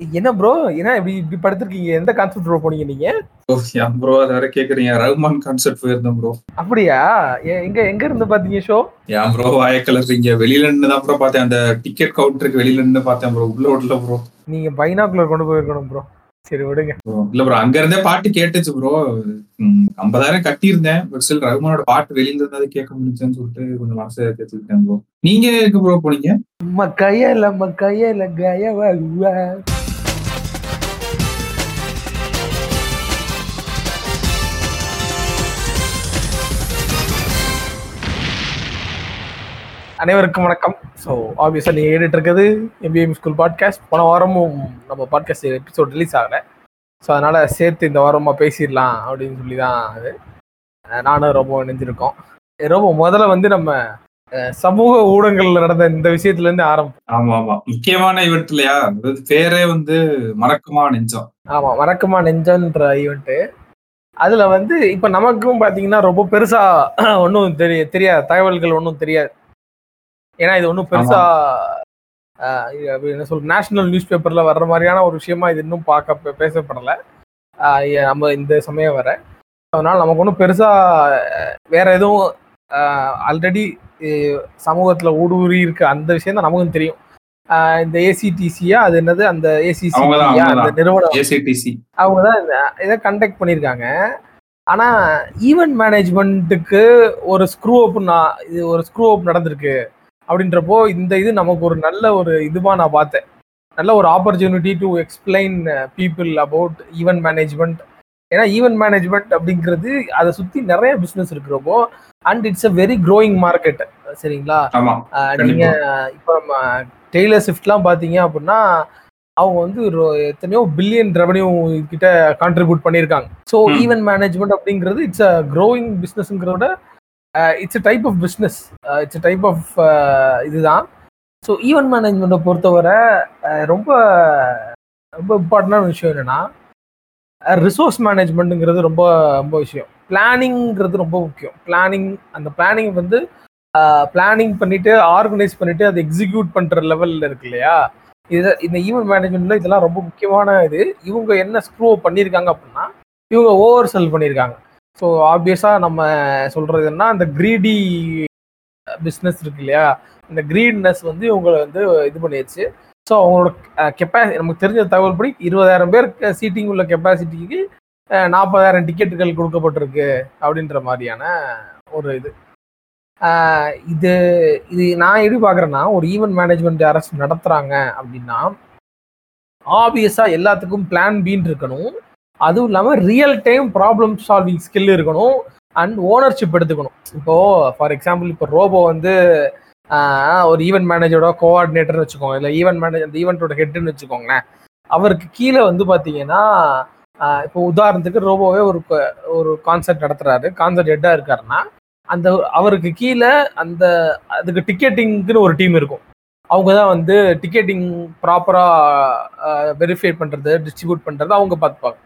என்ன ப்ரோ என்ன இப்படி இப்படி படுத்திருக்கீங்க? எந்த கான்செப்ட் ப்ரோ போனீங்க நீங்க? ப்ரோ அதை வேற கேக்குறீங்க. ரஹ்மான் கான்சர்ட் போயிருந்தேன் ப்ரோ அப்படியா? எங்க எங்க இருந்து பாத்தீங்க ஷோ ஏன் ப்ரோ வாய கலர்றீங்க. வெளியில நின்று தான் ப்ரோ பார்த்தேன். அந்த டிக்கெட் கவுண்டருக்கு வெளியில நின்று பார்த்தேன் ப்ரோ உள்ள விடல ப்ரோ நீங்க பைனாக்குலர் கொண்டு போயிருக்கணும் ப்ரோ சரி விடுங்க. இல்ல ப்ரோ அங்க இருந்தே பாட்டு கேட்டுச்சு ப்ரோ ஐம்பதாயிரம் கட்டியிருந்தேன். பட் ஸ்டில் ரஹ்மானோட பாட்டு வெளியில இருந்தாலும் கேட்க முடிஞ்சுன்னு சொல்லிட்டு கொஞ்சம் மனசை தேர்த்துக்கிட்டேன் ப்ரோ நீங்க எங்க ப்ரோ போனீங்க? மக்கையல மக்கையல கயவா அனைவருக்கும் வணக்கம். ஸோ ஆப்வியஸாக நீங்கள் கேட்டுட்டு எம்பிஎம் ஸ்கூல் பாட்காஸ்ட் போன வாரமும் நம்ம பாட்காஸ்ட் எபிசோட் ரிலீஸ் ஆகலை. ஸோ அதனால் சேர்த்து இந்த வாரமாக பேசிடலாம் அப்படின்னு சொல்லி தான் அது நானும் ரொம்ப இணைஞ்சிருக்கோம். ரொம்ப முதல்ல வந்து நம்ம சமூக ஊடகங்கள்ல நடந்த இந்த விஷயத்துலேருந்து ஆரம்பம். ஆமா ஆமா. முக்கியமான ஈவெண்ட் இல்லையா? பேரே வந்து மறக்குமா நெஞ்சம். ஆமா வணக்கமா நெஞ்சன்ற ஈவெண்ட்டு அதுல வந்து இப்ப நமக்கும் பாத்தீங்கன்னா ரொம்ப பெருசா ஒன்றும் தெரிய தெரியாது. தகவல்கள் ஒன்றும் தெரியாது. ஏன்னா இது ஒன்றும் பெருசா என்ன சொல் நேஷனல் நியூஸ் பேப்பர்ல வர்ற மாதிரியான ஒரு விஷயமா இது இன்னும் பார்க்க பேசப்படல. நம்ம இந்த சமயம் வர. அதனால நமக்கு ஒன்றும் பெருசா வேற எதுவும் ஆல்ரெடி சமூகத்துல ஊடுருவி இருக்கு அந்த விஷயம் தான் நமக்கும் தெரியும். இந்த ஏசிடிசியா அது என்னது அந்த ஏசிசி அந்த. நிறுவனம். ஏசிடிசி அவங்க தான் இதை கண்டக்ட் பண்ணியிருக்காங்க. ஆனா ஈவென்ட் மேனேஜ்மெண்ட்டுக்கு ஒரு ஸ்க்ரூ அப் இது ஒரு ஸ்க்ரூ அப் நடந்திருக்கு. அப்படின்றப்போ இந்த இது நமக்கு ஒரு நல்ல ஒரு இதுவா நான் பார்த்தேன். நல்ல ஒரு opportunity to explain people about event management ஏன்னா ஈவென்ட் மேனேஜ்மெண்ட் அப்படிங்கிறது அதை சுத்தி நிறைய பிசினஸ் இருக்கிறப்போ and it's a very growing market சரிங்களா. நீங்க இப்போ நம்ம டெய்லர் ஷிஃப்ட்லாம் பார்த்தீங்க அப்படின்னா அவங்க வந்து எத்தனையோ பில்லியன் ரெவன்யூ கிட்ட கான்ட்ரிபியூட் பண்ணியிருக்காங்க. ஸோ. ஈவென்ட் மேனேஜ்மெண்ட் அப்படிங்கிறது it's a growing பிஸ்னஸ்ங்கிறத it's type of business it's type of இதுதான். ஸோ ஈவென்ட் மேனேஜ்மெண்ட்டை பொறுத்தவரை uh, ரொம்ப ரொம்ப இம்பார்ட்டண்டான விஷயம் என்னன்னா uh, ரிசோர்ஸ் மேனேஜ்மெண்ட்டுங்கிறது ரொம்ப ரொம்ப விஷயம். பிளானிங்கிறது ரொம்ப முக்கியம். பிளானிங் அந்த பிளானிங் வந்து பிளானிங் பண்ணிவிட்டு ஆர்கனைஸ் பண்ணிவிட்டு அதை எக்ஸிக்யூட் பண்ணுற லெவலில் இருக்கு இல்லையா? இது இந்த ஈவெண்ட் மேனேஜ்மெண்ட்டில் இதெல்லாம் ரொம்ப முக்கியமான இது. இவங்க என்ன ஸ்க்ரூ பண்ணியிருக்காங்க அப்படின்னா இவங்க ஓவர் செல் பண்ணியிருக்காங்க ஸோ ஆப்வியஸாக நம்ம சொல்றது என்ன அந்த க்ரீடி பிஸ்னஸ் இருக்கு இல்லையா? இந்த க்ரீட்னஸ் வந்து இவங்களை வந்து இது பண்ணிடுச்சு. ஸோ அவங்களோட கெப்பாசிட்டி நமக்கு தெரிஞ்ச தகவல் படி இருபதாயிரம் பேர் சீட்டிங் உள்ள கெப்பாசிட்டிக்கு நாற்பதாயிரம் டிக்கெட்டுகள் கொடுக்கப்பட்டிருக்கு அப்படின்ற மாதிரியான ஒரு இது. இது இது நான் எப்படி பார்க்குறேன்னா ஒரு ஈவெண்ட் மேனேஜ்மெண்ட் யாராச்சும் நடத்துகிறாங்க அப்படின்னா ஆப்வியஸாக எல்லாத்துக்கும் பிளான் பீன் இருக்கணும். அதுவும் இல்லாமல் real time problem solving skill இருக்கணும் அண்ட் ஓனர்ஷிப் எடுத்துக்கணும். இப்போ ஃபார் எக்ஸாம்பிள் இப்போ ரோபோ வந்து ஒரு ஈவெண்ட் மேனேஜரோட கோஆர்டினேட்டர்னு வச்சுக்கோங்க. இல்லை ஈவெண்ட் மேனேஜர் அந்த ஈவெண்ட்டோட ஹெட்னு வச்சுக்கோங்களேன். அவருக்கு கீழே வந்து பார்த்தீங்கன்னா இப்போ உதாரணத்துக்கு ரோபோவே ஒரு ஒரு கான்சர்ட் நடத்துறாரு. கான்சர்ட் ஹெட்டாக இருக்காருன்னா அந்த அவருக்கு கீழே அந்த அதுக்கு டிக்கெட்டிங்க்குன்னு ஒரு டீம் இருக்கும். அவங்க தான் வந்து டிக்கெட்டிங் ப்ராப்பராக வெரிஃபை பண்ணுறது டிஸ்ட்ரிபியூட் பண்ணுறது அவங்க பார்த்துப்பாங்க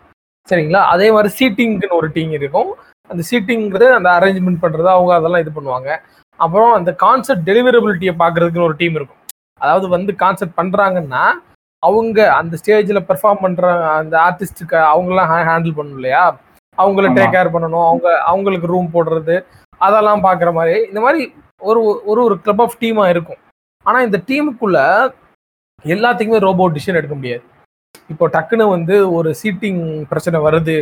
சரிங்களா? அதே மாதிரி சீட்டிங்க்குன்னு ஒரு டீம் இருக்கும். அந்த சீட்டிங்கிறது அந்த அரேஞ்ச்மெண்ட் பண்ணுறது அவங்க அதெல்லாம் இது பண்ணுவாங்க. அப்புறம் அந்த கான்செப்ட் டெலிவரபிலிட்டியை பார்க்கறதுக்குன்னு ஒரு டீம் இருக்கும். அதாவது வந்து கான்செப்ட் பண்ணுறாங்கன்னா அவங்க அந்த ஸ்டேஜில் பெர்ஃபார்ம் பண்ணுற அந்த ஆர்டிஸ்ட்டுக்கு அவங்களாம் ஹேண்டில் பண்ணணும் இல்லையா? அவங்கள. டேக் கேர் பண்ணணும். அவங்க அவங்களுக்கு ரூம் போடுறது அதெல்லாம் பார்க்குற மாதிரி. இந்த மாதிரி ஒரு ஒரு ஒரு கிளப் ஆஃப் டீமாக இருக்கும். ஆனால் இந்த டீமுக்குள்ள எல்லாத்துக்குமே ரோபோ டிசிஷன் எடுக்க முடியாது. இப்போ டக்குன்னு வந்து ஒரு சீட்டிங் பிரச்சனை வருது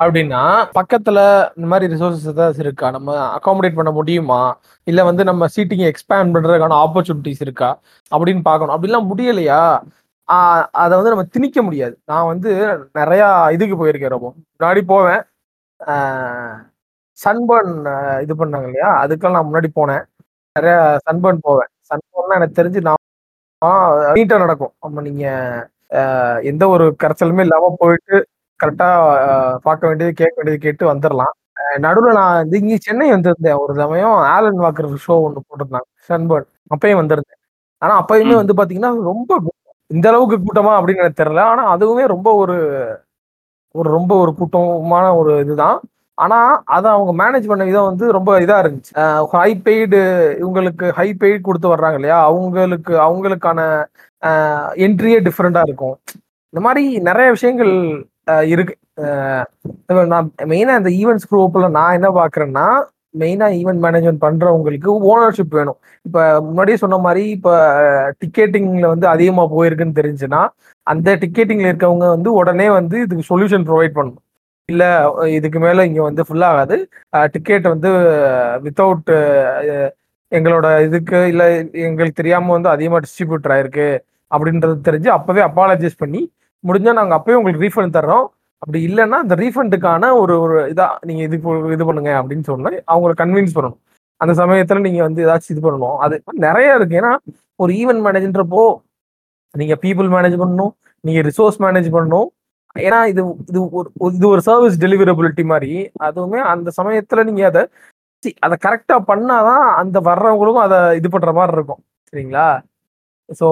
அப்படின்னா பக்கத்துல இந்த மாதிரி ரிசோர்சஸ் ஏதாவது இருக்கா? நம்ம அகாமடேட் பண்ண முடியுமா? இல்ல வந்து நம்ம சீட்டிங் எக்ஸ்பேண்ட் பண்றதுக்கான ஆப்பர்ச்சுனிட்டிஸ் இருக்கா? அப்படின்னு பார்க்கணும். அப்படிலாம் முடியலையா? அதை வந்து நம்ம திணிக்க முடியாது. நான் வந்து நிறைய இதுக்கு போயிருக்கேன் ரொம்ப. முன்னாடி போவேன். சன்பர்ன் இது பண்ணாங்க இல்லையா? அதுக்கெல்லாம் நான் முன்னாடி போனேன். நிறைய சன்பர்ன் போவேன். சன்பர்ன்லாம் எனக்கு தெரிஞ்சு நான் நீட்டா நடக்கும். நம்ம நீங்க எந்த ஒரு கரைச்சலுமே இல்லாம போயிட்டு கரெக்டா பார்க்க வேண்டியது கேட்க வேண்டியது கேட்டு வந்துடலாம் நடுவில் நான் வந்து இங்கே சென்னை வந்திருந்தேன். ஒரு சமயம் ஆலன் வாக்கர் ஷோ ஒன்று போட்டிருந்தாங்க. சன்பர்ன் அப்பயும் வந்திருந்தேன். ஆனா அப்பயுமே. வந்து பாத்தீங்கன்னா ரொம்ப. இந்த அளவுக்கு கூட்டமா அப்படின்னு எனக்கு தெரியல. ஆனா அதுவுமே ரொம்ப ஒரு ஒரு ரொம்ப ஒரு கூட்டமான ஒரு இதுதான். ஆனா அதை அவங்க மேனேஜ் பண்ண விதம் வந்து ரொம்ப இதா இருந்துச்சு. ஹை பெய்டு இவங்களுக்கு ஹை பெய்டு கொடுத்து வர்றாங்க இல்லையா? அவங்களுக்கு அவங்களுக்கான என்ட்ரியே டிஃப்ரெண்டா இருக்கும். இந்த மாதிரி நிறைய விஷயங்கள் இருக்கு. நான் மெயினா இந்த ஈவெண்ட்ஸ் குரூப்ல நான் என்ன பாக்குறேன்னா மெயினா ஈவெண்ட் மேனேஜ்மெண்ட் பண்றவங்களுக்கு ஓனர்ஷிப் வேணும். இப்ப முன்னாடியே சொன்ன மாதிரி இப்ப டிக்கெட்டிங்ல வந்து அதிகமா போயிருக்குன்னு தெரிஞ்சுன்னா அந்த டிக்கெட்டிங்ல இருக்கவங்க வந்து உடனே வந்து இதுக்கு சொல்யூஷன் ப்ரொவைட் பண்ணணும். இல்ல இதுக்கு மேல இங்க வந்து ஃபுல் ஆகாது. டிக்கெட் வந்து வித்தவுட் எங்களோட இதுக்கு இல்ல எங்களுக்கு தெரியாம வந்து அதிகமா டிஸ்ட்ரிபியூட்டர் ஆயிருக்கு அப்படின்றது தெரிஞ்சு அப்பவே அப்பாலஜைஸ் பண்ணி முடிஞ்சா நாங்க அப்பவே உங்களுக்கு ரீஃபண்ட் தர்றோம். அப்படி இல்லைன்னா அந்த ரீஃபண்டுக்கான ஒரு ஒரு இதா நீங்க இது இது பண்ணுங்க அப்படின்னு சொன்னா அவங்கள கன்வின்ஸ் பண்ணணும். அந்த சமயத்துல நீங்க வந்து ஏதாச்சும் இது பண்ணணும். அது நிறைய இருக்கு. ஏன்னா ஒரு ஈவெண்ட் மேனேஜ்ன்றப்போ நீங்க பீப்புள் மேனேஜ் பண்ணணும் நீங்க ரிசோர்ஸ் மேனேஜ் பண்ணணும். ஏன்னா இது இது ஒரு இது ஒரு சர்வீஸ் டெலிவரபிலிட்டி மாதிரி. அதுவுமே அந்த சமயத்துல நீங்க அதை அதை கரெக்டா பண்ணாதான் அந்த வர்றவங்களுக்கும் அதை இது பண்ற மாதிரி இருக்கும். சரிங்களா? ஸோ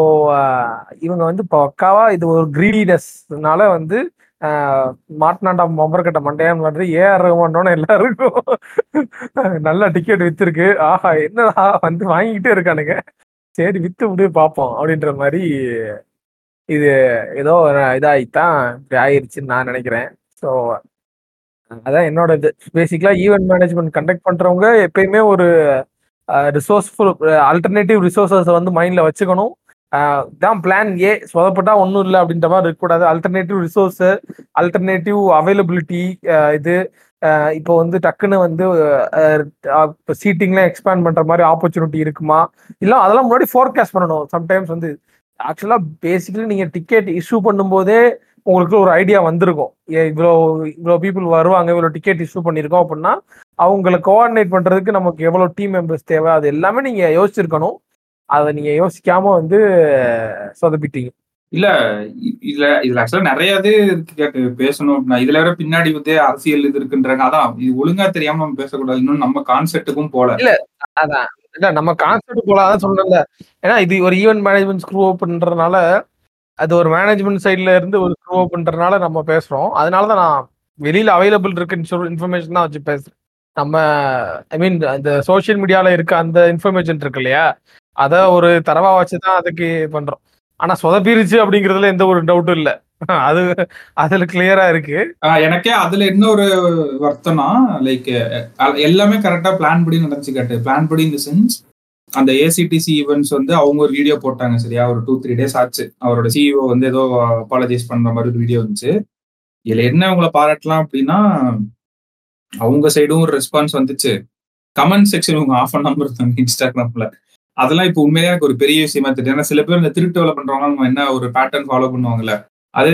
இவங்க வந்து பக்காவா இது ஒரு கிரீடினஸ்னால வந்து ஆஹ், மாட்டினாண்டா மொம்பர்கட்ட மண்டையான் மாதிரி ஏஆர் ரகுமானோன்னு எல்லாருக்கும் நல்ல டிக்கெட் வித்துருக்கு. ஆஹா என்னடா வந்து வாங்கிக்கிட்டே இருக்கானுங்க. சரி வித்து விடு பார்ப்போம் அப்படின்ற மாதிரி இது ஏதோ இதாகித்தான் இப்படி ஆயிருச்சுன்னு நான் நினைக்கிறேன். ஸோ அதான் என்னோட இது. பேசிக்கலா ஈவெண்ட் மேனேஜ்மெண்ட் கண்டக்ட் பண்றவங்க எப்பயுமே ஒரு ரிசோர்ஸ்ஃபுல் ஆல்டர்னேட்டிவ் ரிசோர்ஸஸை வந்து மைண்ட்ல வச்சுக்கணும். அஹ் இதான் பிளான் ஏ சொதப்பட்டா ஒன்றும் இல்லை அப்படின்ற மாதிரி இருக்கக்கூடாது. ஆல்டர்னேட்டிவ் ரிசோர்ஸ் ஆல்டர்னேட்டிவ் அவைலபிலிட்டி இது இப்போ வந்து டக்குன்னு வந்து இப்போ சீட்டிங்லாம் எக்ஸ்பேண்ட் பண்ற மாதிரி ஆப்பர்ச்சுனிட்டி இருக்குமா? இல்லை அதெல்லாம் முன்னாடி ஃபோர்காஸ்ட் பண்ணணும். சம்டைம்ஸ் வந்து ஆக்சுவலா பேசிக்கலி நீங்க டிக்கெட் இஷ்யூ பண்ணும்போதே உங்களுக்கு ஒரு ஐடியா வந்திருக்கும். ஏ, இவ்வளோ இவ்வளோ பீப்புள் வருவாங்க இவ்வளோ டிக்கெட் இஷ்யூ பண்ணியிருக்கோம் அப்படின்னா அவங்கள கோஆர்டினேட் பண்றதுக்கு நமக்கு எவ்வளோ டீம் மெம்பர்ஸ் தேவை அது எல்லாமே நீங்க யோசிச்சிருக்கணும். அதை நீங்க யோசிக்காம வந்து சொதப்பிட்டீங்க. இல்ல இ- இதுல இதுல ஆக்சுவலா நிறைய இது இருக்கு கேட்டு பேசணும் அப்படின்னா இதுல வேற பின்னாடி வந்து அரசியல் இது இருக்குன்றாங்க. அதான் இது ஒழுங்கா தெரியாம நம்ம பேசக்கூடாது. இன்னும் நம்ம கான்செப்ட்டுக்கும் போல. அதான். இல்ல நம்ம கான்செப்ட் போல அதான் சொன்னேன்ல. ஏன்னா இது ஒரு ஈவென்ட் மேனேஜ்மெண்ட் ஸ்க்ரூ பண்றதுனால அது ஒரு மேனேஜ்மெண்ட் சைட்ல இருந்து ஒரு ஸ்க்ரூ பண்றதுனால நம்ம பேசுறோம். அதனால தான் நான் வெளியில அவைலபிள் இருக்குன்னு இன்ஃபர்மேஷன் தான் வச்சு பேசுறேன். நம்ம ஐ மீன் இந்த சோஷியல் மீடியால இருக்க அந்த இன்ஃபர்மேஷன் இருக்கு இல்லையா? அதை ஒரு தரவா வச்சு தான் அதுக்கு பண்றோம். ஆனா சொதப்பிருச்சு அப்படிங்கறதுல எந்த ஒரு டவுட்டும் இல்லை. அது அதுல கிளியரா இருக்கு. ஆஹ் எனக்கே அதுல இன்னொரு வருத்தம்னா லைக் எல்லாமே கரெக்டா பிளான் படி நடந்துச்சு கேட்டு பிளான் படி இந்த சென்ஸ் அந்த ஏசிடிசி ஈவெண்ட்ஸ் வந்து அவங்க ஒரு வீடியோ போட்டாங்க சரியா? ஒரு டூ த்ரீ டேஸ் ஆச்சு. அவரோட சிஇஓ வந்து ஏதோ அப்பாலஜைஸ் பண்ற மாதிரி ஒரு வீடியோ இருந்துச்சு. இதுல என்ன அவங்கள பாராட்டலாம் அப்படின்னா அவங்க சைடும் ஒரு ரெஸ்பான்ஸ் வந்துச்சு. கமெண்ட் செக்ஷன் இவங்க ஆஃப் பண்ணாம இருந்தாங்க இன்ஸ்டாகிராம்ல அதெல்லாம் இப்போ உண்மையிலே எனக்கு ஒரு பெரிய விஷயமா தெரியும் ஏன்னா சில பேர் இந்த திருட்டு வேலை பண்றவங்க நம்ம என்ன ஒரு பேட்டர்ன் ஃபாலோ பண்ணுவாங்கல்ல? அது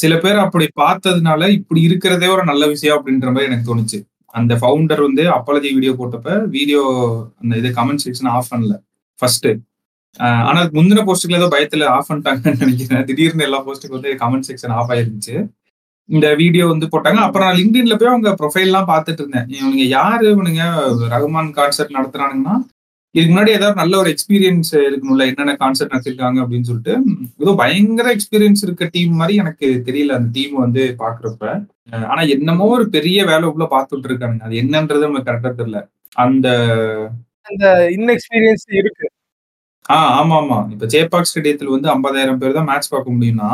சில பேர் அப்படி பார்த்ததுனால இப்படி இருக்கிறதே ஒரு நல்ல விஷயம் அப்படின்ற மாதிரி எனக்கு தோணுச்சு. அந்த ஃபவுண்டர் வந்து அப்பாலஜி வீடியோ போட்டப்ப வீடியோ அந்த இது கமெண்ட் செக்ஷன் ஆஃப் பண்ணல. ஃபர்ஸ்ட் ஆனா முந்தின போஸ்ட்டுக்கு ஏதோ பயத்துல ஆஃப் பண்ணிட்டாங்கன்னு நினைக்கிறேன். திடீர்னு எல்லா போஸ்ட்டுக்கு வந்து கமெண்ட் செக்ஷன் ஆஃப் ஆயிருந்துச்சு. இந்த வீடியோ வந்து போட்டாங்க. அப்புறம் நான் லிங்க்டின்ல போய் அவங்க ப்ரொஃபைல் எல்லாம் பார்த்துட்டு இருந்தேன். இவனுங்க யாரு? இவனுங்க ரகுமான் கான்சர்ட் நடத்துறானுங்கன்னா இதுக்கு முன்னாடி ஏதாவது நல்ல ஒரு எக்ஸ்பீரியன்ஸ் இருக்கணும்ல என்னென்ன கான்சர்ட் நடத்திருக்காங்க அப்படின்னு சொல்லிட்டு ஏதோ பயங்கர எக்ஸ்பீரியன்ஸ் இருக்க டீம் மாதிரி எனக்கு தெரியல அந்த டீம் வந்து பாக்குறப்ப ஆனா என்னமோ ஒரு பெரிய வேலை உள்ள பார்த்துட்டு இருக்கானுங்க. அது என்னன்றது நமக்கு கரெக்டா தெரியல. அந்த அந்த இன்எக்ஸ்பீரியன்ஸ் இருக்கு. ஆஹ் ஆமா ஆமா இப்ப ஜேபாக் ஸ்டேடியத்துல வந்து ஐம்பதாயிரம் பேர் தான் மேட்ச் பார்க்க முடியும்னா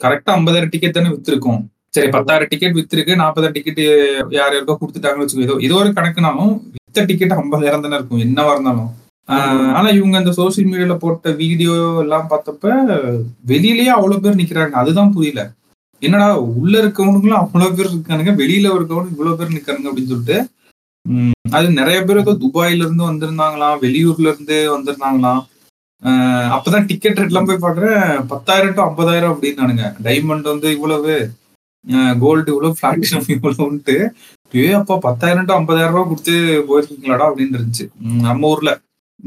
கரெக்டா ஐம்பதாயிரம் டிக்கெட் தானே வித்திருக்கோம். சரி பத்தாயிரம் டிக்கெட் வித்திருக்கு நாற்பதாயிரம் டிக்கெட் யார் யாருக்கோ கொடுத்துட்டாங்கன்னு வச்சுக்கோ ஏதோ ஏதோ ஒரு கணக்குனாலும் டிக்கெட் ஐம்பதாயிரம் தானே இருக்கும். என்னவா இருந்தாலும். ஆஹ் ஆனா இவங்க அந்த சோசியல் மீடியால போட்ட வீடியோ எல்லாம் பார்த்தப்ப வெளியிலயே அவ்வளவு பேர் நிக்கிறாங்க. அதுதான் புரியல. என்னடா உள்ள இருக்கவனுங்களும் அவ்வளவு பேர் இருக்கானுங்க. வெளியில இருக்கவனுக்கு இவ்வளவு பேர் நிக்கிறாங்க அப்படின்னு சொல்லிட்டு உம் அது நிறைய பேர் ஏதோ துபாயில இருந்து வந்திருந்தாங்களாம். வெளியூர்ல இருந்து வந்திருந்தாங்களாம். ஆஹ் அப்பதான் டிக்கெட் ரேட்லாம் போய் பாக்குறேன் பத்தாயிரம் டு ஐம்பதாயிரம் அப்படின்னானுங்க. டைமண்ட் வந்து இவ்வளவு கோல்டு இவ்வளவு பிளாட்டினம் இவ்வளவுன்ட்டு. ஏ அப்பா பத்தாயிரம் டு ஐம்பதாயிரம் ரூபா கொடுத்து போயிருக்கீங்களாடா அப்படின்னு இருந்துச்சு. நம்ம ஊர்ல.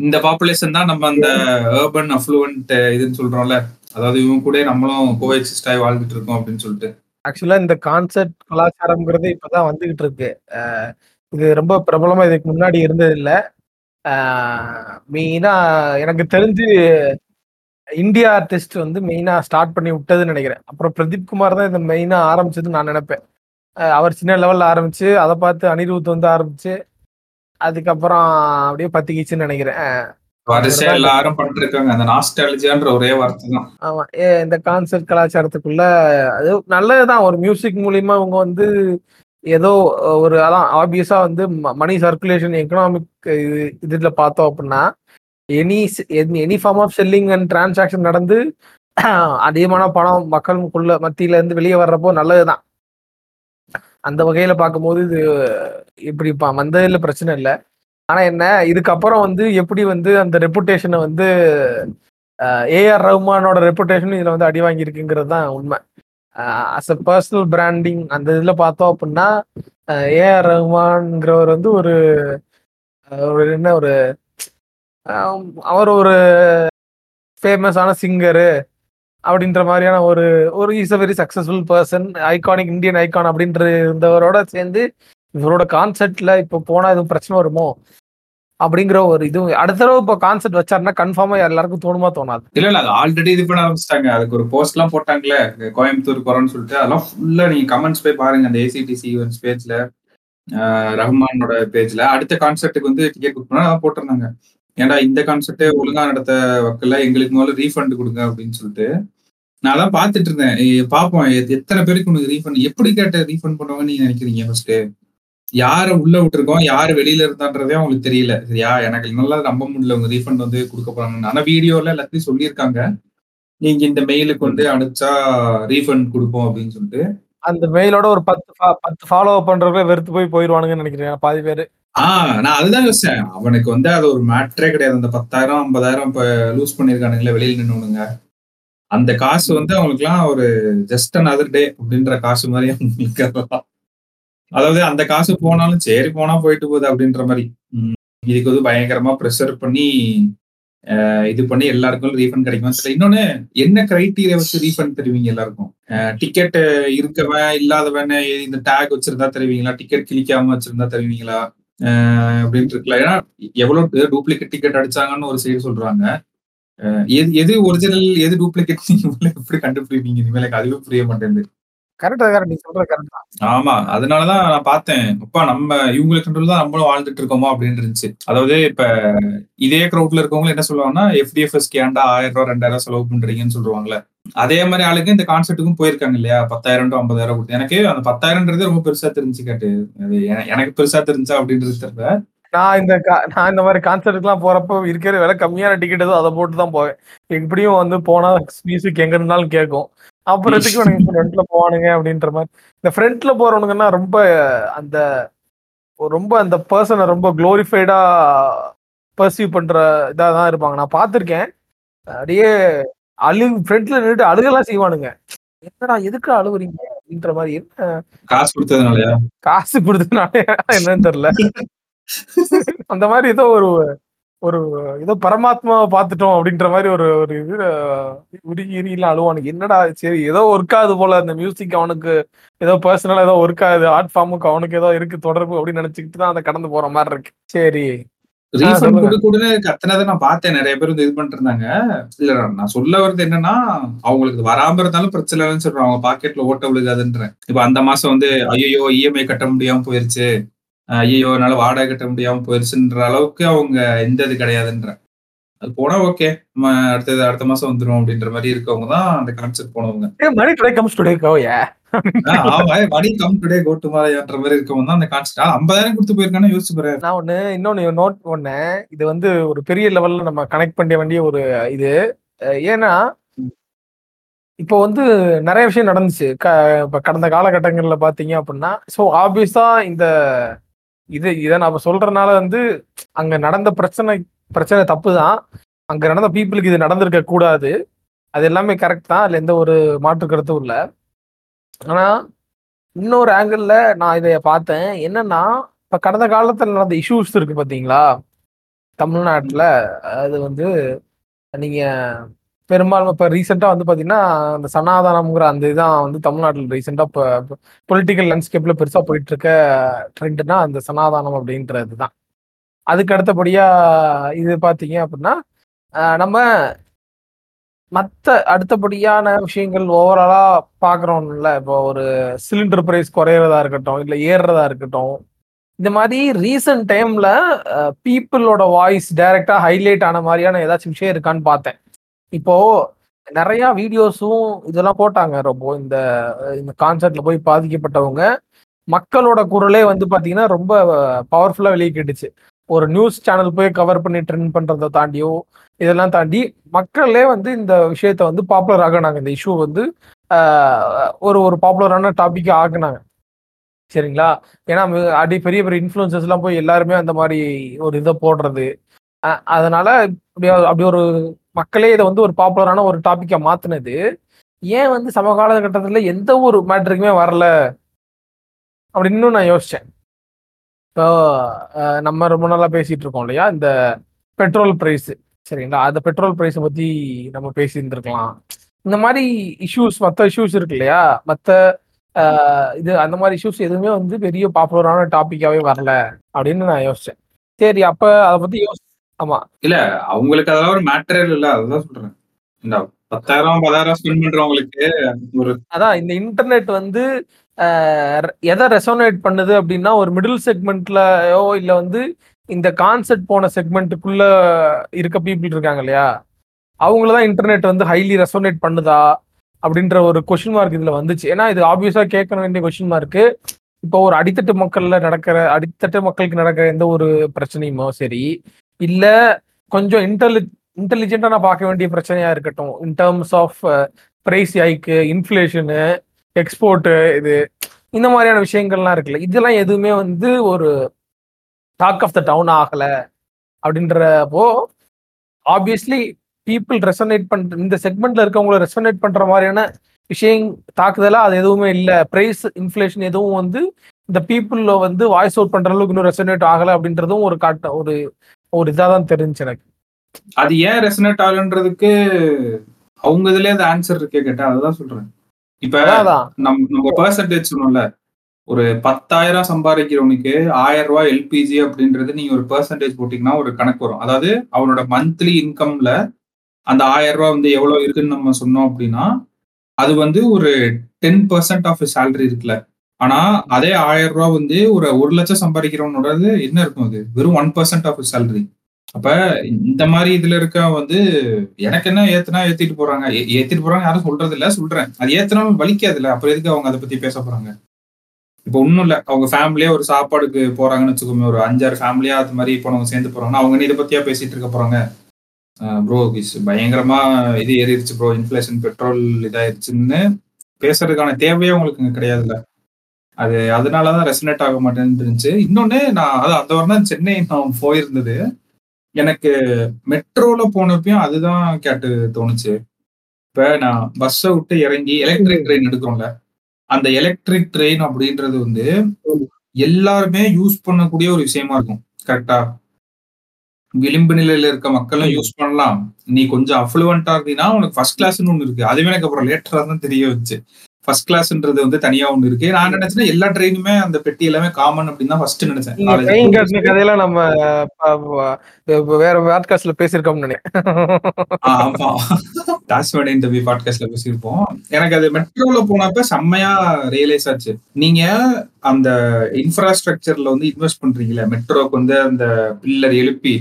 இந்த பாப்புலேஷன் தான் நம்ம அந்த ஏர்பன் அஃப்ளூவன்ட் இதுன்னு சொல்றோம்ல. அதாவது இவங்க கூட நம்மளும் கோஎக்சிஸ்ட் ஆகி வாழ்ந்துட்டு இருக்கோம் அப்படின்னு சொல்லிட்டு. ஆக்சுவலா இந்த கான்செர்ட் கலாச்சாரம்ங்கிறது இப்பதான் வந்துகிட்டு இருக்கு. இது ரொம்ப பிரபலமா இதுக்கு முன்னாடி இருந்தது இல்ல மெயினா எனக்கு தெரிஞ்சு இந்தியா ஆர்டிஸ்ட் வந்து மெயினா ஸ்டார்ட் பண்ணி விட்டதுன்னு நினைக்கிறேன். அப்புறம் பிரதீப் குமார் தான் இதை மெயினா ஆரம்பிச்சதுன்னு நான் நினைப்பேன். அவர் சின்ன லெவல்ல ஆரம்பிச்சு அதை பார்த்து அனிருத் வந்து ஆரம்பிச்சு அதுக்கப்புறம் அப்படியே பத்திக்கிச்சுன்னு நினைக்கிறேன். அஹ் வரிசையா எல்லாரும் பண்ணிருக்காங்க. அந்த நாஸ்டாலஜியான்ற ஒரே வார்த்தை தான். ஆமா ஏ, இந்த கான்சர்ட் கலாச்சாரத்துக்குள்ள அது நல்லதுதான். ஒரு மியூசிக் மூலியமா அவங்க வந்து ஏதோ ஒரு அதான் ஆப்வியஸா வந்து மணி சர்க்குலேஷன் எக்கனாமிக் இது இதுல பார்த்தோம் அப்படின்னா any any form of selling and transaction நடந்து அதிகமான பணம் மக்களுக்குள்ள மத்தியில இருந்து வெளியே வர்றப்போ நல்லதுதான். அந்த வகையில பார்க்கும்போது இது இப்படி ப- வந்ததுல பிரச்சனை இல்லை. ஆனா என்ன இதுக்கப்புறம் வந்து எப்படி வந்து அந்த ரெப்புடேஷனை வந்து ஏஆர் ரஹ்மானோட ரெப்புடேஷன் இதுல வந்து அடி வாங்கியிருக்குங்கிறது தான் உண்மை. அஸ் அ பர்சனல் பிராண்டிங் அந்த இதில் பார்த்தோம் அப்படின்னா ஏஆர் ரஹ்மான்ங்கிறவர் வந்து ஒரு ஒரு என்ன ஒரு அவர் ஒரு ஃபேமஸான சிங்கரு அப்படின்ற மாதிரியான ஒரு ஒரு is a very successful person iconic Indian icon அப்படின்ற இருந்தவரோட சேர்ந்து இவரோட கான்செர்ட்ல இப்போ போனால் எதுவும் பிரச்சனை வருமோ? அப்படிங்கிற ஒரு இதுவும் அடுத்த தடவை இப்போ கான்செர்ட் வச்சாருன்னா கன்ஃபார்மா எல்லாருக்கும் தோணுமா தோணாது? இல்ல இல்ல அது ஆல்ரெடி இது பண்ண ஆரம்பிச்சிட்டாங்க. அதுக்கு ஒரு போஸ்ட் எல்லாம் போட்டாங்களே கோயம்புத்தூர் போறோம்னு சொல்லிட்டு. அதெல்லாம் ஃபுல்லா நீங்க கமெண்ட்ஸ் போய் பாருங்க. அந்த ஏசிடிசி ஈவெண்ட்ஸ் பேஜ்ல ரஹ்மானோட பேஜ்ல அடுத்த கான்செர்ட்டுக்கு வந்து டிக்கெட் புக் பண்ணா அதான் போட்டிருந்தாங்க. ஏன்டா இந்த கான்செப்டே ஒழுங்கா நடத்த வக்கல எங்களுக்கு முதல்ல ரீஃபண்ட் கொடுங்க அப்படின்னு சொல்லிட்டு நான் தான் பார்த்துட்டு இருந்தேன். பார்ப்போம் எத்- எத்தனை பேருக்கு உனக்கு ரீஃபண்ட் எப்படி கேட்ட ரீஃபண்ட் பண்ணுவாங்கன்னு நீங்க நினைக்கிறீங்க ஃபர்ஸ்ட் யாரை உள்ள விட்டுருக்கோம் யார் வெளியில இருந்தான்றதே அவங்களுக்கு தெரியல. சரியா எனக்கு நல்லா நம்ப முடியல உங்க ரீஃபண்ட் வந்து கொடுக்க போறாங்கன்னு. ஆனா வீடியோல எல்லாத்தையும் சொல்லியிருக்காங்க. நீங்க இந்த மெயிலுக்கு வந்து அனுப்பிச்சா ரீஃபண்ட் கொடுப்போம் அப்படின்னு சொல்லிட்டு. அந்த மெயிலோட ஒரு பத்து பத்து ஃபாலோ பண்றவங்களே வெறுத்து போய் போயிடுவானுங்கன்னு நினைக்கிறேன். பாதி பேர். ஆஹ் நான் அதுதான் யோசிச்சேன். அவனுக்கு வந்து அது ஒரு மேட்ரே கிடையாது. அந்த பத்தாயிரம் ஐம்பதாயிரம் இப்ப லூஸ் பண்ணிருக்கானுங்களே வெளியில நின்னுங்க அந்த காசு வந்து அவங்களுக்குலாம் ஒரு ஜஸ்ட் அதர் டே அப்படின்ற காசு மாதிரி அவங்களுக்கு அதாவது அந்த காசு போனாலும் சரி போனா போயிட்டு போகுது அப்படின்ற மாதிரி. இதுக்கு வந்து பயங்கரமா ப்ரெஷர் பண்ணி இது பண்ணி எல்லாருக்கும் ரீஃபண்ட் கிடைக்குமா சரி இன்னொன்னு என்ன கிரைட்டீரியா வச்சு ரீஃபண்ட் தருவீங்க எல்லாருக்கும்? டிக்கெட் இருக்கவன் இல்லாதவன் இந்த டேக் வச்சிருந்தா தருவீங்களா? டிக்கெட் கிழிக்காம வச்சிருந்தா தருவீங்களா? அஹ் அப்படின்ட்டு இருக்கலாம் ஏன்னா எவ்வளவு டூப்ளிகேட் டிக்கெட் அடிச்சாங்கன்னு ஒரு சைடு சொல்றாங்க. எது எது ஒரிஜினல் எது டூப்ளிகேட் நீங்க எப்படி கண்டுபிடிப்பீங்க? இனிமேல் எனக்கு அதுவே புரிய மாட்டேங்குது. ஆமா அதனாலதான் நான் பார்த்தேன். அப்பா நம்ம இவங்களுக்கு கண்ட்ரோல் தான் நம்மளும் வாழ்ந்துட்டு இருக்கோமா? அப்படின்னு இருந்துச்சு. அதாவது இப்ப இதே க்ரௌட்ல இருக்கவங்க என்ன சொல்லுவாங்கன்னா எஃப்டிஎஃப்எஸ் கேண்டா ஆயிரம் ரூபாய் ரெண்டாயிரம் செலவு பண்றீங்கன்னு சொல்லுவாங்கல்ல. அதே மாதிரி ஆளுங்க இந்த கான்செர்ட்டுக்கும் போயிருக்காங்க இல்லையா? பத்தாயிரம் டு ஐம்பதாயிரம் கொடுத்து. எனக்கு அந்த பத்தாயிரம்ன்றது ரொம்ப பெருசா தெரிஞ்சு கேட்டு. அது எனக்கு பெருசா தெரிஞ்சா அப்படின்றது தெரியல. நான் இந்த கா- நான் இந்த மாதிரி கான்சர்ட்டுக்குலாம் போறப்போ இருக்கிற விலை கம்மியான டிக்கெட் ஏதோ அதை போட்டு தான் போவேன். எப்படியும் வந்து போனா மியூசிக் எங்க இருந்தாலும் கேட்கும். அப்புறத்துக்கு உனக்கு ஃப்ரண்ட்ல போவானுங்க அப்படின்ற மாதிரி. இந்த ஃப்ரண்ட்ல போறவனுங்கன்னா ரொம்ப அந்த ரொம்ப அந்த பர்சனை ரொம்ப குளோரிஃபைடா பர்சீவ் பண்ற இதாக தான் இருப்பாங்க. நான் பார்த்துருக்கேன். அப்படியே அழு ஃப்ரண்ட்ல நின்றுட்டு அழுகெல்லாம் செய்வானுங்க. என்னடா எதுக்கு அழுவுறீங்க? அப்படின்ற மாதிரி. என்ன காசு கொடுத்ததுனாலயா? காசு கொடுத்தனால என்னன்னு தெரியல. அந்த மாதிரி ஏதோ ஒரு ஒரு ஏதோ பரமாத்மாவை பார்த்துட்டோம் அப்படின்ற மாதிரி ஒரு ஒரு இது அஹ், உருகி இறுகிலாம் அழுவானுக்கு என்னடா சரி ஏதோ ஒர்க் ஆகுது போல அந்த மியூசிக் அவனுக்கு. ஏதோ பர்சனலா ஏதோ ஒர்க் ஆகுது ஆர்ட் ஃபார்முக்கு அவனுக்கு ஏதோ இருக்கு தொடர்பு அப்படின்னு நினைச்சுக்கிட்டு தான் அதை கடந்து போற மாதிரி இருக்கு. சரி. ரீஃபண்ட் சொல்லுங்க. கொடு கொடுன்னு கத்துனதை நான் பார்த்தேன். நிறைய பேர் வந்து இது பண்ணிட்டு இருந்தாங்க இல்ல நான் சொல்ல வர்றது என்னன்னா அவங்களுக்கு வராம இருந்தாலும் பிரச்சனை இல்லைன்னு சொல்றேன். அவங்க பாக்கெட்ல ஓட்ட விழுகாதுன்றேன். இப்ப அந்த மாசம் வந்து ஐயோ இஎம்ஐ கட்ட முடியாம போயிருச்சு. ஐயோ என்னால வாடகை கட்ட முடியாம போயிருச்சுன்ற அளவுக்கு அவங்க எந்த இது கிடையாதுன்ற அது போனா ஓகே. நம்ம அடுத்தது அடுத்த மாசம் வந்துரும் அப்படின்ற மாதிரி இருக்கவங்க தான் அந்த கான்செப்ட் போனவங்க. கம் டுடே கோ டுமாரோன்ற மாதிரி இருக்கவங்க தான் அந்த கான்செப்ட் ஐம்பதாயிரம் கொடுத்து போயிருக்கானு யோசிச்சு பாரு. நான் ஒண்ணு இன்னொன்னு நோட் பண்ணேன். இது வந்து ஒரு பெரிய லெவல்ல நம்ம கனெக்ட் பண்ண வேண்டிய ஒரு இது. ஏன்னா இப்போ வந்து நிறைய விஷயம் நடந்துச்சு. இப்போ கடந்த காலகட்டங்கள்ல பாத்தீங்க அப்படின்னா ஸோ ஆப்வியஸா இந்த இது இதை நான் சொல்றதுனால வந்து அங்க நடந்த பிரச்சனை பிரச்சனை தப்பு தான் அங்க நடந்த பீப்புளுக்கு இது நடந்திருக்க கூடாது அது எல்லாமே கரெக்ட் தான். அதுல எந்த ஒரு மாற்று கருத்தும் இல்லை. ஆனால் இன்னொரு ஆங்கிளில் நான் இதை பார்த்தேன். என்னன்னா இப்போ கடந்த காலத்தில் நடந்த இஷ்யூஸ் இருக்கு பார்த்தீங்களா தமிழ்நாட்டில் அது வந்து நீங்கள் பெரும்பாலும் இப்போ ரீசெண்டாக வந்து பார்த்தீங்கன்னா அந்த சனாதனம்ங்கிற அந்த இதான் வந்து தமிழ்நாட்டில் ரீசெண்டாக இப்போ பொலிட்டிக்கல் லேண்ட்ஸ்கேப்பில் பெருசாக போயிட்டு இருக்க ட்ரெண்ட்னா அந்த சனாதானம் அப்படின்றது தான். அதுக்கு அடுத்தபடியாக இது பார்த்தீங்க அப்படின்னா நம்ம மற்ற அடுத்தபடியான விஷயங்கள் ஓவராலா பாக்குறோம்ல இப்போ ஒரு சிலிண்டர் பிரைஸ் குறையறதா இருக்கட்டும் இல்ல ஏறுறதா இருக்கட்டும் இந்த மாதிரி ரீசன்ட் டைம்ல பீப்புளோட வாய்ஸ் டைரக்டா ஹைலைட் ஆன மாதிரியான ஏதாச்சும் விஷயம் இருக்கான்னு பார்த்தேன். இப்போ நிறைய வீடியோஸும் இதெல்லாம் போட்டாங்க ரொம்ப இந்த இந்த கான்சர்ட்ல போய் பாதிக்கப்பட்டவங்க. மக்களோட குரலே வந்து பாத்தீங்கன்னா ரொம்ப பவர்ஃபுல்லா வெளியே கேட்டுச்சு ஒரு நியூஸ் சேனல் போய் கவர் பண்ணி ட்ரெண்ட் பண்றதை தாண்டியோ இதெல்லாம் தாண்டி மக்களே வந்து இந்த விஷயத்த வந்து பாப்புலர் ஆகினாங்க இந்த இஷ்யூ வந்து ஒரு ஒரு பாப்புலரான டாபிக் ஆக்குனாங்க. சரிங்களா? ஏன்னா அடி பெரிய பெரிய இன்ஃப்ளூயன்சஸ்லாம் போய் எல்லாருமே அந்த மாதிரி ஒரு இதை போடுறது. அதனால அப்படி ஒரு- அப்படி ஒரு மக்களே இதை வந்து ஒரு பாப்புலரான ஒரு டாப்பிக்கை மாத்துனது. ஏன் வந்து சமகால கட்டத்தில் எந்த ஒரு மேட்ருக்குமே வரல? அப்படின்னு நான் யோசித்தேன் இப்போ நம்ம ரொம்ப நாளாக பேசிகிட்டு இருக்கோம் இல்லையா? இந்த பெட்ரோல் ப்ரைஸு சரிங்களா? அந்த பெட்ரோல் பிரைஸ் பத்தி நம்ம பேசி இருந்திருக்கலாம் இந்த மாதிரி இஷ்யூஸ் மற்ற இஷ்யூஸ் இருக்கு இல்லையா? மற்ற இது அந்த மாதிரி இஷ்யூஸ் எதுவுமே வந்து பெரிய பாப்புலரான டாபிக்காவே வரல அப்படின்னு நான் யோசிச்சேன். சரி அப்ப அதை பத்தி யோசி ஆமா. இல்ல அவங்களுக்கு அதெல்லாம் ஒரு மேட்டரே இல்ல. அதுதான் சொல்றேன். இந்த பத்தாயிரம் பதாயிரம் ஸ்பெண்ட் பண்றவங்களுக்கு ஒரு அதான் இந்த இன்டர்நெட் வந்து எதை ரெசோனேட் பண்ணுது அப்படின்னா ஒரு மிடில் செக்மெண்ட்லயோ இல்ல வந்து இந்த கான்செர்ட் போன செக்மெண்ட்டுக்குள்ள இருக்க பீப்புள் இருக்காங்க இல்லையா? அவங்கள தான் இன்டர்நெட் வந்து ஹைலி ரெசோனேட் பண்ணுதா? அப்படின்ற ஒரு கொஷின் மார்க் இதுல வந்துச்சு. ஏன்னா இது ஆப்வியஸா கேட்க வேண்டிய கொஷின் மார்க்கு இப்போ ஒரு அடித்தட்டு மக்கள்ல நடக்கிற அடித்தட்டு மக்களுக்கு நடக்கிற எந்த ஒரு பிரச்சனையுமோ சரி இல்ல கொஞ்சம் இன்டெலி இன்டெலிஜென்டா நான் பார்க்க வேண்டிய பிரச்சனையா இருக்கட்டும். இன் டேர்ம்ஸ் ஆஃப் பிரைஸ் ஹைக்கு இன்ஃப்ளேஷனு எக்ஸ்போர்ட்டு இது இந்த மாதிரியான விஷயங்கள்லாம் இருக்குல்ல. இதெல்லாம் எதுவுமே வந்து ஒரு டாக் ஆஃப் த டவுன் ஆகல அப்படின்றப்போ ஆப்வியஸ்லி பீப்புள் ரெசனேட் பண்ற இந்த செக்மெண்ட்ல இருக்கவங்கள ரெசனேட் பண்ற மாதிரியான விஷயம் தாக்குதலா அது எதுவுமே இல்லை. பிரைஸ் இன்ஃப்ளேஷன் எதுவும் வந்து இந்த பீப்புள்ல வந்து வாய்ஸ் அவுட் பண்ற அளவுக்கு இன்னும் ரெசனேட் ஆகல அப்படின்றதும் ஒரு காட்ட ஒரு ஒரு இதாக தான் தெரிஞ்சு எனக்கு. அது ஏன் ரெசனேட் ஆகுன்றதுக்கு அவங்க இதுலயே அந்த ஆன்சர் இருக்கே கேட்டா அதுதான் சொல்றேன். இப்ப அதான் நம் நம்ம பெர்சன்டேஜ் சொன்னோம்ல ஒரு பத்தாயிரம் சம்பாதிக்கிறவனுக்கு ஆயிரம் ரூபாய் எல்பிஜி அப்படின்றது நீங்க ஒரு பெர்சன்டேஜ் போட்டீங்கன்னா ஒரு கணக்கு வரும். அதாவது அவனோட மந்த்லி இன்கம்ல அந்த ஆயிரம் ரூபாய் வந்து எவ்வளவு இருக்குன்னு நம்ம சொன்னோம் அப்படின்னா அது வந்து ஒரு டென் பர்சன்ட் ஆஃப் சேலரி இருக்குல்ல. ஆனா அதே ஆயிரம் ரூபாய் வந்து ஒரு ஒரு லட்சம் சம்பாதிக்கிறவனோடது என்ன இருக்கும் அது? வெறும் ஒன் பர்சன்ட் ஆஃப் சேலரி அப்ப இந்த மாதிரி இதுல இருக்க வந்து எனக்கு என்ன ஏத்துனா ஏத்திட்டு போறாங்க? ஏத்திட்டு போறாங்க யாரும் சொல்றது இல்ல சொல்றேன். அது ஏத்துனாலும் வலிக்காதுல்ல? அப்புறம் எதுக்கு அவங்க அதை பத்தி பேச போறாங்க? இப்போ ஒன்றும் இல்ல. அவங்க ஃபேமிலியா ஒரு சாப்பாடுக்கு போறாங்கன்னு வச்சுக்கோங்க ஒரு அஞ்சாறு ஃபேமிலியா அது மாதிரி இப்போ நம்ம சேர்ந்து போறாங்கன்னா அவங்க இதை பத்தியா பேசிட்டு இருக்க போறாங்க? ப்ரோ பயங்கரமா இது ஏறிடுச்சு ப்ரோ இன்ஃபிளேஷன் பெட்ரோல் இதாயிருச்சுன்னு பேசுறதுக்கான தேவையே உங்களுக்கு இங்க கிடையாதுல்ல. அது அதனாலதான் ரெசனேட் ஆக மாட்டேன்னு இருந்துச்சு இன்னொன்னு நான் அது அந்த வாரம் தான் சென்னை நான் போயிருந்தது. எனக்கு மெட்ரோல போனப்பையும் அதுதான் கேட்டு தோணுச்சு. இப்ப நான் பஸ்ஸை விட்டு இறங்கி எலக்ட்ரிக் ட்ரெயின் எடுக்கிறோம்ல. அந்த எலக்ட்ரிக் ட்ரெயின் அப்படின்றது வந்து எல்லாருமே யூஸ் பண்ணக்கூடிய ஒரு விஷயமா இருக்கும். கரெக்டா விளிம்பு நிலையில இருக்க மக்களும் யூஸ் பண்ணலாம். நீ கொஞ்சம் அஃப்ளூவெண்டா இருந்தீங்கன்னா உனக்கு ஃபர்ஸ்ட் கிளாஸ்னு ஒண்ணு இருக்கு. அதுவே எனக்கு அப்புறம் லேட்டரா தான் தெரிய வச்சு. ஃபர்ஸ்ட் கிளாஸ்ன்றது வந்து தனியா ஒண்ணு இருக்கு. நான் நினைச்சேன் எல்லா ட்ரெயினுமே அந்த பெட்டி எல்லாமே காமன் அப்படின்னு தான் ஃபர்ஸ்ட் நினைச்சேன். ட்ரெயின். கட்டின கதையெல்லாம் நம்ம வேற பாட்காஸ்ட்ல பேசியிருக்கோம்னு நினைக்கிறேன். ஆமா. டாஸ்மேட் இன்டர்வியூ பாட்காஸ்ட்ல பேசியிருப்போம். எனக்கு அது மெட்ரோல போனப்ப செம்மையா ரியலைஸ் ஆச்சு. நீங்க அந்த இன்ஃப்ராஸ்ட்ரக்சர்ல வந்து இன்வெஸ்ட் பண்றீங்களே மெட்ரோக்கு வந்து அந்த பில்லர் எழுப்பி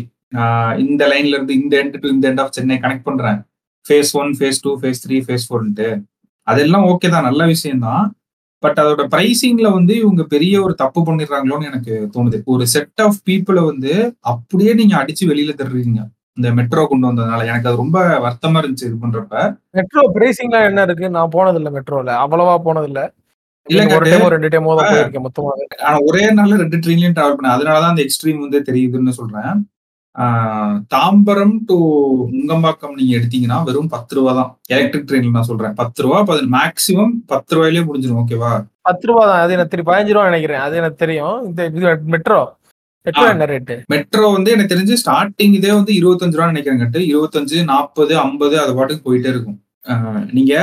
இந்த லைன்ல இருந்து இந்த எண்ட் டு இந்த எண்ட் ஆஃப் சென்னை கனெக்ட் பண்றேன். Phase one phase two phase three phase ஃபோர்ன்ட்டு அதெல்லாம் ஓகே தான் நல்ல விஷயம் தான் பட் அதோட பிரைசிங்ல வந்து இவங்க பெரிய ஒரு தப்பு பண்ணிடுறாங்களோன்னு எனக்கு தோணுது. ஒரு செட் ஆஃப் பீப்புளை வந்து அப்படியே நீங்க அடிச்சு வெளியில தர்றீங்க. இந்த மெட்ரோ கொண்டு வந்ததுனால. எனக்கு அது ரொம்ப வருத்தமா இருந்துச்சு இது பண்றப்ப. மெட்ரோ பிரேசிங்லாம் என்ன இருக்கு? நான் போனது இல்ல மெட்ரோல அவ்வளவா போனது இல்ல ரெண்டு டைமோ தான் போயிருக்கேன் மொத்தமா ஆனா ஒரே நாள்ல ரெண்டு ட்ரெயின்லயும் டிராவல் பண்ணேன். அதனாலதான் அந்த எக்ஸ்ட்ரீம் வந்து தெரியுதுன்னு சொல்றேன். தாம்பரம் டு முங்கம்பாக்கம் நீங்க எடுத்தீங்கன்னா வெறும் பத்து ரூபா தான். எலக்ட்ரிக் ட்ரெயின்ல நான் சொல்றேன். பத்து ரூபா மேக்ஸிமம் பத்து ரூபாயிலே முடிஞ்சிடும் ஓகேவா பத்து ரூபா தான். அது எனக்கு தெரியும் பதினஞ்சு ரூபா நினைக்கிறேன். அது எனக்கு தெரியும். இந்த மெட்ரோ மெட்ரோ. என்ன ரேட்டு மெட்ரோ வந்து எனக்கு தெரிஞ்சு ஸ்டார்டிங் இதே வந்து இருபத்தஞ்சு ரூபா நினைக்கிறேன் கட்டு. இருபத்தஞ்சு நாற்பது ஐம்பது அது பாட்டுக்கு போயிட்டே இருக்கும். நீங்க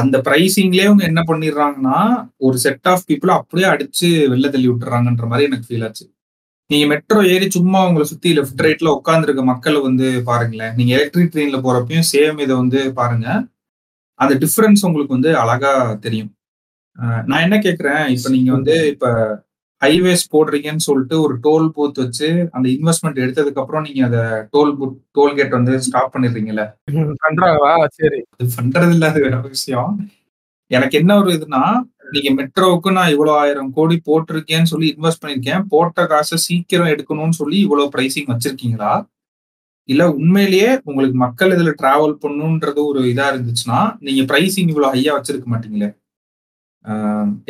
அந்த பிரைசிங்லயே அவங்க என்ன பண்ணிடுறாங்கன்னா ஒரு செட் ஆஃப் பீப்புள் அப்படியே அடிச்சு வெளில தள்ளி விட்டுறாங்கன்ற மாதிரி எனக்கு ஃபீல் ஆச்சு. நீங்க மெட்ரோ ஏறி சும்மா உங்களை சுத்தி லெஃப்ட் ரைட்ல உட்காந்துருக்க மக்களை வந்து பாருங்களேன். நீங்க எலக்ட்ரிக் ட்ரெயின்ல போறப்பயும் சேம் இதை வந்து பாருங்க. அந்த டிஃபரன்ஸ் உங்களுக்கு வந்து அழகா தெரியும். நான் என்ன கேக்குறேன்? இப்ப நீங்க வந்து இப்ப ஹைவேஸ் போடுறீங்கன்னு சொல்லிட்டு ஒரு டோல் பூத் வச்சு அந்த இன்வெஸ்ட்மெண்ட் எடுத்ததுக்கு அப்புறம் நீங்க அத டோல் பூத் டோல் கேட் வந்து ஸ்டாப் பண்ணிடுறீங்கல்ல? பண்றாங்களா? சரி. அது பண்றது இல்ல அது வேற விஷயம். எனக்கு என்ன ஒரு இதுனா நீங்க மெட்ரோவுக்கு நான் இவ்வளவு ஆயிரம் கோடி போட்டிருக்கேன்னு சொல்லி இன்வெஸ்ட் பண்ணிருக்கேன் போட்ட காசை சீக்கிரம் எடுக்கணும்னு சொல்லி இவ்வளவு பிரைசிங் வச்சிருக்கீங்களா? இல்ல உண்மையிலேயே உங்களுக்கு மக்கள் இதுல டிராவல் பண்ணுன்றது ஒரு இதா இருந்துச்சுன்னா நீங்க பிரைசிங் இவ்வளவு ஹையா வச்சிருக்க மாட்டீங்களே.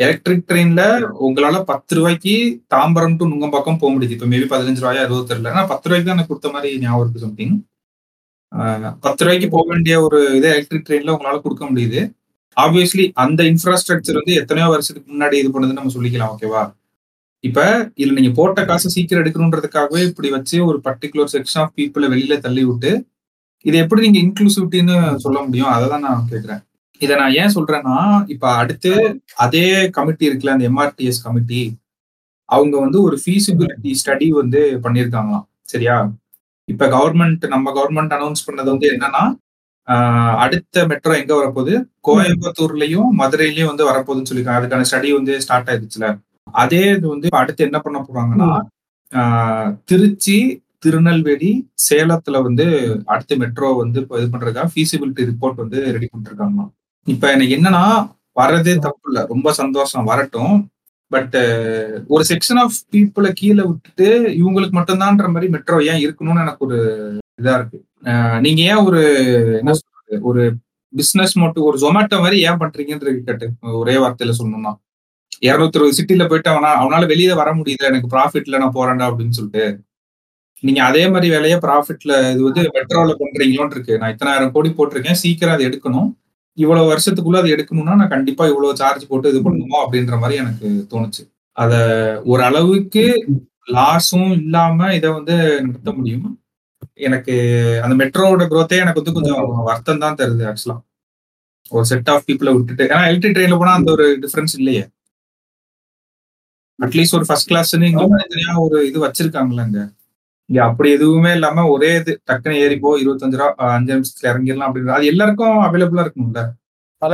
எலக்ட்ரிக் ட்ரெயின்ல உங்களால பத்து ரூபாய்க்கு தாம்பரம் டு நுங்கம்பாக்கம் போக முடியுது. இப்ப மேபி பதினஞ்சு ரூபாயா இருபத்தி தெரியல. ஆனா பத்து ரூபாய்க்கு தான் எனக்கு கொடுத்த மாதிரி ஞாபகம் இருக்கு சம்திங் பத்து ரூபாய்க்கு போக வேண்டிய ஒரு இதை எலக்ட்ரிக் ட்ரெயின்ல உங்களால கொடுக்க முடியுது. ஆப்வியஸ்லி அந்த இன்ஃப்ராஸ்ட்ரக்சர் வந்து எத்தனையோ வருஷத்துக்கு முன்னாடி இது பண்ணதுன்னு நம்ம சொல்லிக்கலாம் ஓகேவா இப்ப இதுல நீங்க போட்ட காசு சீக்கிரம் எடுக்கணுன்றதுக்காகவே இப்படி வச்சு ஒரு பர்டிகுலர் செக்ஷன் ஆஃப் பீப்புளை வெளியில தள்ளி விட்டு இது எப்படி நீங்க இன்க்ளூசிவிட்டின்னு சொல்ல முடியும்? அதை தான் நான் கேட்கிறேன். இதை நான் ஏன் சொல்றேன்னா இப்ப அடுத்து அதே கமிட்டி இருக்குல்ல அந்த எம்ஆர்டிஎஸ் கமிட்டி அவங்க வந்து ஒரு ஃபீசிபிலிட்டி ஸ்டடி வந்து பண்ணியிருக்காங்களாம் சரியா? இப்ப கவர்மெண்ட் நம்ம கவர்மெண்ட் அனௌன்ஸ் பண்ணது வந்து என்னன்னா அடுத்த மெட்ரோ எங்க வரப்போகுது? கோயம்புத்தூர்லயும் மதுரையிலயும் வந்து வரப்போகுதுன்னு சொல்லியிருக்காங்க. அதுக்கான ஸ்டடி வந்து ஸ்டார்ட் ஆயிடுச்சுல. அதே இது வந்து அடுத்து என்ன பண்ண போறாங்கன்னா திருச்சி திருநெல்வேலி சேலத்துல வந்து அடுத்த மெட்ரோ வந்து இப்போ இது பண்றதுக்காக ஃபீசிபிலிட்டி ரிப்போர்ட் வந்து ரெடி பண்ணிருக்காங்க இப்ப எனக்கு என்னன்னா வர்றதே தப்பு இல்ல ரொம்ப சந்தோஷம். வரட்டும். பட் ஒரு செக்ஷன் ஆஃப் பீப்புளை கீழே விட்டுட்டு இவங்களுக்கு மட்டும்தான்ற மாதிரி மெட்ரோ ஏன் இருக்கணும்னு எனக்கு ஒரு இதா இருக்கு. நீங்க ஏன் ஒரு என்ன சொல்றது ஒரு பிசினஸ் மட்டும் ஒரு ஜொமேட்டோ மாதிரி ஏன் பண்றீங்கன்றது கேட்டு ஒரே வார்த்தையில சொல்லணும்னா. இருநூத்தி இருபது சிட்டில போயிட்டு அவனா அவனால வெளியில வர முடியல எனக்கு ப்ராஃபிட்ல நான் போறேன்டா அப்படின்னு சொல்லிட்டு. நீங்க அதே மாதிரி வேலையை ப்ராஃபிட்ல இது வந்து மெட்ரோல பண்றீங்களோன்னு இருக்கு நான் இத்தனாயிரம் கோடி போட்டிருக்கேன் சீக்கிரம் அதை எடுக்கணும். இவ்வளவு வருஷத்துக்குள்ள அதை எடுக்கணும்னா நான் கண்டிப்பா இவ்வளவு சார்ஜ் போட்டு இது பண்ணணுமோ அப்படின்ற மாதிரி எனக்கு தோணுச்சு. அத ஒரு அளவுக்கு லாஸும் இல்லாம இதை வந்து நிறுத்த முடியும். எனக்கு அந்த மெட்ரோவோட growth-ஏ எனக்கு வந்து கொஞ்சம் வருத்தம் தான் தருது ஆக்சுவலா ஒரு செட் ஆஃப் பீப்புளை விட்டுட்டு. ஏன்னா எலக்ட்ரிக் ட்ரெயின்ல போனா அந்த ஒரு டிஃபரன்ஸ் இல்லையே. அட்லீஸ்ட் ஒரு ஃபர்ஸ்ட் கிளாஸ்ன்னு தனித்தனியா ஒரு இது வச்சிருக்காங்கல்ல இங்க இங்க அப்படி எதுவுமே இல்லாம ஒரே இது டக்குன்னு ஏறி போ இருபத்தஞ்சு ரூபா அஞ்சு நிமிஷத்துல இறங்கிடலாம் அப்படின்னு அது எல்லாருக்கும் அவைலபிளா இருக்கணும்ல பல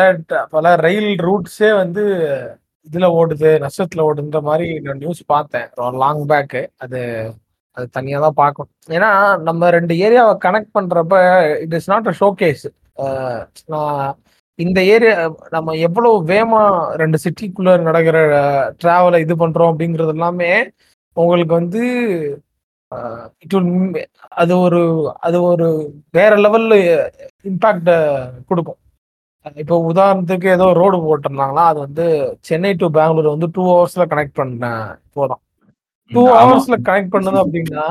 பல ரயில் ரூட்ஸே வந்து இதுல ஓடுது நஷ்டத்துல ஓடுன்ற மாதிரி நான் நியூஸ் பார்த்தேன். லாங் பேக்கு அது அது தனியா தான் பார்க்கணும். ஏன்னா நம்ம ரெண்டு ஏரியாவை கனெக்ட் பண்றப்ப it is not a showcase நான் இந்த ஏரியா நம்ம எவ்வளவு வேமா ரெண்டு சிட்டிக்குள்ள நடக்கிற டிராவலை இது பண்றோம் அப்படிங்கிறது எல்லாமே உங்களுக்கு வந்து இட் அது ஒரு அது ஒரு வேற லெவல்ல இம்பாக்ட கொடுக்கும். இப்போ உதாரணத்துக்கு ஏதோ ரோடு போட்டிருந்தாங்களா அது வந்து சென்னை டு பெங்களூர் வந்து டூ ஹவர்ஸ்ல கனெக்ட் பண்ண போதும். டூ. ஹவர்ஸ்ல கனெக்ட் பண்ணது அப்படின்னா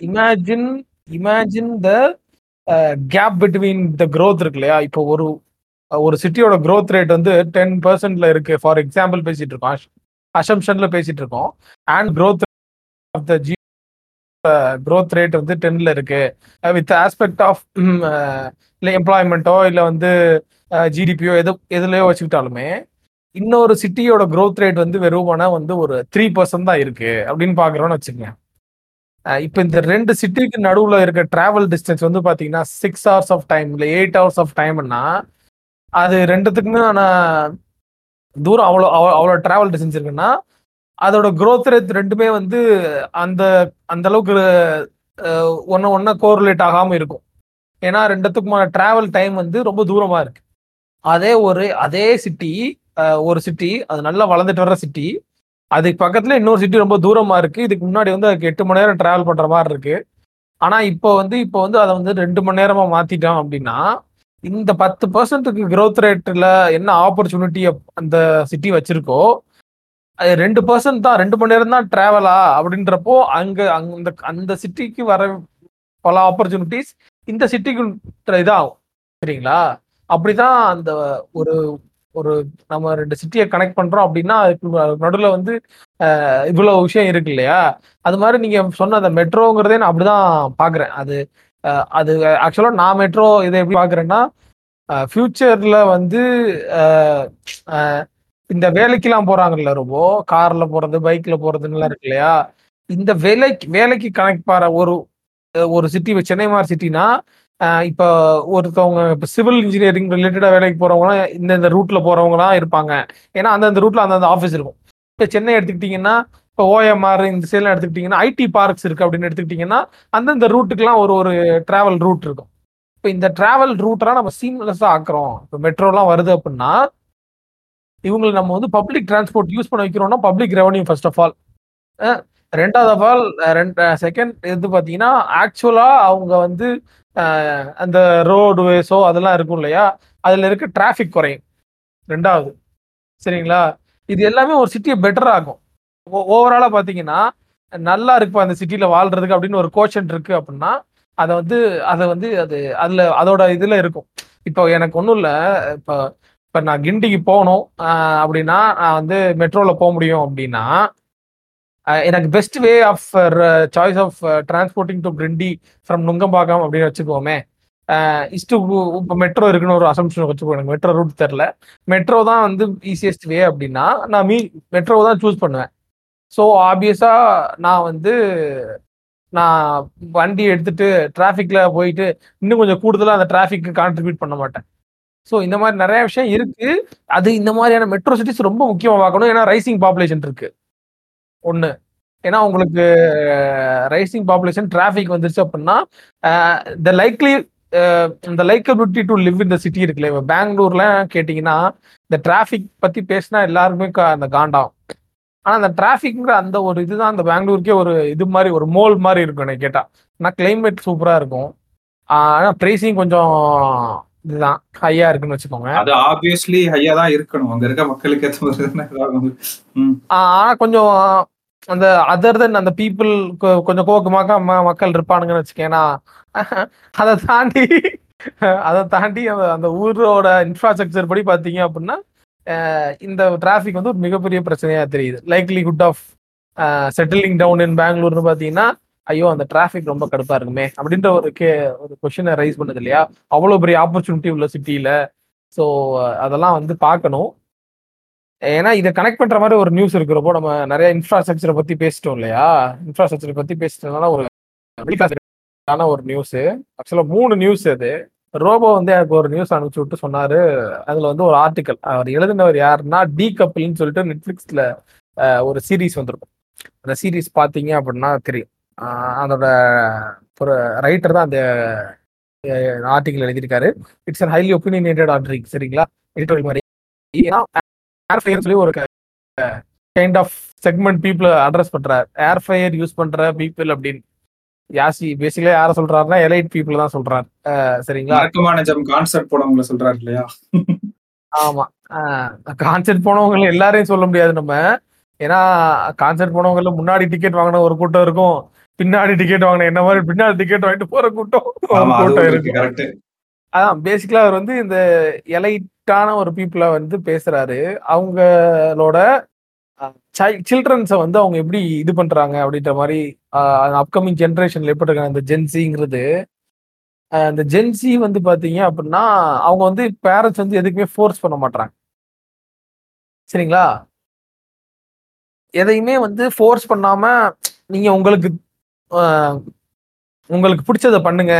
imagine imagine the gap between the growth இருக்கு இல்லையா? இப்போ ஒரு ஒரு சிட்டியோட growth ரேட் வந்து டென் பர்சன்ட்ல இருக்கு. ஃபார் எக்ஸாம்பிள் பேசிட்டு இருக்கோம். அசம்ஷன்ல பேசிட்டு இருக்கோம். And growth of the G growth rate வந்து டென்ல இருக்கு. வித் ஆஸ்பெக்ட் ஆஃப் இல்லை எம்ப்ளாய்மெண்ட்டோ இல்லை வந்து ஜிடிபியோ எது எதுலையோ வச்சுக்கிட்டாலுமே இன்னொரு சிட்டியோட க்ரோத் ரேட் வந்து வெறுமனா வந்து ஒரு த்ரீ பர்சன்ட் தான் இருக்கு அப்படின்னு பாக்குறோம்னு வச்சுக்கோங்க. இப்போ இந்த ரெண்டு சிட்டிக்கு நடுவுல இருக்க டிராவல் டிஸ்டன்ஸ் வந்து பாத்தீங்கன்னா சிக்ஸ் ஹவர்ஸ் ஆஃப் டைம் இல்லை எயிட் ஹவர்ஸ் ஆஃப் டைம்னா அது ரெண்டுத்துக்குமே ஆனால் தூரம் அவ்வளோ அவ்வளோ அவ்வளோ டிராவல் டிஸ்டன்ஸ் இருக்குன்னா அதோட க்ரோத் ரேட் ரெண்டுமே வந்து அந்த அந்த அளவுக்கு ஒன்று ஒன்றா கோரிலேட் ஆகாம இருக்கும். ஏன்னா ரெண்டுத்துக்குமான டிராவல் டைம் வந்து ரொம்ப தூரமா இருக்கு. அதே ஒரு அதே சிட்டி ஒரு சிட்டி அது நல்லா வளர்ந்துட்டு வர்ற சிட்டி அதுக்கு பக்கத்துல இன்னொரு சிட்டி ரொம்ப தூரமா இருக்கு. இதுக்கு முன்னாடி வந்து அதுக்கு எட்டு மணி நேரம் டிராவல் பண்ற மாதிரி இருக்கு. ஆனா இப்போ வந்து இப்போ வந்து அதை வந்து ரெண்டு மணி நேரமா மாத்திட்டோம் அப்படின்னா இந்த பத்து பர்சன்ட்டுக்கு க்ரோத் ரேட்ல என்ன ஆப்பர்ச்சுனிட்டி அந்த சிட்டி வச்சிருக்கோ அது ரெண்டு பர்சன்ட் தான் ரெண்டு மணி நேரம் தான் டிராவலா அப்படின்றப்போ அங்க அந்த அந்த சிட்டிக்கு வர பல ஆப்பர்ச்சுனிட்டிஸ் இந்த சிட்டிக்கு இதாகும். சரிங்களா? அப்படிதான் அந்த ஒரு ஒரு நம்ம ரெண்டு சிட்டியை கனெக்ட் பண்றோம் அப்படின்னா அதுக்கு நடுவில் வந்து இவ்வளவு விஷயம் இருக்கு இல்லையா? அது மாதிரி நீங்க சொன்ன அந்த மெட்ரோங்கிறதே நான் அப்படிதான் பாக்குறேன். அது அது ஆக்சுவலா நான் மெட்ரோ இதை எப்படி பாக்குறேன்னா ஃபியூச்சர்ல வந்து இந்த வேலைக்கெல்லாம் போறாங்கல்ல ரொம்ப. கார்ல போறது பைக்ல போறதுன்னு இருக்கு இல்லையா? இந்த வேலைக்கு வேலைக்கு கனெக்ட் பாற ஒரு ஒரு சிட்டி சென்னை மாதிரி சிட்டினா இப்போ ஒருத்தவங்க இப்போ சிவில் இன்ஜினியரிங் ரிலேட்டடாக வேலைக்கு போகிறவங்களாம் இந்தந்த ரூட்டில் போகிறவங்களாம் இருப்பாங்க. ஏன்னா அந்தந்த ரூட்டில் அந்தந்த ஆஃபீஸ் இருக்கும். இப்போ சென்னை எடுத்துக்கிட்டிங்கன்னா இப்போ ஓஎம்ஆர் இந்த சைட்லாம் எடுத்துக்கிட்டிங்கன்னா ஐடி பார்க்ஸ் இருக்குது அப்படின்னு எடுத்துக்கிட்டிங்கன்னா அந்தந்த ரூட்டுக்கெலாம் ஒரு ஒரு ட்ராவல் ரூட் இருக்கும். இப்போ இந்த ட்ராவல் ரூட்டெல்லாம் நம்ம சீம்லெஸ்ஸாக ஆக்குறோம். இப்போ மெட்ரோலாம் வருது அப்படின்னா இவங்களை நம்ம வந்து பப்ளிக் டிரான்ஸ்போர்ட் யூஸ் பண்ண வைக்கிறோம்னா public revenue first of all ரெண்டாவது ஆஃப் ஆல் ரெண்டு செகண்ட் இது பார்த்தீங்கன்னா ஆக்சுவலாக அவங்க வந்து அந்த ரோடுவேஸோ அதெல்லாம் இருக்கும் இல்லையா? அதில் இருக்க டிராஃபிக் குறையும். ரெண்டாவது. சரிங்களா? இது எல்லாமே ஒரு சிட்டியை பெட்டர் ஆகும் ஓவராலாக பார்த்தீங்கன்னா நல்லா இருக்கும் அந்த சிட்டியில் வாழ்றதுக்கு அப்படின்னு ஒரு கோஷன் இருக்கு அப்படின்னா அதை வந்து அதை வந்து அது அதில் அதோட இதில் இருக்கும். இப்போ எனக்கு ஒன்றும் இல்லை. இப்போ இப்போ நான் கிண்டிக்கு போகணும் அப்படின்னா நான் வந்து மெட்ரோவில் போக முடியும் அப்படின்னா எனக்கு best way of choice of transporting to பிரிண்டி ஃப்ரம் நுங்கம்பாக்கம் அப்படின்னு வச்சுக்கோமே. இஸ்டு இப்போ மெட்ரோ இருக்குன்னு ஒரு அசம்ஷன் வச்சுக்கோ எனக்கு மெட்ரோ ரூட் தெரில மெட்ரோ தான் வந்து ஈஸியஸ்ட் வே அப்படின்னா நான் மீ மெட்ரோ தான் சூஸ் பண்ணுவேன். ஸோ ஆப்வியஸாக நான் வந்து நான் வண்டி எடுத்துட்டு டிராஃபிக்ல போயிட்டு இன்னும் கொஞ்சம் கூடுதலாக அந்த டிராஃபிக்கு கான்ட்ரிபியூட் பண்ண மாட்டேன். ஸோ இந்த மாதிரி நிறைய விஷயம் இருக்கு. அது இந்த மாதிரியான மெட்ரோ சிட்டிஸ் ரொம்ப முக்கியமாக பார்க்கணும். ஏன்னா ரைசிங் பாப்புலேஷன் இருக்கு. ஒன்று ஏன்னா உங்களுக்கு ரைசிங் பாப்புலேஷன் டிராஃபிக் வந்துருச்சு அப்படின்னா த லைக்லி இந்த லைக்கபிலிட்டி டு லிவ் இந்த சிட்டி இருக்குல்ல. இப்போ பெங்களூர்ல கேட்டிங்கன்னா இந்த டிராஃபிக் பற்றி பேசினா எல்லாருக்குமே அந்த காண்டாகும் ஆனால் அந்த டிராஃபிக்ங்கிற அந்த ஒரு இதுதான் அந்த பெங்களூருக்கே ஒரு இது மாதிரி ஒரு மோல் மாதிரி இருக்கும் எனக்கு கேட்டால் ஆனால் கிளைமேட் சூப்பராக இருக்கும். ஆனால் ப்ரைஸிங் கொஞ்சம் இதுதான் ஹையாக இருக்குன்னு வச்சுக்கோங்க. அது ஆப்வியஸ்லி ஹையா தான் இருக்கணும். அங்க இருக்க மக்களுக்கு ஏற்ற மாதிரி. ஆனா கொஞ்சம் அந்த அதர் தென் அந்த பீப்புள் கொஞ்சம் கோக்கமாக ம- மக்கள் இருப்பானுங்கன்னு வச்சுக்கேன்னா அதை தாண்டி அதை தாண்டி அந்த அந்த ஊரோட இன்ஃப்ராஸ்ட்ரக்சர் படி பார்த்தீங்க அப்படின்னா இந்த டிராஃபிக் வந்து ஒரு மிகப்பெரிய பிரச்சனையாக தெரியுது. Likelihood of settling down in பெங்களூர்னு பார்த்தீங்கன்னா ஐயோ அந்த டிராஃபிக் ரொம்ப கடுப்பாக இருக்குமே அப்படின்ற ஒரு கே ஒரு கொஷினை ரைஸ் பண்ணுது இல்லையா? அவ்வளோ பெரிய ஆப்பர்ச்சுனிட்டி உள்ள சிட்டியில் ஸோ அதெல்லாம் வந்து பார்க்கணும். ஏன்னா இதை கனெக்ட் பண்ற மாதிரி ஒரு நியூஸ் இருக்கிறப்போ நம்ம நிறைய இன்ஃப்ராஸ்ட்ரக்சரை பத்தி பேசிட்டோம் இல்லையா? இன்ஃப்ராஸ்ட்ரக்சரை பத்தி பேசிட்டதுனால ஒரு ஆன ஒரு நியூஸ் ஆக்சுவலா மூணு நியூஸ் அது ரோபோ வந்து எனக்கு ஒரு நியூஸ் அனுப்பிச்சு விட்டு சொன்னாரு. அதுல வந்து ஒரு ஆர்டிக்கல் அவர் எழுதினவர் யாருன்னா டி கப்பிள்னு சொல்லிட்டு நெட்ஃபிளிக்ஸ்ல ஒரு சீரீஸ் வந்திருக்கும். அந்த சீரீஸ் பாத்தீங்க அப்படின்னா தெரியும். அதோட ஒரு ரைட்டர் தான் அந்த ஆர்டிக்கல் எழுதியிருக்காரு. It's an highly opinionated ordering சரிங்களா? எடிட்டோரியல் மாதிரி. ஏன்னா ஏர்ஃபயர் சொல்லி ஒரு கைண்ட் ஆஃப் செக்மெண்ட் பீப்புளை அட்ரஸ் பண்றாரு. ஏர்ஃபயர் யூஸ் பண்ற பீப்புள் அப்படின்னு. யாசி பேசிக்கலா யார சொல்றாருன்னா எலைட் பீப்புள் தான் சொல்றாரு. சரிங்களா? மறக்கமான ஜம் கான்சர்ட் போனவங்கள சொல்றாரு இல்லையா? ஆமா. கான்செர்ட் போனவங்க எல்லாரையும் சொல்ல முடியாது நம்ம. ஏன்னா கான்செர்ட் போனவங்கல முன்னாடி டிக்கெட் வாங்கின ஒரு கூட்டம் இருக்கும். பின்னாடி டிக்கெட் வாங்கின என்ன மாதிரி பின்னாடி டிக்கெட் வாங்கிட்டு போற கூட்டம் கூட்டம் இருக்கு அதான் பேசிக்கலா அவர் வந்து இந்த எலைட்டான ஒரு பீப்புளை வந்து பேசுறாரு. அவங்களோட சில்ட்ரன்ஸை வந்து அவங்க எப்படி இது பண்றாங்க அப்படின்ற மாதிரி அப்கமிங் ஜென்ரேஷன்ல எப்படி இருக்காங்க இந்த ஜென்சிங்கிறது அந்த ஜென்சி வந்து பாத்தீங்க அப்படின்னா அவங்க வந்து பேரண்ட்ஸ் வந்து எதுக்குமே ஃபோர்ஸ் பண்ண மாட்டாங்க சரிங்களா? எதையுமே வந்து ஃபோர்ஸ் பண்ணாம நீங்க உங்களுக்கு உங்களுக்கு பிடிச்சதை பண்ணுங்க.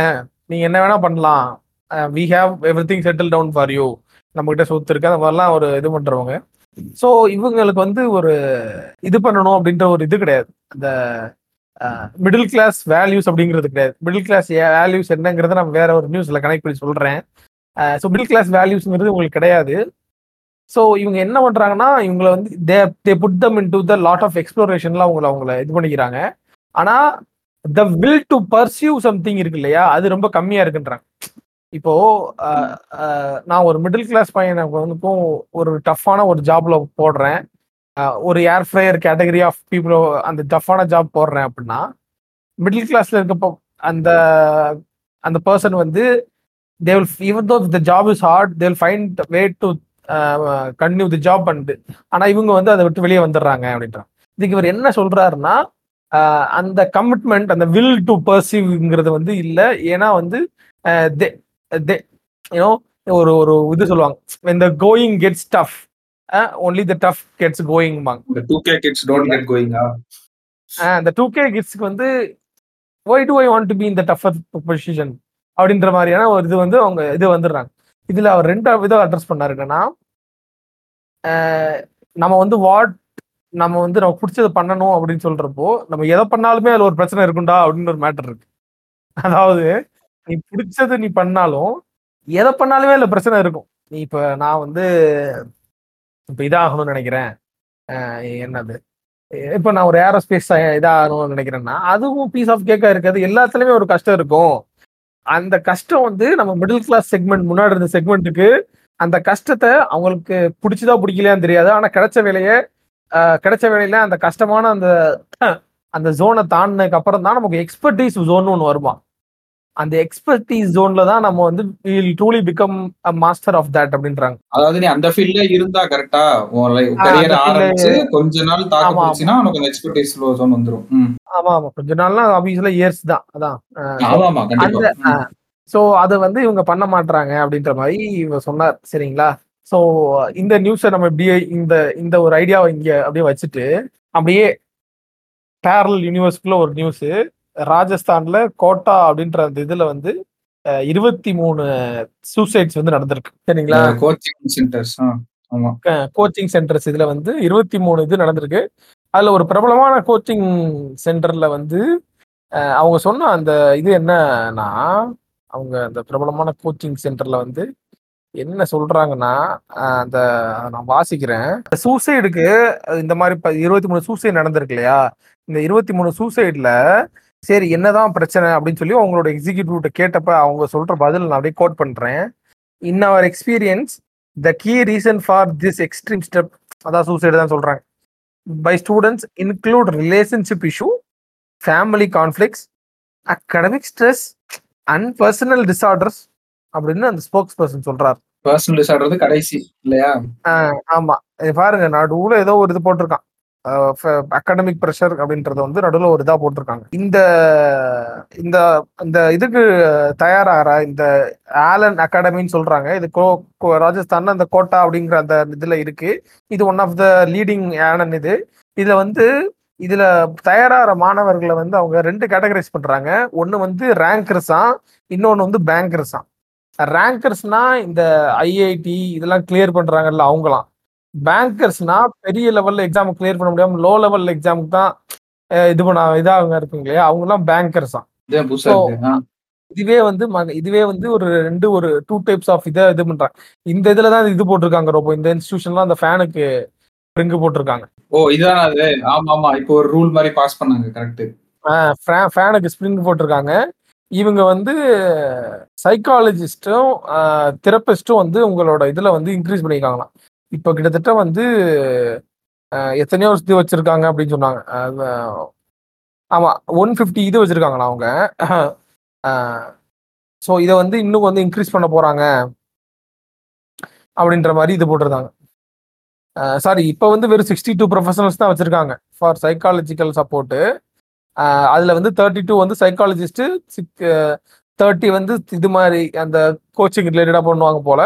நீங்க என்ன வேணா பண்ணலாம். We have everything settle down for you நம்ம கிட்ட சொத்து இருக்கு. அந்த மாதிரிலாம் ஒரு இது பண்றவங்க. ஸோ இவங்களுக்கு வந்து ஒரு இது பண்ணணும் அப்படின்ற ஒரு இது கிடையாது. அந்த மிடில் கிளாஸ் வேல்யூஸ் அப்படிங்கிறது கிடையாது. மிடில் கிளாஸ் வேல்யூஸ் என்னங்கிறத நான் வேற ஒரு நியூஸ்ல கனெக்ட் பண்ணி சொல்றேன். ஸோ மிடில் கிளாஸ் வேல்யூஸ்ங்கிறது உங்களுக்கு கிடையாது. ஸோ இவங்க என்ன பண்றாங்கன்னா இவங்களை வந்து they they put them into the lot of எக்ஸ்ப்ளோரேஷன்ல அவங்கள அவங்கள இது பண்ணிக்கிறாங்க. ஆனா the will to pursue something இருக்கு இல்லையா? அது ரொம்ப கம்மியா இருக்குன்றாங்க. இப்போ நான் ஒரு மிடில் கிளாஸ் பையனை வந்துக்கும் ஒரு டஃப்பான ஒரு ஜாப்ல போடுறேன். ஒரு air fryer category of people அந்த டஃப்பான ஜாப் போடுறேன் அப்படின்னா மிடில் கிளாஸ்ல இருக்கப்போ அந்த அந்த பர்சன் வந்து they will even though the job is hard they will find way to continue the job பண்ணிட்டு ஆனால் இவங்க வந்து அதை விட்டு வெளியே வந்துடுறாங்க அப்படின்றாங்க. இதுக்கு இவர் என்ன சொல்றாருன்னா அந்த கமிட்மெண்ட் அந்த வில் டு பர்சீவ்ங்கிறது வந்து இல்லை. ஏன்னா வந்து யூனோ ஒரு ஒரு இது சொல்லுவாங்க. இந்த going gets tough only the tough gets going இந்த two K kids don't get கோயிங்கா அந்த டூ கே கிட்ஸ்க்கு வந்து why do I want to be இந்த டஃபர் பொசிஷன் அப்படின்ற மாதிரியான ஒரு இது வந்து அவங்க இது வந்துடுறாங்க. இதுல அவர் ரெண்டு விதம் அட்ரஸ் பண்ணாரு என்னன்னா நம்ம வந்து வாட் நம்ம வந்து நம்ம பிடிச்சதை பண்ணணும் அப்படின்னு சொல்றப்போ நம்ம எதை பண்ணாலுமே அதுல ஒரு பிரச்சனை இருக்கும்டா அப்படின்னு ஒரு மேட்டர் இருக்கு. அதாவது நீ பிடிச்சது நீ பண்ணாலும் எதை பண்ணாலுமே இல்லை பிரச்சனை இருக்கும். நீ இப்ப நான் வந்து இப்ப இதாகணும்னு நினைக்கிறேன். என்னது? இப்ப நான் ஒரு ஏரோஸ்பேஸ் இதாகணும்னு நினைக்கிறேன்னா அதுவும் பீஸ் ஆஃப் கேக்கா இருக்காது. எல்லாத்துலயுமே ஒரு கஷ்டம் இருக்கும். அந்த கஷ்டம் வந்து நம்ம மிடில் கிளாஸ் செக்மெண்ட் முன்னாடி இருந்த செக்மெண்ட்டுக்கு அந்த கஷ்டத்தை அவங்களுக்கு பிடிச்சதா பிடிக்கலையான்னு தெரியாது. ஆனா கிடைச்ச வேலையை ஆஹ் கிடைச்ச வேலையில அந்த கஷ்டமான அந்த அந்த ஜோனை தாண்டினதுக்கு அப்புறம் தான் நமக்கு எக்ஸ்பர்டீஸ் ஜோன் ஒன்று வருமா? அந்த எக்ஸ்பர்டீஸ் ஜோன்ல தான் நம்ம வந்து will truly become a master of that அப்படின்றாங்க. அதாவது நீ அந்த ஃபீல்ட்ல இருந்தா கரெக்டா கரியர் ஆரம்பிச்சு கொஞ்ச நாள் தாக்கு பிடிச்சினா உனக்கு அந்த எக்ஸ்பர்டைஸ் ஜோன் வந்துரும். ஆமா ஆமா. கொஞ்ச நாள்லாம் ஆபீஸ்ல இயர்ஸ் தான் அதான். ஆமா ஆமா. கண்டிப்பா. ஸோ அதை வந்து இவங்க பண்ண மாட்றாங்க அப்படின்ற மாதிரி இவங்க சொன்னார் சரிங்களா? ஸோ இந்த நியூஸை நம்ம இப்படியே இந்த இந்த ஒரு ஐடியாவை இங்க அப்படியே வச்சுட்டு அப்படியே பேரல் யூனிவர்ஸ்குள்ள ஒரு நியூஸ் ராஜஸ்தான்ல கோட்டா அப்படின்ற அந்த இதுல வந்து இருபத்தி மூணு சூசைட்ஸ் வந்து நடந்திருக்கு. சரிங்களா? கோச்சிங் சென்டர்ஸ் கோச்சிங் சென்டர்ஸ் இதுல வந்து இருபத்தி மூணு இது நடந்திருக்கு. அதுல ஒரு பிரபலமான கோச்சிங் சென்டர்ல வந்து அவங்க சொன்ன அந்த இது என்னன்னா அவங்க அந்த பிரபலமான கோச்சிங் சென்டர்ல வந்து என்ன சொல்றாங்கன்னா அந்த நான் வாசிக்கிறேன். சூசைடுக்கு இந்த மாதிரி இருபத்தி மூணு சூசைட் நடந்திருக்கு இல்லையா? இந்த இருபத்தி மூணு சூசைட்ல சரி என்னதான் பிரச்சனை அப்படின்னு சொல்லி அவங்களோட எக்ஸிக்யூட்டிவ் கேட்டப்ப அவங்க சொல்ற பதில் நான் அப்படியே கோட் பண்றேன். In our experience the key reason for this extreme step அதான் சூசைடு தான் சொல்றாங்க. By students include relationship issue family conflicts academic stress and personal disorders அப்படின்னு அந்த ஸ்போக்ஸ் பர்சன் சொல்றாரு பர்சனல் டிசார்டர் கடைசி இல்லையா? ஆமா. பாருங்க நடுவுல ஏதோ ஒரு இது போட்டிருக்கான். அகாடமிக் ப்ரெஷர் அப்படின்றத வந்து நடுவில் ஒரு இதாக போட்டிருக்காங்க. இந்த இந்த இந்த இதுக்கு தயாராகிற இந்த ஆலன் அகாடமின்னு சொல்றாங்க. இது கோ கோ- அந்த கோட்டா அப்படிங்கிற அந்த இதில் இருக்கு. இது one of the leading Alan இது. இதில் வந்து இதுல தயாராகிற மாணவர்களை வந்து அவங்க ரெண்டு கேட்டகரைஸ் பண்றாங்க. ஒன்று வந்து ரேங்கர்ஸா இன்னொன்று வந்து பேங்கர்ஸா ரேங்கர்ஸ்னா இந்த ஐஐடி இதெல்லாம் கிளியர் பண்றாங்கல்ல அவங்களாம். பேங்கர்ஸ்னா பெரிய லெவல்ல எக்ஸாம் கிளியர் பண்ண முடியாம லோ லெவல் எக்ஸாமுக்கு தான் இது பண்ண இதாக இருப்பீங்க இல்லையா? அவங்க எல்லாம் பேங்கர்ஸ் தான். இதுவே வந்து இதுவே வந்து ஒரு ரெண்டு ஒரு டூ டைப்ஸ் ஆஃப் இதை இது பண்றாங்க. இந்த இதுல தான் இது போட்டிருக்காங்க ரொம்ப. இந்த இன்ஸ்டியூஷன்லாம் அந்த ஃபேனுக்கு ரிங்கு போட்டிருக்காங்க. ஓ இதான் அது? ஆமா ஆமா. இப்போ ஒரு ரூல் மாதிரி பாஸ் பண்ணாங்க கரெக்ட் ஃபேனுக்கு ஸ்ப்ரிங் போட்டிருக்காங்க. இவங்க வந்து சைக்காலஜிஸ்டும் தெரபிஸ்டும் வந்து உங்களோட இதுல வந்து இன்க்ரீஸ் பண்ணியிருக்காங்களாம். இப்போ கிட்டத்தட்ட வந்து எத்தனையோ இது வச்சிருக்காங்க அப்படின்னு சொன்னாங்க. ஆமாம் ஆமா ஒன் ஃபிஃப்டி இது வச்சிருக்காங்களா அவங்க? ஸோ இதை வந்து இன்னும் வந்து இன்க்ரீஸ் பண்ண போறாங்க அப்படின்ற மாதிரி இது போட்டிருந்தாங்க. சாரி இப்போ வந்து வெறும் சிக்ஸ்டி டூ ப்ரொஃபஷனல்ஸ் தான் வச்சிருக்காங்க ஃபார் சைக்காலஜிக்கல் சப்போர்ட்டு அதில் வந்து தேர்ட்டி டூ வந்து சைக்காலஜிஸ்ட் தேர்ட்டி வந்து இது மாதிரி அந்த கோச்சிங் ரிலேட்டடாக பண்ணுவாங்க போல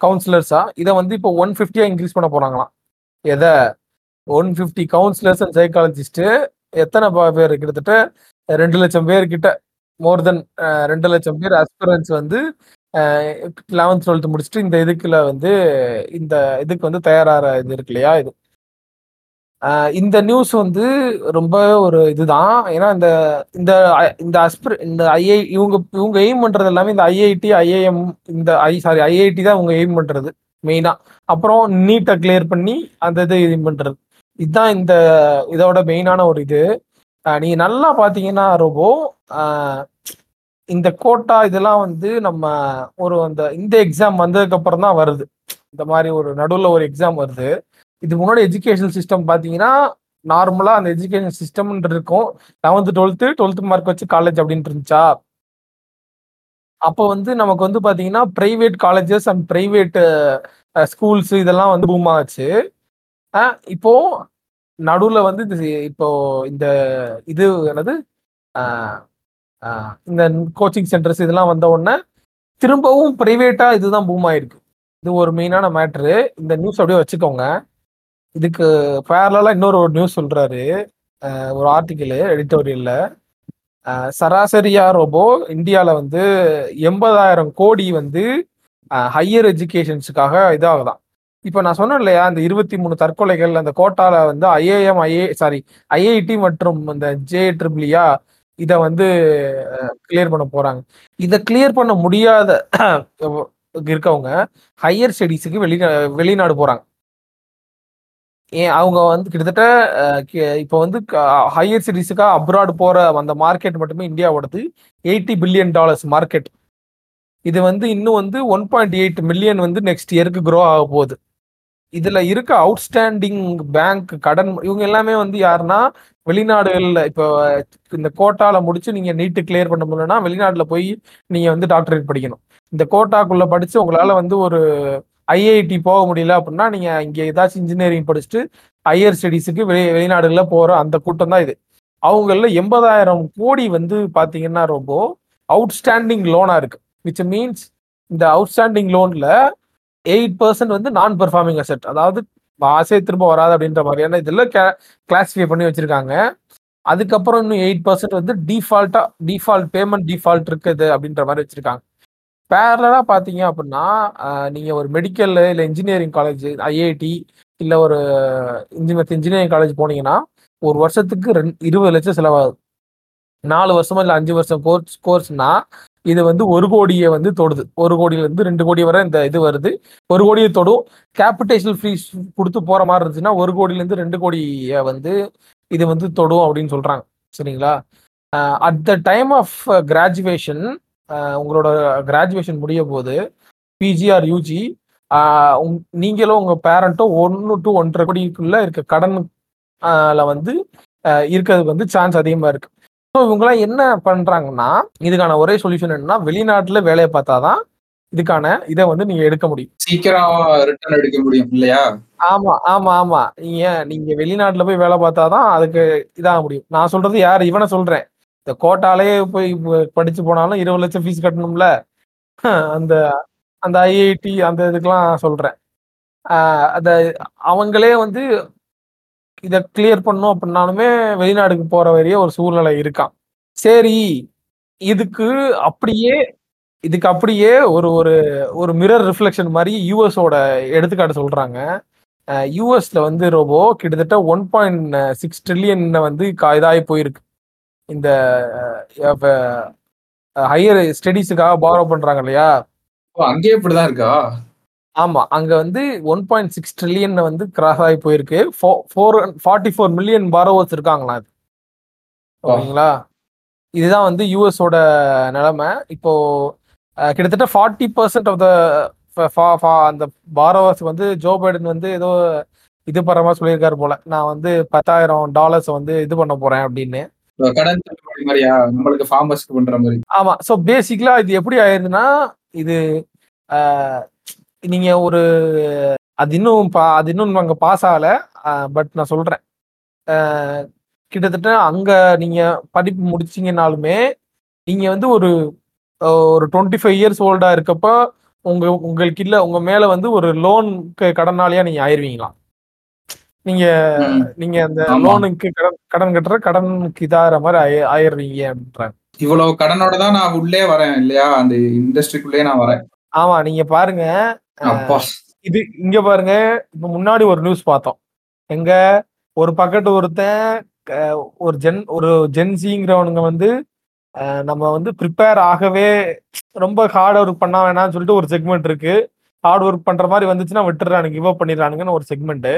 கவுன்சிலர்ஸா இதை வந்து இப்போ ஒன் ஃபிஃப்டியாக இன்க்ரீஸ் பண்ண போறாங்களாம். எதை? One fifty counsellors and psychologist எத்தனை பா- பேர்? கிட்டத்தட்ட ரெண்டு லட்சம் பேர் கிட்ட மோர் தென் ரெண்டு லட்சம் பேர் அஸ்பிரன்ஸ் வந்து லெவன்த் டுவெல்த் முடிச்சுட்டு இந்த இதுக்குள்ள வந்து இந்த இதுக்கு வந்து தயாராகிற இது இருக்கு இல்லையா இது. இந்த நியூஸ் வந்து ரொம்ப ஒரு இதுதான். ஏன்னா இந்த இந்த இந்த அஸ்பிர இந்த ஐஐ இவங்க இவங்க எய்ம் பண்றது எல்லாமே இந்த ஐஐடி ஐஐஎம் இந்த ஐ சாரி ஐஐடி தான் இவங்க எய்ம் பண்றது மெயினா அப்புறம் நீட்டை கிளியர் பண்ணி அந்த இது எய்ம் பண்றது. இதுதான் இந்த இதோட மெயினான ஒரு இது. நீங்க நல்லா பாத்தீங்கன்னா ரோபோ இந்த கோட்டா இதெல்லாம் வந்து நம்ம ஒரு அந்த இந்த எக்ஸாம் வந்ததுக்கு அப்புறம் தான் வருது. இந்த மாதிரி ஒரு நடுவில் ஒரு எக்ஸாம் வருது. இது முன்னாடி எஜுகேஷன் சிஸ்டம் பார்த்தீங்கன்னா நார்மலாக அந்த எஜுகேஷன் சிஸ்டம்ன்ற இருக்கும். லெவன்த்து டுவெல்த்து டுவெல்த்து மார்க் வச்சு காலேஜ் அப்படின்ட்டு இருந்துச்சா? அப்போ வந்து நமக்கு வந்து பார்த்தீங்கன்னா private colleges and private schools இதெல்லாம் வந்து பூம் ஆச்சு. இப்போ நடுவில் வந்து இது இப்போ இந்த இது என்னது? இந்த கோச்சிங் சென்டர்ஸ் இதெல்லாம் வந்த உடனே திரும்பவும் ப்ரைவேட்டாக இதுதான் பூம் ஆயிருக்கு. இது ஒரு மெயினான மேட்ரு இந்த நியூஸ் அப்படியே வச்சுக்கோங்க. இதுக்கு பேரலா இன்னொரு ஒரு நியூஸ் சொல்றாரு. ஒரு ஆர்டிக்கிள் எடிட்டோரியல்ல சராசரியா ரோபோ இந்தியாவில் வந்து எண்பதாயிரம் கோடி வந்து ஹையர் எஜுகேஷன்ஸுக்காக இதாகுதான். இப்போ நான் சொன்னேன் இல்லையா இந்த இருபத்தி மூணு தற்கொலைகள் அந்த கோட்டால வந்து ஐஏஎம் ஐஏ சாரி ஐஐடி மற்றும் இந்த ஜே ட்ரிபிளியா இதை வந்து கிளியர் பண்ண போறாங்க. இதை கிளியர் பண்ண முடியாத இருக்கவங்க ஹையர் ஸ்டடீஸுக்கு வெளி வெளிநாடு போறாங்க. அவங்க வந்து கிட்டத்தட்ட இப்போ வந்து ஹையர் சிட்டிஸுக்காக அப்ராட் போற அந்த மார்க்கெட் மட்டுமே இந்தியாவோடது. எயிட்டி பில்லியன் டாலர்ஸ் மார்க்கெட் இது வந்து இன்னும் வந்து ஒன் பாயிண்ட் எயிட் மில்லியன் வந்து நெக்ஸ்ட் இயருக்கு க்ரோ ஆக போகுது. இதுல இருக்க அவுட்ஸ்டாண்டிங் பேங்க் கடன் இவங்க எல்லாமே வந்து யாருன்னா வெளிநாடுகளில் இப்போ இந்த கோட்டால முடிச்சு நீங்க நீட்டு கிளியர் பண்ண முடியலன்னா வெளிநாட்டில் போய் நீங்க வந்து டாக்டரேட் படிக்கணும். இந்த கோட்டாக்குள்ள படிச்சு உங்களால வந்து ஒரு ஐஐடி போக முடியல அப்படின்னா நீங்க இங்க ஏதாச்சும் இன்ஜினியரிங் படிச்சுட்டு ஹையர் ஸ்டடீஸுக்கு வெளி வெளிநாடுகள்ல போற அந்த கூட்டம் தான் இது. அவங்கள எண்பதாயிரம் கோடி வந்து பாத்தீங்கன்னா ரொம்ப அவுட்ஸ்டாண்டிங் லோனா இருக்கு. விச் மீன்ஸ் இந்த அவுட்ஸ்டாண்டிங் லோன்ல எயிட் பர்சன்ட் வந்து நான் பெர்ஃபார்மிங் அசெட் அதாவது ஆசை திரும்ப வராது அப்படின்ற மாதிரியான இதுல கிளாஸிஃபை பண்ணி வச்சிருக்காங்க. அதுக்கப்புறம் இன்னும் எயிட் பர்சன்ட் வந்து டிஃபால்ட்டா டிஃபால்ட் பேமெண்ட் டிஃபால்ட் இருக்குது அப்படின்ற மாதிரி வச்சிருக்காங்க. பேரலா பாத்தீங்க அப்படின்னா நீங்கள் நீங்க ஒரு மெடிக்கல் இல்ல இன்ஜினியரிங் காலேஜ் ஐஐடி இல்ல ஒரு இன்ஜினியர் இன்ஜினியரிங் காலேஜ் போனீங்கன்னா ஒரு வருஷத்துக்கு ரெண்டு இருபது லட்சம் செலவாகுது. நாலு வருஷமா இல்ல அஞ்சு வருஷம் கோர்ஸ் கோர்ஸ்னா இது வந்து ஒரு கோடியை வந்து தொடுது. ஒரு கோடியில இருந்து ரெண்டு கோடி வரை இந்த இது வருது. ஒரு கோடியை தொடும். கேபிட்டேஷன் ஃபீஸ் கொடுத்து போற மாதிரி இருந்துச்சுன்னா ஒரு கோடியில இருந்து ரெண்டு கோடியை வந்து இது வந்து தொடும் அப்படின்னு சொல்றாங்க. சரிங்களா? At the time of graduation உங்களோட கிராஜுவேஷன் முடிய போது பிஜிஆர் யூஜி நீங்களும் உங்க பேரண்ட்டும் ஒன்று டு ஒன்றரை கோடிக்குள்ள இருக்க கடன் ஆஹ் ல வந்து இருக்கிறதுக்கு வந்து சான்ஸ் அதிகமா இருக்கு. ஸோ இவங்கெல்லாம் என்ன பண்றாங்கன்னா இதுக்கான ஒரே சொல்யூஷன் என்னன்னா வெளிநாட்டுல வேலையை பார்த்தாதான் இதுக்கான இதை வந்து நீங்க எடுக்க முடியும். சீக்கிரம் ரிட்டர்ன் எடுக்க முடியும் இல்லையா? ஆமா ஆமா ஆமா. நீங்க நீங்க வெளிநாட்டுல போய் வேலை பார்த்தாதான் அதுக்கு இதாக முடியும். நான் சொல்றது யார்? இவனை சொல்றேன். இந்த கோட்டாலே போய் படிச்சு போனாலும் இருபது லட்சம் ஃபீஸ் கட்டணும்ல? அந்த அந்த ஐஐடி அந்த இதுக்கெல்லாம் சொல்றேன். அந்த அவங்களே வந்து இதை கிளியர் பண்ணும் அப்படின்னாலுமே வெளிநாடுக்கு போற வரைய ஒரு சூழ்நிலை இருக்கான் சரி இதுக்கு அப்படியே இதுக்கு அப்படியே ஒரு ஒரு ஒரு மிரர் ரிஃப்ளெக்ஷன் மாதிரி யூஎஸோட எடுத்துக்காட்டு சொல்றாங்க. யூஎஸ்ல வந்து ரோபோ கிட்டத்தட்ட ஒன் பாயிண்ட் சிக்ஸ் ட்ரில்லியன் வந்து கா- இதாகி போயிருக்கு. இந்த ஹையர் ஸ்டடீஸுக்காக பாரோ பண்றாங்க இல்லையா? அங்கேயே இப்படிதான் இருக்கா? ஆமா அங்க வந்து ஒன் பாயிண்ட் சிக்ஸ் ட்ரில்லியன் வந்து கிராஸ் ஆகி போயிருக்கு. Four forty four million borrowers இருக்காங்களா அது? ஓகேங்களா? இதுதான் வந்து யூஎஸோட நிலைமை. இப்போ கிட்டத்தட்ட ஃபார்ட்டி பர்சன்ட் ஆஃப் த அந்த பாரோவர்ஸ் வந்து ஜோ பைடன் வந்து ஏதோ இது பண்ற மாதிரி சொல்லியிருக்காரு போல. நான் வந்து பத்தாயிரம் டாலர்ஸ் வந்து இது பண்ண போறேன் அப்படின்னு. கடன் மாதிரியா? நம்மளுக்கு ஃபார்மர்ஸ்க்கு பண்ற மாதிரி. ஆமா. ஸோ பேசிக்கலா இது எப்படி ஆயிருதுன்னா இது ஆஹ், நீங்க ஒரு அது இன்னும் பா அது இன்னும் அங்க பாஸ் ஆகல. பட் நான் சொல்றேன். ஆஹ், கிட்டத்தட்ட அங்க நீங்க படிப்பு முடிச்சீங்கனாலுமே நீங்க வந்து ஒரு ஒரு டுவெண்ட்டி ஃபைவ் இயர்ஸ் ஓல்டா இருக்கப்ப உங்க உங்களுக்கு இல்ல உங்க மேல வந்து ஒரு லோன் கடனாளியா நீங்க ஆயிருவீங்களாம். நீங்க. நீங்க அந்த. லோனுக்கு கடன் கடன் கட்டுற கடனுக்கு இதாகிற மாதிரி ஆயி- ஆயிடுறீங்க அப்படின்றாங்க. இவ்வளவு கடனோட தான் நான் உள்ளே வரேன் இல்லையா? அந்த இண்டஸ்ட்ரிக்குள்ளே நான் வரேன். ஆமா நீங்க பாருங்க அப்பா. இது இங்க பாருங்க இப்ப முன்னாடி ஒரு நியூஸ் பார்த்தோம். எங்க ஒரு பக்கத்து ஒருத்தன் ஒரு ஜென் ஒரு ஜென்சிங்கிறவனுங்க வந்து நம்ம வந்து ப்ரிப்பேர் ஆகவே ரொம்ப ஹார்ட் ஒர்க் பண்ண வேணாம்னு சொல்லிட்டு ஒரு செக்மெண்ட் இருக்கு. ஹார்ட் ஒர்க் பண்ற மாதிரி வந்துச்சுன்னா விட்டுறானுங்க கிவ் அப் பண்ணிடுறானுங்கன்னு ஒரு செக்மெண்ட்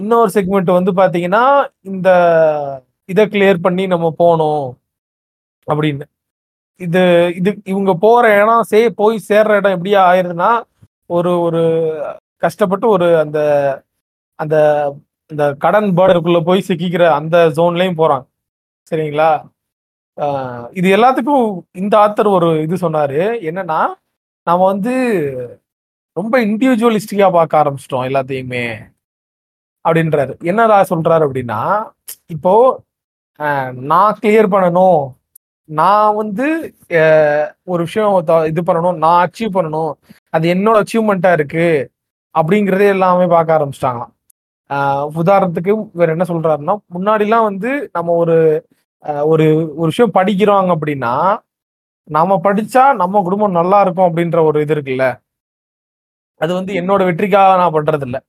இன்னொரு செக்மெண்ட் வந்து பாத்தீங்கன்னா இந்த இதை கிளியர் பண்ணி நம்ம போனோம் அப்படின்னு. இது இது இவங்க போற இடம் சே போய் சேர்ற இடம் எப்படியா ஆயிருதுன்னா ஒரு ஒரு கஷ்டப்பட்டு ஒரு அந்த அந்த இந்த கடன் பார்டருக்குள்ள போய் சிக்கிக்கிற அந்த ஜோன்லயும் போறாங்க. சரிங்களா? இது எல்லாத்துக்கும் இந்த ஆத்தர் ஒரு இது சொன்னாரு. என்னன்னா நாம வந்து ரொம்ப இண்டிவிஜுவலிஸ்டிக்கா பார்க்க ஆரம்பிச்சிட்டோம் எல்லாத்தையுமே. அப்படின்றாரு. என்னடா சொல்றாரு அப்படின்னா இப்போ நான் கிளியர் பண்ணணும். நான் வந்து ஒரு விஷயம் த- இது பண்ணணும். நான் அச்சீவ் பண்ணணும். அது என்னோட அச்சீவ்மெண்ட்டா இருக்கு. அப்படிங்கிறதே எல்லாமே பார்க்க ஆரம்பிச்சிட்டாங்களாம். உதாரணத்துக்கு இவர் என்ன சொல்றாருன்னா முன்னாடிலாம் வந்து நம்ம ஒரு ஒரு ஒரு விஷயம் படிக்கிறோங்க அப்படின்னா நம்ம படிச்சா நம்ம குடும்பம் நல்லா இருக்கும் அப்படின்ற ஒரு இது இருக்குல்ல. அது வந்து என்னோட வெற்றிக்காக நான் பண்றது இல்லை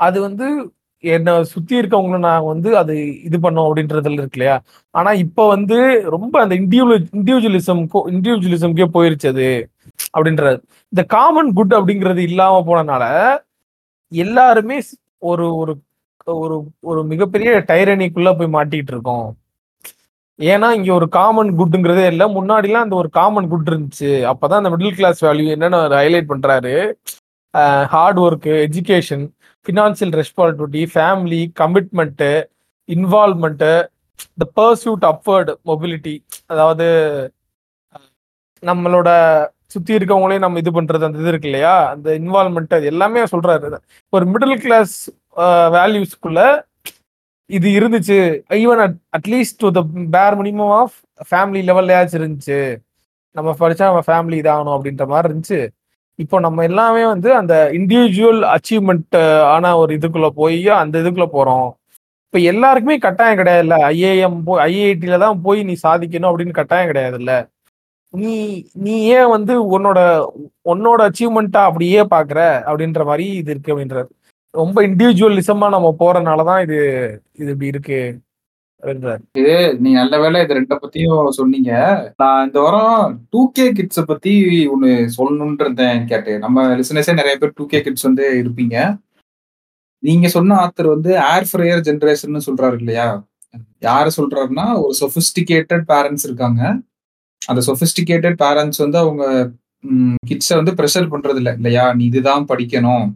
அது வந்து என்னை சுத்தி இருக்கவங்கள நான் வந்து அது இது பண்ணோம் அப்படின்றதுல இருக்கு இல்லையா? ஆனா இப்ப வந்து ரொம்ப அந்த இண்டிவிஜுவல் இண்டிவிஜுவலிசம் இண்டிவிஜுவலிசம்கே போயிருச்சு அது அப்படின்றது இந்த காமன் குட் அப்படிங்கிறது இல்லாம போனனால எல்லாருமே ஒரு ஒரு ஒரு ஒரு மிகப்பெரிய டைரனிக்குள்ள போய் மாட்டிக்கிட்டு இருக்கோம். ஏன்னா இங்க ஒரு காமன் குட்ங்கிறதே இல்லை. முன்னாடிலாம் அந்த ஒரு காமன் குட் இருந்துச்சு. அப்பதான் அந்த மிடில் கிளாஸ் வேல்யூ என்னன்னு ஹைலைட் பண்றாரு. Hard work education financial responsibility family commitment involvement the pursuit upward mobility அதாவது நம்மளோட சுற்றி இருக்கவங்களையும் நம்ம இது பண்ணுறது அந்த இது இருக்கு இல்லையா? அந்த இன்வால்மெண்ட் அது எல்லாமே சொல்கிறாரு ஒரு மிடில் கிளாஸ் வேல்யூஸ்க்குள்ள இது இருந்துச்சு. Even at atleast to the bare minimum of family லெவல்லையாச்சும் இருந்துச்சு. நம்ம படிச்சா நம்ம ஃபேமிலி இதாகணும் அப்படின்ற மாதிரி இருந்துச்சு. இப்போ நம்ம எல்லாமே வந்து அந்த இண்டிவிஜுவல் அச்சீவ்மெண்ட் ஆன ஒரு இதுக்குள்ள போய் அந்த இதுக்குள்ள போறோம். இப்போ எல்லாருக்குமே கட்டாயம் கிடையாது இல்ல ஐஏஎம் போய் ஐஐடியில தான் போய் நீ சாதிக்கணும் அப்படின்னு கட்டாயம் கிடையாதுல்ல. நீ நீ ஏன் வந்து உன்னோட உன்னோட அச்சீவ்மெண்ட்டா அப்படியே பாக்குற? அப்படின்ற மாதிரி இது இருக்கு அப்படின்றது. ரொம்ப இண்டிவிஜுவலிசமா நம்ம போறதுனால தான் இது இது இப்படி இருக்கு. இது நீ நல்ல வேளை இது ரெண்ட பத்தியும் சொன்னீங்க. நான் இந்த வாரம் டூ கே கிட்ஸ பத்தி ஒண்ணு சொல்லணும்னு இருந்தேன் கேட்டேன். நம்ம லிசனஸே நிறைய பேர் டூ கே கிட்ஸ் வந்து இருப்பீங்க. நீங்க சொன்ன ஆத்தர் வந்து ஏர் ஃப்ரையர் ஜென்ரேஷன் சொல்றாரு இல்லையா? யாரு சொல்றாருன்னா ஒரு சொபிஸ்டிகேட்டட் பேரண்ட்ஸ் இருக்காங்க. அந்த சொபிஸ்டிகேட்டட் பேரண்ட்ஸ் வந்து அவங்க கிட்ஸை வந்து ப்ரெஷர் பண்றது இல்லை இல்லையா? நீ இதுதான் படிக்கணும்.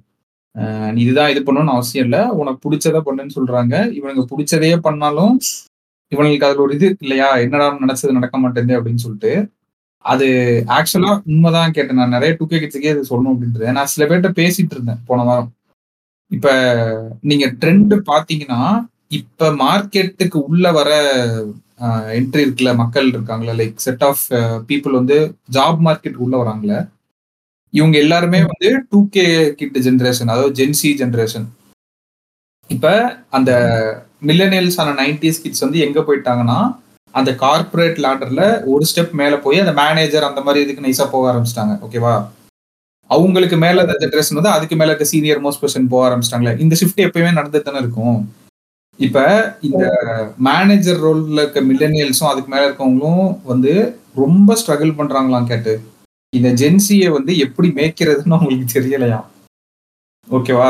நீ இதுதான் இது பண்ணணும்னு அவசியம் இல்லை. உனக்கு பிடிச்சதை பண்ணுன்னு சொல்றாங்க. இவனுங்க பிடிச்சதையே பண்ணாலும் இவனுக்கு அதுல ஒரு இது இல்லையா? என்னடா நினைச்சது நடக்க மாட்டேங்குது அப்படின்னு சொல்லிட்டு. அது ஆக்சுவலா உண்மைதான் கேட்டேன். நான் நிறைய டூ கே கிட்ஸுக்கே இது சொல்லணும் அப்படின்றது. நான் சில பேர்கிட்ட பேசிட்டு இருந்தேன் போன வாரம். இப்ப நீங்க ட்ரெண்ட் பாத்தீங்கன்னா இப்ப மார்க்கெட்டுக்கு உள்ள வர என்ட்ரி இருக்குல்ல மக்கள் இருக்காங்களா லைக் செட் ஆஃப் பீப்புள் வந்து ஜாப் மார்க்கெட் உள்ள வராங்களே இவங்க எல்லாருமே வந்து டூ கே கிட் ஜென்ரேஷன் அதாவது ஜென்சி ஜென்ரேஷன் இப்ப அந்த மில்லனியல்ஸ் ஆன நைன்டிஸ் கிட்ஸ் வந்து எங்க போயிட்டாங்கன்னா அந்த கார்ப்பரேட் லேண்டர்ல ஒரு ஸ்டெப் மேல போய் அந்த மேனேஜர் அந்த மாதிரி இதுக்கு நைஸா போக ஆரம்பிச்சிட்டாங்க ஓகேவா அவங்களுக்கு மேல அந்த ஜென்ரேஷன் வந்து அதுக்கு மேல இருக்க சீனியர் மோஸ்ட் பர்சன் போக ஆரம்பிச்சிட்டாங்களே. இந்த ஷிஃப்ட் எப்பயுமே நடந்துட்டு தானே இருக்கும். இப்ப இந்த மேனேஜர் ரோல்ல இருக்க மில்லனியல்ஸும் அதுக்கு மேல இருக்கவங்களும் வந்து ரொம்ப ஸ்ட்ரகிள் பண்றாங்களாம் கேட்டு. இந்த ஜென்சியை வந்து எப்படி மேய்க்கிறதுன்னு உங்களுக்கு தெரியலையா? ஓகேவா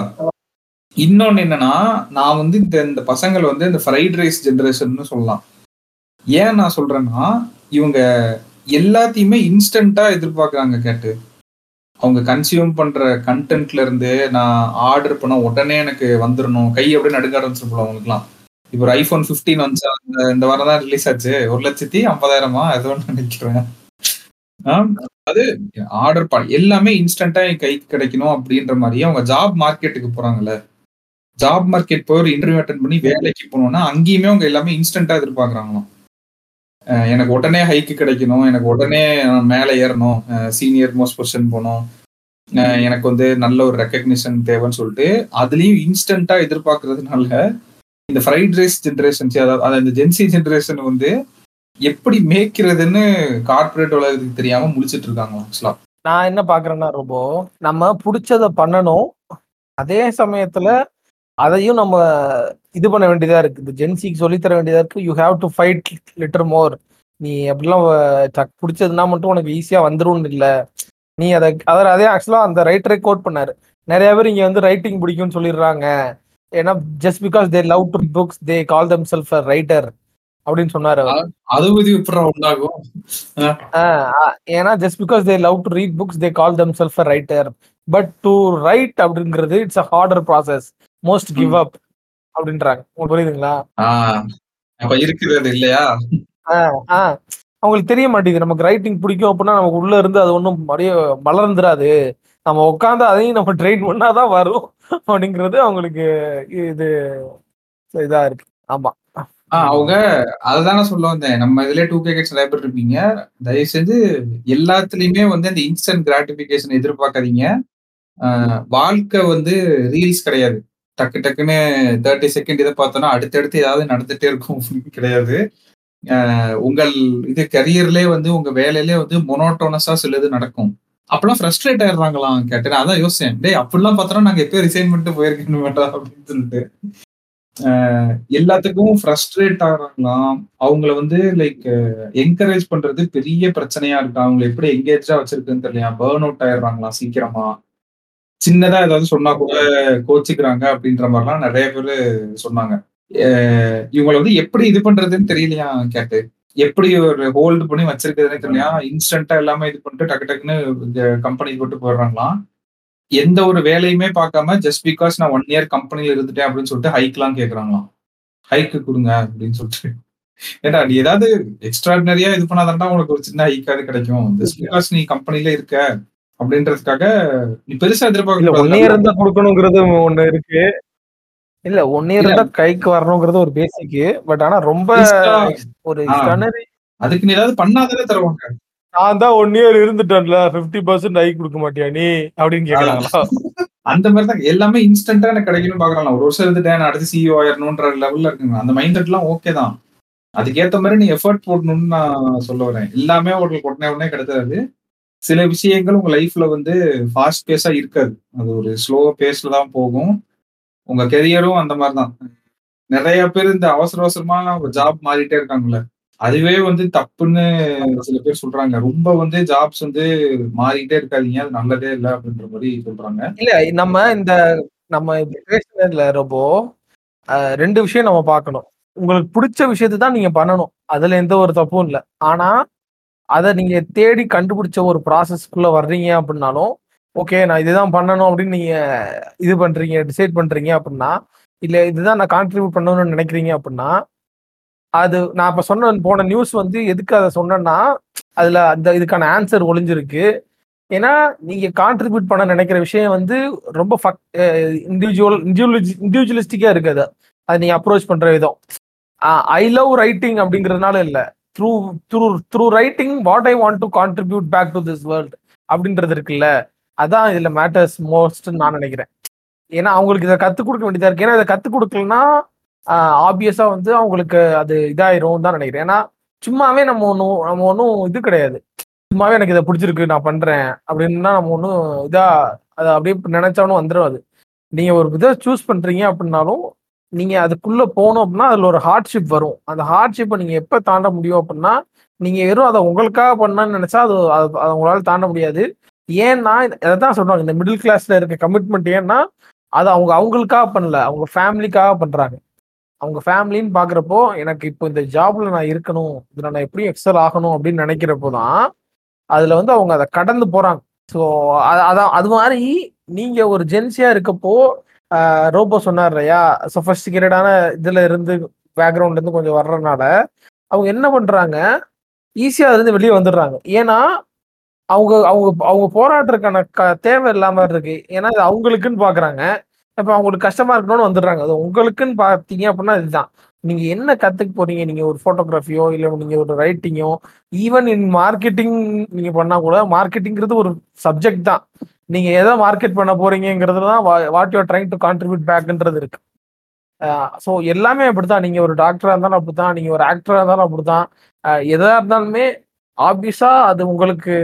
இன்னொன்னு என்னன்னா நான் வந்து இந்த இந்த பசங்கள் வந்து இந்த ஃப்ரைட் ரைஸ் ஜென்ரேஷன் சொல்லலாம். ஏன் நான் சொல்றேன்னா இவங்க எல்லாத்தையுமே இன்ஸ்டண்டா எதிர்பார்க்கறாங்க கேட்டு. அவங்க கன்சியூம் பண்ற கண்டென்ட்ல இருந்து நான் ஆர்டர் பண்ண உடனே எனக்கு வந்துடணும் கை அப்படியே நடுங்க போல அவங்களுக்குலாம். இப்போ ஒரு ஐபோன் பிப்டீன் வந்துச்சா? இந்த வாரம் தான் ரிலீஸ் ஆச்சு. ஒரு லட்சத்தி ஐம்பதாயிரமா? ஏதோ நினைக்கிறேன். அது ஆர்டர் பண்ண எல்லாமே இன்ஸ்டன்டா என் கைக்கு கிடைக்கணும் அப்படின்ற மாதிரி அவங்க ஜாப் மார்க்கெட்டுக்கு போறாங்கல்ல. ஜாப் மார்க்கெட் போய் ஒரு இன்டர்வியூ அட்டன் பண்ணி வேலைக்கு போனோம்னா அங்கேயுமே அவங்க எல்லாமே இன்ஸ்டன்டா எதிர்பார்க்குறாங்களாம். எனக்கு உடனே ஹைக்கு கிடைக்கணும் எனக்கு உடனே நான் மேலே ஏறணும் சீனியர் மோஸ்ட் பொசிஷன் போகணும் எனக்கு வந்து நல்ல ஒரு ரெக்கக்னிஷன் தேவைன்னு சொல்லிட்டு அதுலேயும் இன்ஸ்டண்ட்டாக எதிர்பார்க்கறதுனால இந்த ஃப்ரைட் ரைஸ் ஜென்ரேஷன்ஸ் அதாவது இந்த ஜென்சி ஜென்ரேஷன் வந்து எப்படி மேய்க்கிறதுன்னு கார்பரேட் உலகத்துக்கு தெரியாம முடிச்சிட்டு இருக்காங்க ஆக்சுவலா நான் என்ன பாக்குறேன்னா ரொம்ப நம்ம பிடிச்சத பண்ணணும். அதே சமயத்துல அதையும் நம்ம இது பண்ண வேண்டியதா இருக்கு. இந்த ஜென்சிக்கு சொல்லித்தர தர வேண்டியதா இருக்கு. You have to fight little more நீ அப்படிலாம் டக் பிடிச்சதுன்னா மட்டும் உனக்கு ஈஸியா வந்துரும்னு இல்ல. நீ அதை அதாவது அதே ஆக்சுவலா அந்த ரைட்டரை கோட் பண்ணாரு. நிறைய பேர் இங்க வந்து ரைட்டிங் பிடிக்கும்னு சொல்லிடுறாங்க. ஏன்னா just because they love to books they call them self writer அப்படின்னு சொன்னாரு. அது உண்டாகும். ஏன்னா just because they love to read books they call them self writer but to write அப்படிங்கிறது it's a harder process most give up அப்படின்றாங்க. உங்களுக்கு புரியுதுங்களா? இருக்கிறது இல்லையா? அவங்களுக்கு தெரிய மாட்டேங்குது. நமக்கு ரைட்டிங் பிடிக்கும் அப்படின்னா நமக்கு உள்ள இருந்து அது ஒன்றும் அப்படியே மலர்ந்துராது நம்ம உட்காந்து அதையும் நம்ம ட்ரெயின் பண்ணாதான் வரும். அப்படிங்கிறது அவங்களுக்கு இது இதா இருக்கு. ஆமா. அவங்க அதுதானே சொல்ல வந்தேன். நம்ம இதுல டூ கே கிட்ஸ் நிறைய பேர் இருப்பீங்க. தயவு செஞ்சு எல்லாத்துலயுமே வந்து அந்த இன்ஸ்டன்ட் கிராட்டிபிகேஷன் எதிர்பார்க்காதீங்க. வாழ்க்கை வந்து ரீல்ஸ் கிடையாது. டக்கு டக்குன்னு தேர்ட்டி செகண்ட் இதை பார்த்தோன்னா அடுத்தடுத்து ஏதாவது நடந்துட்டே இருக்கும் கிடையாது. உங்கள் இது கரியர்லயே வந்து உங்க வேலையிலே வந்து மொனோட்டோனஸா சிலது நடக்கும். அப்பெல்லாம் ஃப்ரஸ்ட்ரேட் ஆயிடுறாங்களாம் கேட்டேன். அதான் யோசிச்சேன். டேய் அப்படிலாம் பார்த்தோம்னா நாங்க எப்போ ரிசைன் பண்ணிட்டு போயிருக்கணும் வேண்டாம் அப்படின்னு சொல்லிட்டு. எல்லாத்துக்கும் ஃப்ரஸ்ட்ரேட் ஆகுறாங்களாம் அவங்கள வந்து லைக் என்கரேஜ் பண்றது பெரிய பிரச்சனையா இருக்கு? அவங்களை எப்படி எங்கேஜா வச்சிருக்குன்னு தெரியல பேர்ன் அவுட் ஆயிடுறாங்களாம் சீக்கிரமா? சின்னதா ஏதாவது சொன்னா கூட கோச்சிக்கிறாங்க அப்படின்ற மாதிரிலாம் நிறைய பேர் சொன்னாங்க. இவங்களை வந்து எப்படி இது பண்றதுன்னு தெரியலையா கேட்டு. எப்படி ஒரு ஹோல்டு பண்ணி வச்சிருக்கிறதுன்னு தெரியலையா? இன்ஸ்டன்டா எல்லாமே இது பண்ணிட்டு டக்கு டக்குன்னு கம்பெனி போட்டு போயிடுறாங்களாம். எந்த ஒரு வேலையுமே பார்க்காம ஜஸ்ட் பிகாஸ் நான் ஒன் இயர் கம்பெனில இருந்துட்டேன் அப்படின்னு சொல்லிட்டு ஹைக்லாம் கேக்குறாங்களாம். ஹைக்கு கொடுங்க அப்படின்னு சொல்லிட்டு. ஏடா நீ ஏதாவது எக்ஸ்ட்ராடினரியா இது பண்ணாதான்டா உனக்கு ஒரு சின்ன ஹைக்காது கிடைக்கும். ஜஸ்ட் பிகாஸ் நீ கம்பெனில இருக்க அப்படின்றதுக்காக நீ பெருசா இல்ல எதிர்பார்க்க ஒன் இயர் இருந்தா கொடுக்கணுங்கிறது ஒண்ணு இருக்கு. இல்ல ஒன் இயர் இருந்தா கைக்கு வரணுங்கிறது ஒரு பேசிக் பட் ஆனா ரொம்ப ஒரு அதுக்கு நீ ஏதாவது பண்ணாதானே தருவாங்க. நான் தான் ஒன் இயர் இருந்துட்டேன்ல பிப்டி பர்சன்ட் ஐ கொடுக்க மாட்டியா நீ? அப்படின்னு கேக்குறாங்களா? அந்த மாதிரி தான் எல்லாமே இன்ஸ்டன்டா எனக்கு கிடைக்கணும்னு பாக்குறாங்க. ஒரு வருஷம் இருந்துட்டேன் நான் அடுத்து சிஇஓ ஆயிரணும்ன்ற லெவல்ல இருக்குங்க. அந்த மைண்ட் செட்லாம் ஓகே தான். அதுக்கேத்த மாதிரி நீ எஃபர்ட் போடணும்னு நான் சொல்ல வரேன். எல்லாமே உங்களுக்கு உடனே உடனே கிடைக்காது. சில விஷயங்கள் உங்க லைஃப்ல வந்து ஃபாஸ்ட் பேஸா இருக்காது. அது ஒரு ஸ்லோ பேஸ்ல தான் போகும். உங்க கெரியரும் அந்த மாதிரி தான் நிறைய பேர் இந்த அவசர அவசரமா ஜாப் மாறிட்டே இருக்காங்கல்ல. அதுவே வந்து தப்புன்னு சில பேர் சொல்றாங்க. ரொம்ப வந்து ஜாப்ஸ் வந்து மாறிட்டே இருக்காதீங்க. அது நல்லதே இல்லை அப்படின்ற மாதிரி சொல்றாங்க. இல்ல நம்ம இந்த நம்ம பேசுனதுல ரொம்ப ரெண்டு விஷயம் நம்ம பார்க்கணும். உங்களுக்கு பிடிச்ச விஷயத்தை தான் நீங்க பண்ணணும். அதுல எந்த ஒரு தப்பும் இல்லை. ஆனா அதை நீங்க தேடி கண்டுபிடிச்ச ஒரு ப்ராசஸ்க்குள்ள வர்றீங்க அப்படின்னாலும் ஓகே நான் இதுதான் பண்ணணும் அப்படின்னு நீங்க இது பண்றீங்க டிசைட் பண்றீங்க அப்படின்னா இல்ல இதுதான் நான் கான்ட்ரிபியூட் பண்ணணும்னு நினைக்கிறீங்க அப்படின்னா அது நான் இப்ப சொன்ன போன நியூஸ் வந்து எதுக்கு அதை சொன்னேன்னா அதுல அந்த இதுக்கான ஆன்சர் ஒளிஞ்சிருக்கு. ஏன்னா நீங்க கான்ட்ரிபியூட் பண்ண நினைக்கிற விஷயம் வந்து ரொம்ப இண்டிவிஜுவல் இண்டிவிஜுவலிஸ்டிக்கா இருக்குது அதை. நீங்க அப்ரோச் பண்ற விதம். ஐ லவ் ரைட்டிங் அப்படிங்கிறதுனால இல்ல. Through through through writing what I want to contribute back to this world அப்படின்றது இருக்குல்ல. அதான் இதுல மேட்டர்ஸ் மோஸ்ட் நான் நினைக்கிறேன். ஏன்னா அவங்களுக்கு இதை கத்துக் கொடுக்க வேண்டியதா இருக்கு. ஏன்னா இதை கத்துக் கொடுக்கலன்னா ஆப்வியஸாக வந்து அவங்களுக்கு அது இதாயிரும் தான் நினைக்கிறேன். ஏன்னா சும்மாவே நம்ம ஒன்றும் நம்ம ஒன்றும் இது கிடையாது. சும்மாவே எனக்கு இதை பிடிச்சிருக்கு நான் பண்ணுறேன் அப்படின்னா நம்ம ஒன்றும் இதாக அதை அப்படியே நினைச்சாலும் வந்துடும் அது. நீங்கள் ஒரு இதை சூஸ் பண்ணுறீங்க அப்படின்னாலும் நீங்கள் அதுக்குள்ளே போகணும் அப்படின்னா அதில் ஒரு ஹார்ட்ஷிப் வரும். அந்த ஹார்ட்ஷிப்பை நீங்கள் எப்போ தாண்ட முடியும் அப்படின்னா நீங்கள் வெறும் அதை உங்களுக்காக பண்ணான்னு நினச்சா அது அதை உங்களால் தாண்ட முடியாது. ஏன்னா அதை தான் சொல்கிறாங்க இந்த மிடில் கிளாஸில் இருக்க கமிட்மெண்ட் ஏன்னா அது அவங்க அவங்களுக்காக பண்ணல. அவங்க ஃபேமிலிக்காக பண்ணுறாங்க அவங்க ஃபேமிலின்னு பாக்குறப்போ எனக்கு இப்போ இந்த ஜாப்ல நான் இருக்கணும் இதுல நான் எப்படியும் எக்ஸல் ஆகணும் அப்படின்னு நினைக்கிறப்போ தான் அதுல வந்து அவங்க அதை கடந்து போறாங்க. ஸோ அதான் அது மாதிரி நீங்க ஒரு ஜென்சியா இருக்கப்போ ரோபோ சொன்னார் இல்லையா? சொஃபஸ்டிகேட்டடான இதுல இருந்து பேக்ரவுண்ட்ல இருந்து கொஞ்சம் வர்றதுனால அவங்க என்ன பண்றாங்க? ஈஸியா அதுல இருந்து வெளியே வந்துடுறாங்க. ஏன்னா அவங்க அவங்க அவங்க போராடுறதுக்கான க தேவை இல்லாம இருக்கு. ஏன்னா அவங்களுக்குன்னு பாக்குறாங்க. இப்ப அவங்களுக்கு கஷ்டமா இருக்கணும்னு வந்துடுறாங்க. அது உங்களுக்குன்னு பாத்தீங்க அப்படின்னா இதுதான். நீங்க என்ன கத்துக்க போறீங்க? நீங்க ஒரு போட்டோகிராஃபியோ இல்ல நீங்க ஒரு ரைட்டிங்கோ ஈவன் இன் மார்க்கெட்டிங் நீங்க பண்ணா கூட மார்க்கெட்டிங்கிறது ஒரு சப்ஜெக்ட் தான். நீங்க எதை மார்க்கெட் பண்ண போறீங்கிறதுல தான் what you trying to contribute பேக்ன்றது இருக்கு. ஸோ எல்லாமே அப்படித்தான். நீங்க ஒரு டாக்டரா இருந்தாலும் அப்படித்தான். நீங்க ஒரு ஆக்டரா இருந்தாலும் அப்படித்தான். எதா இருந்தாலுமே ஆப்வியஸா அது உங்களுக்கு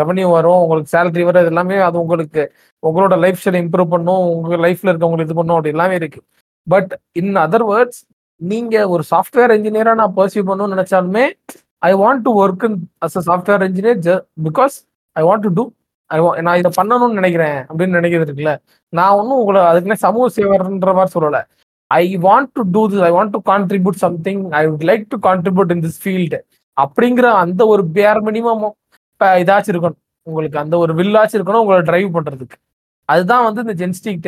ரெவன்யூ வரும். உங்களுக்கு சேலரி வரும். இது எல்லாமே அது உங்களுக்கு உங்களோட லைஃப் ஸ்டைல் இம்ப்ரூவ் பண்ணும் உங்க லைஃப்ல இருக்கவங்களுக்கு இது பண்ணும் அப்படி எல்லாமே இருக்கு. பட் இன் அதர் வேர்ட்ஸ் நீங்க ஒரு சாஃப்ட்வேர் இன்ஜினியரா நான் பர்சியூ பண்ணணும்னு நினைச்சாலுமே I want to work as a software engineer because I want to do I நான் இதை பண்ணணும்னு நினைக்கிறேன் அப்படின்னு நினைக்கிறது இருக்குல்ல. நான் ஒன்றும் உங்களை அதுக்குன்னே சமூக சேவர்ன்ற மாதிரி சொல்லலை. I want to do this I want to contribute something I would like to contribute in this field அப்படிங்கிற அந்த ஒரு பேர் மினிமம் இதாச்சும் இருக்கணும். உங்களுக்கு அந்த ஒரு வில்லாச்சும் இருக்கணும் உங்களை டிரைவ் பண்ணுறதுக்கு அதுதான் வந்து இந்த ஜென்ஸ்டிக்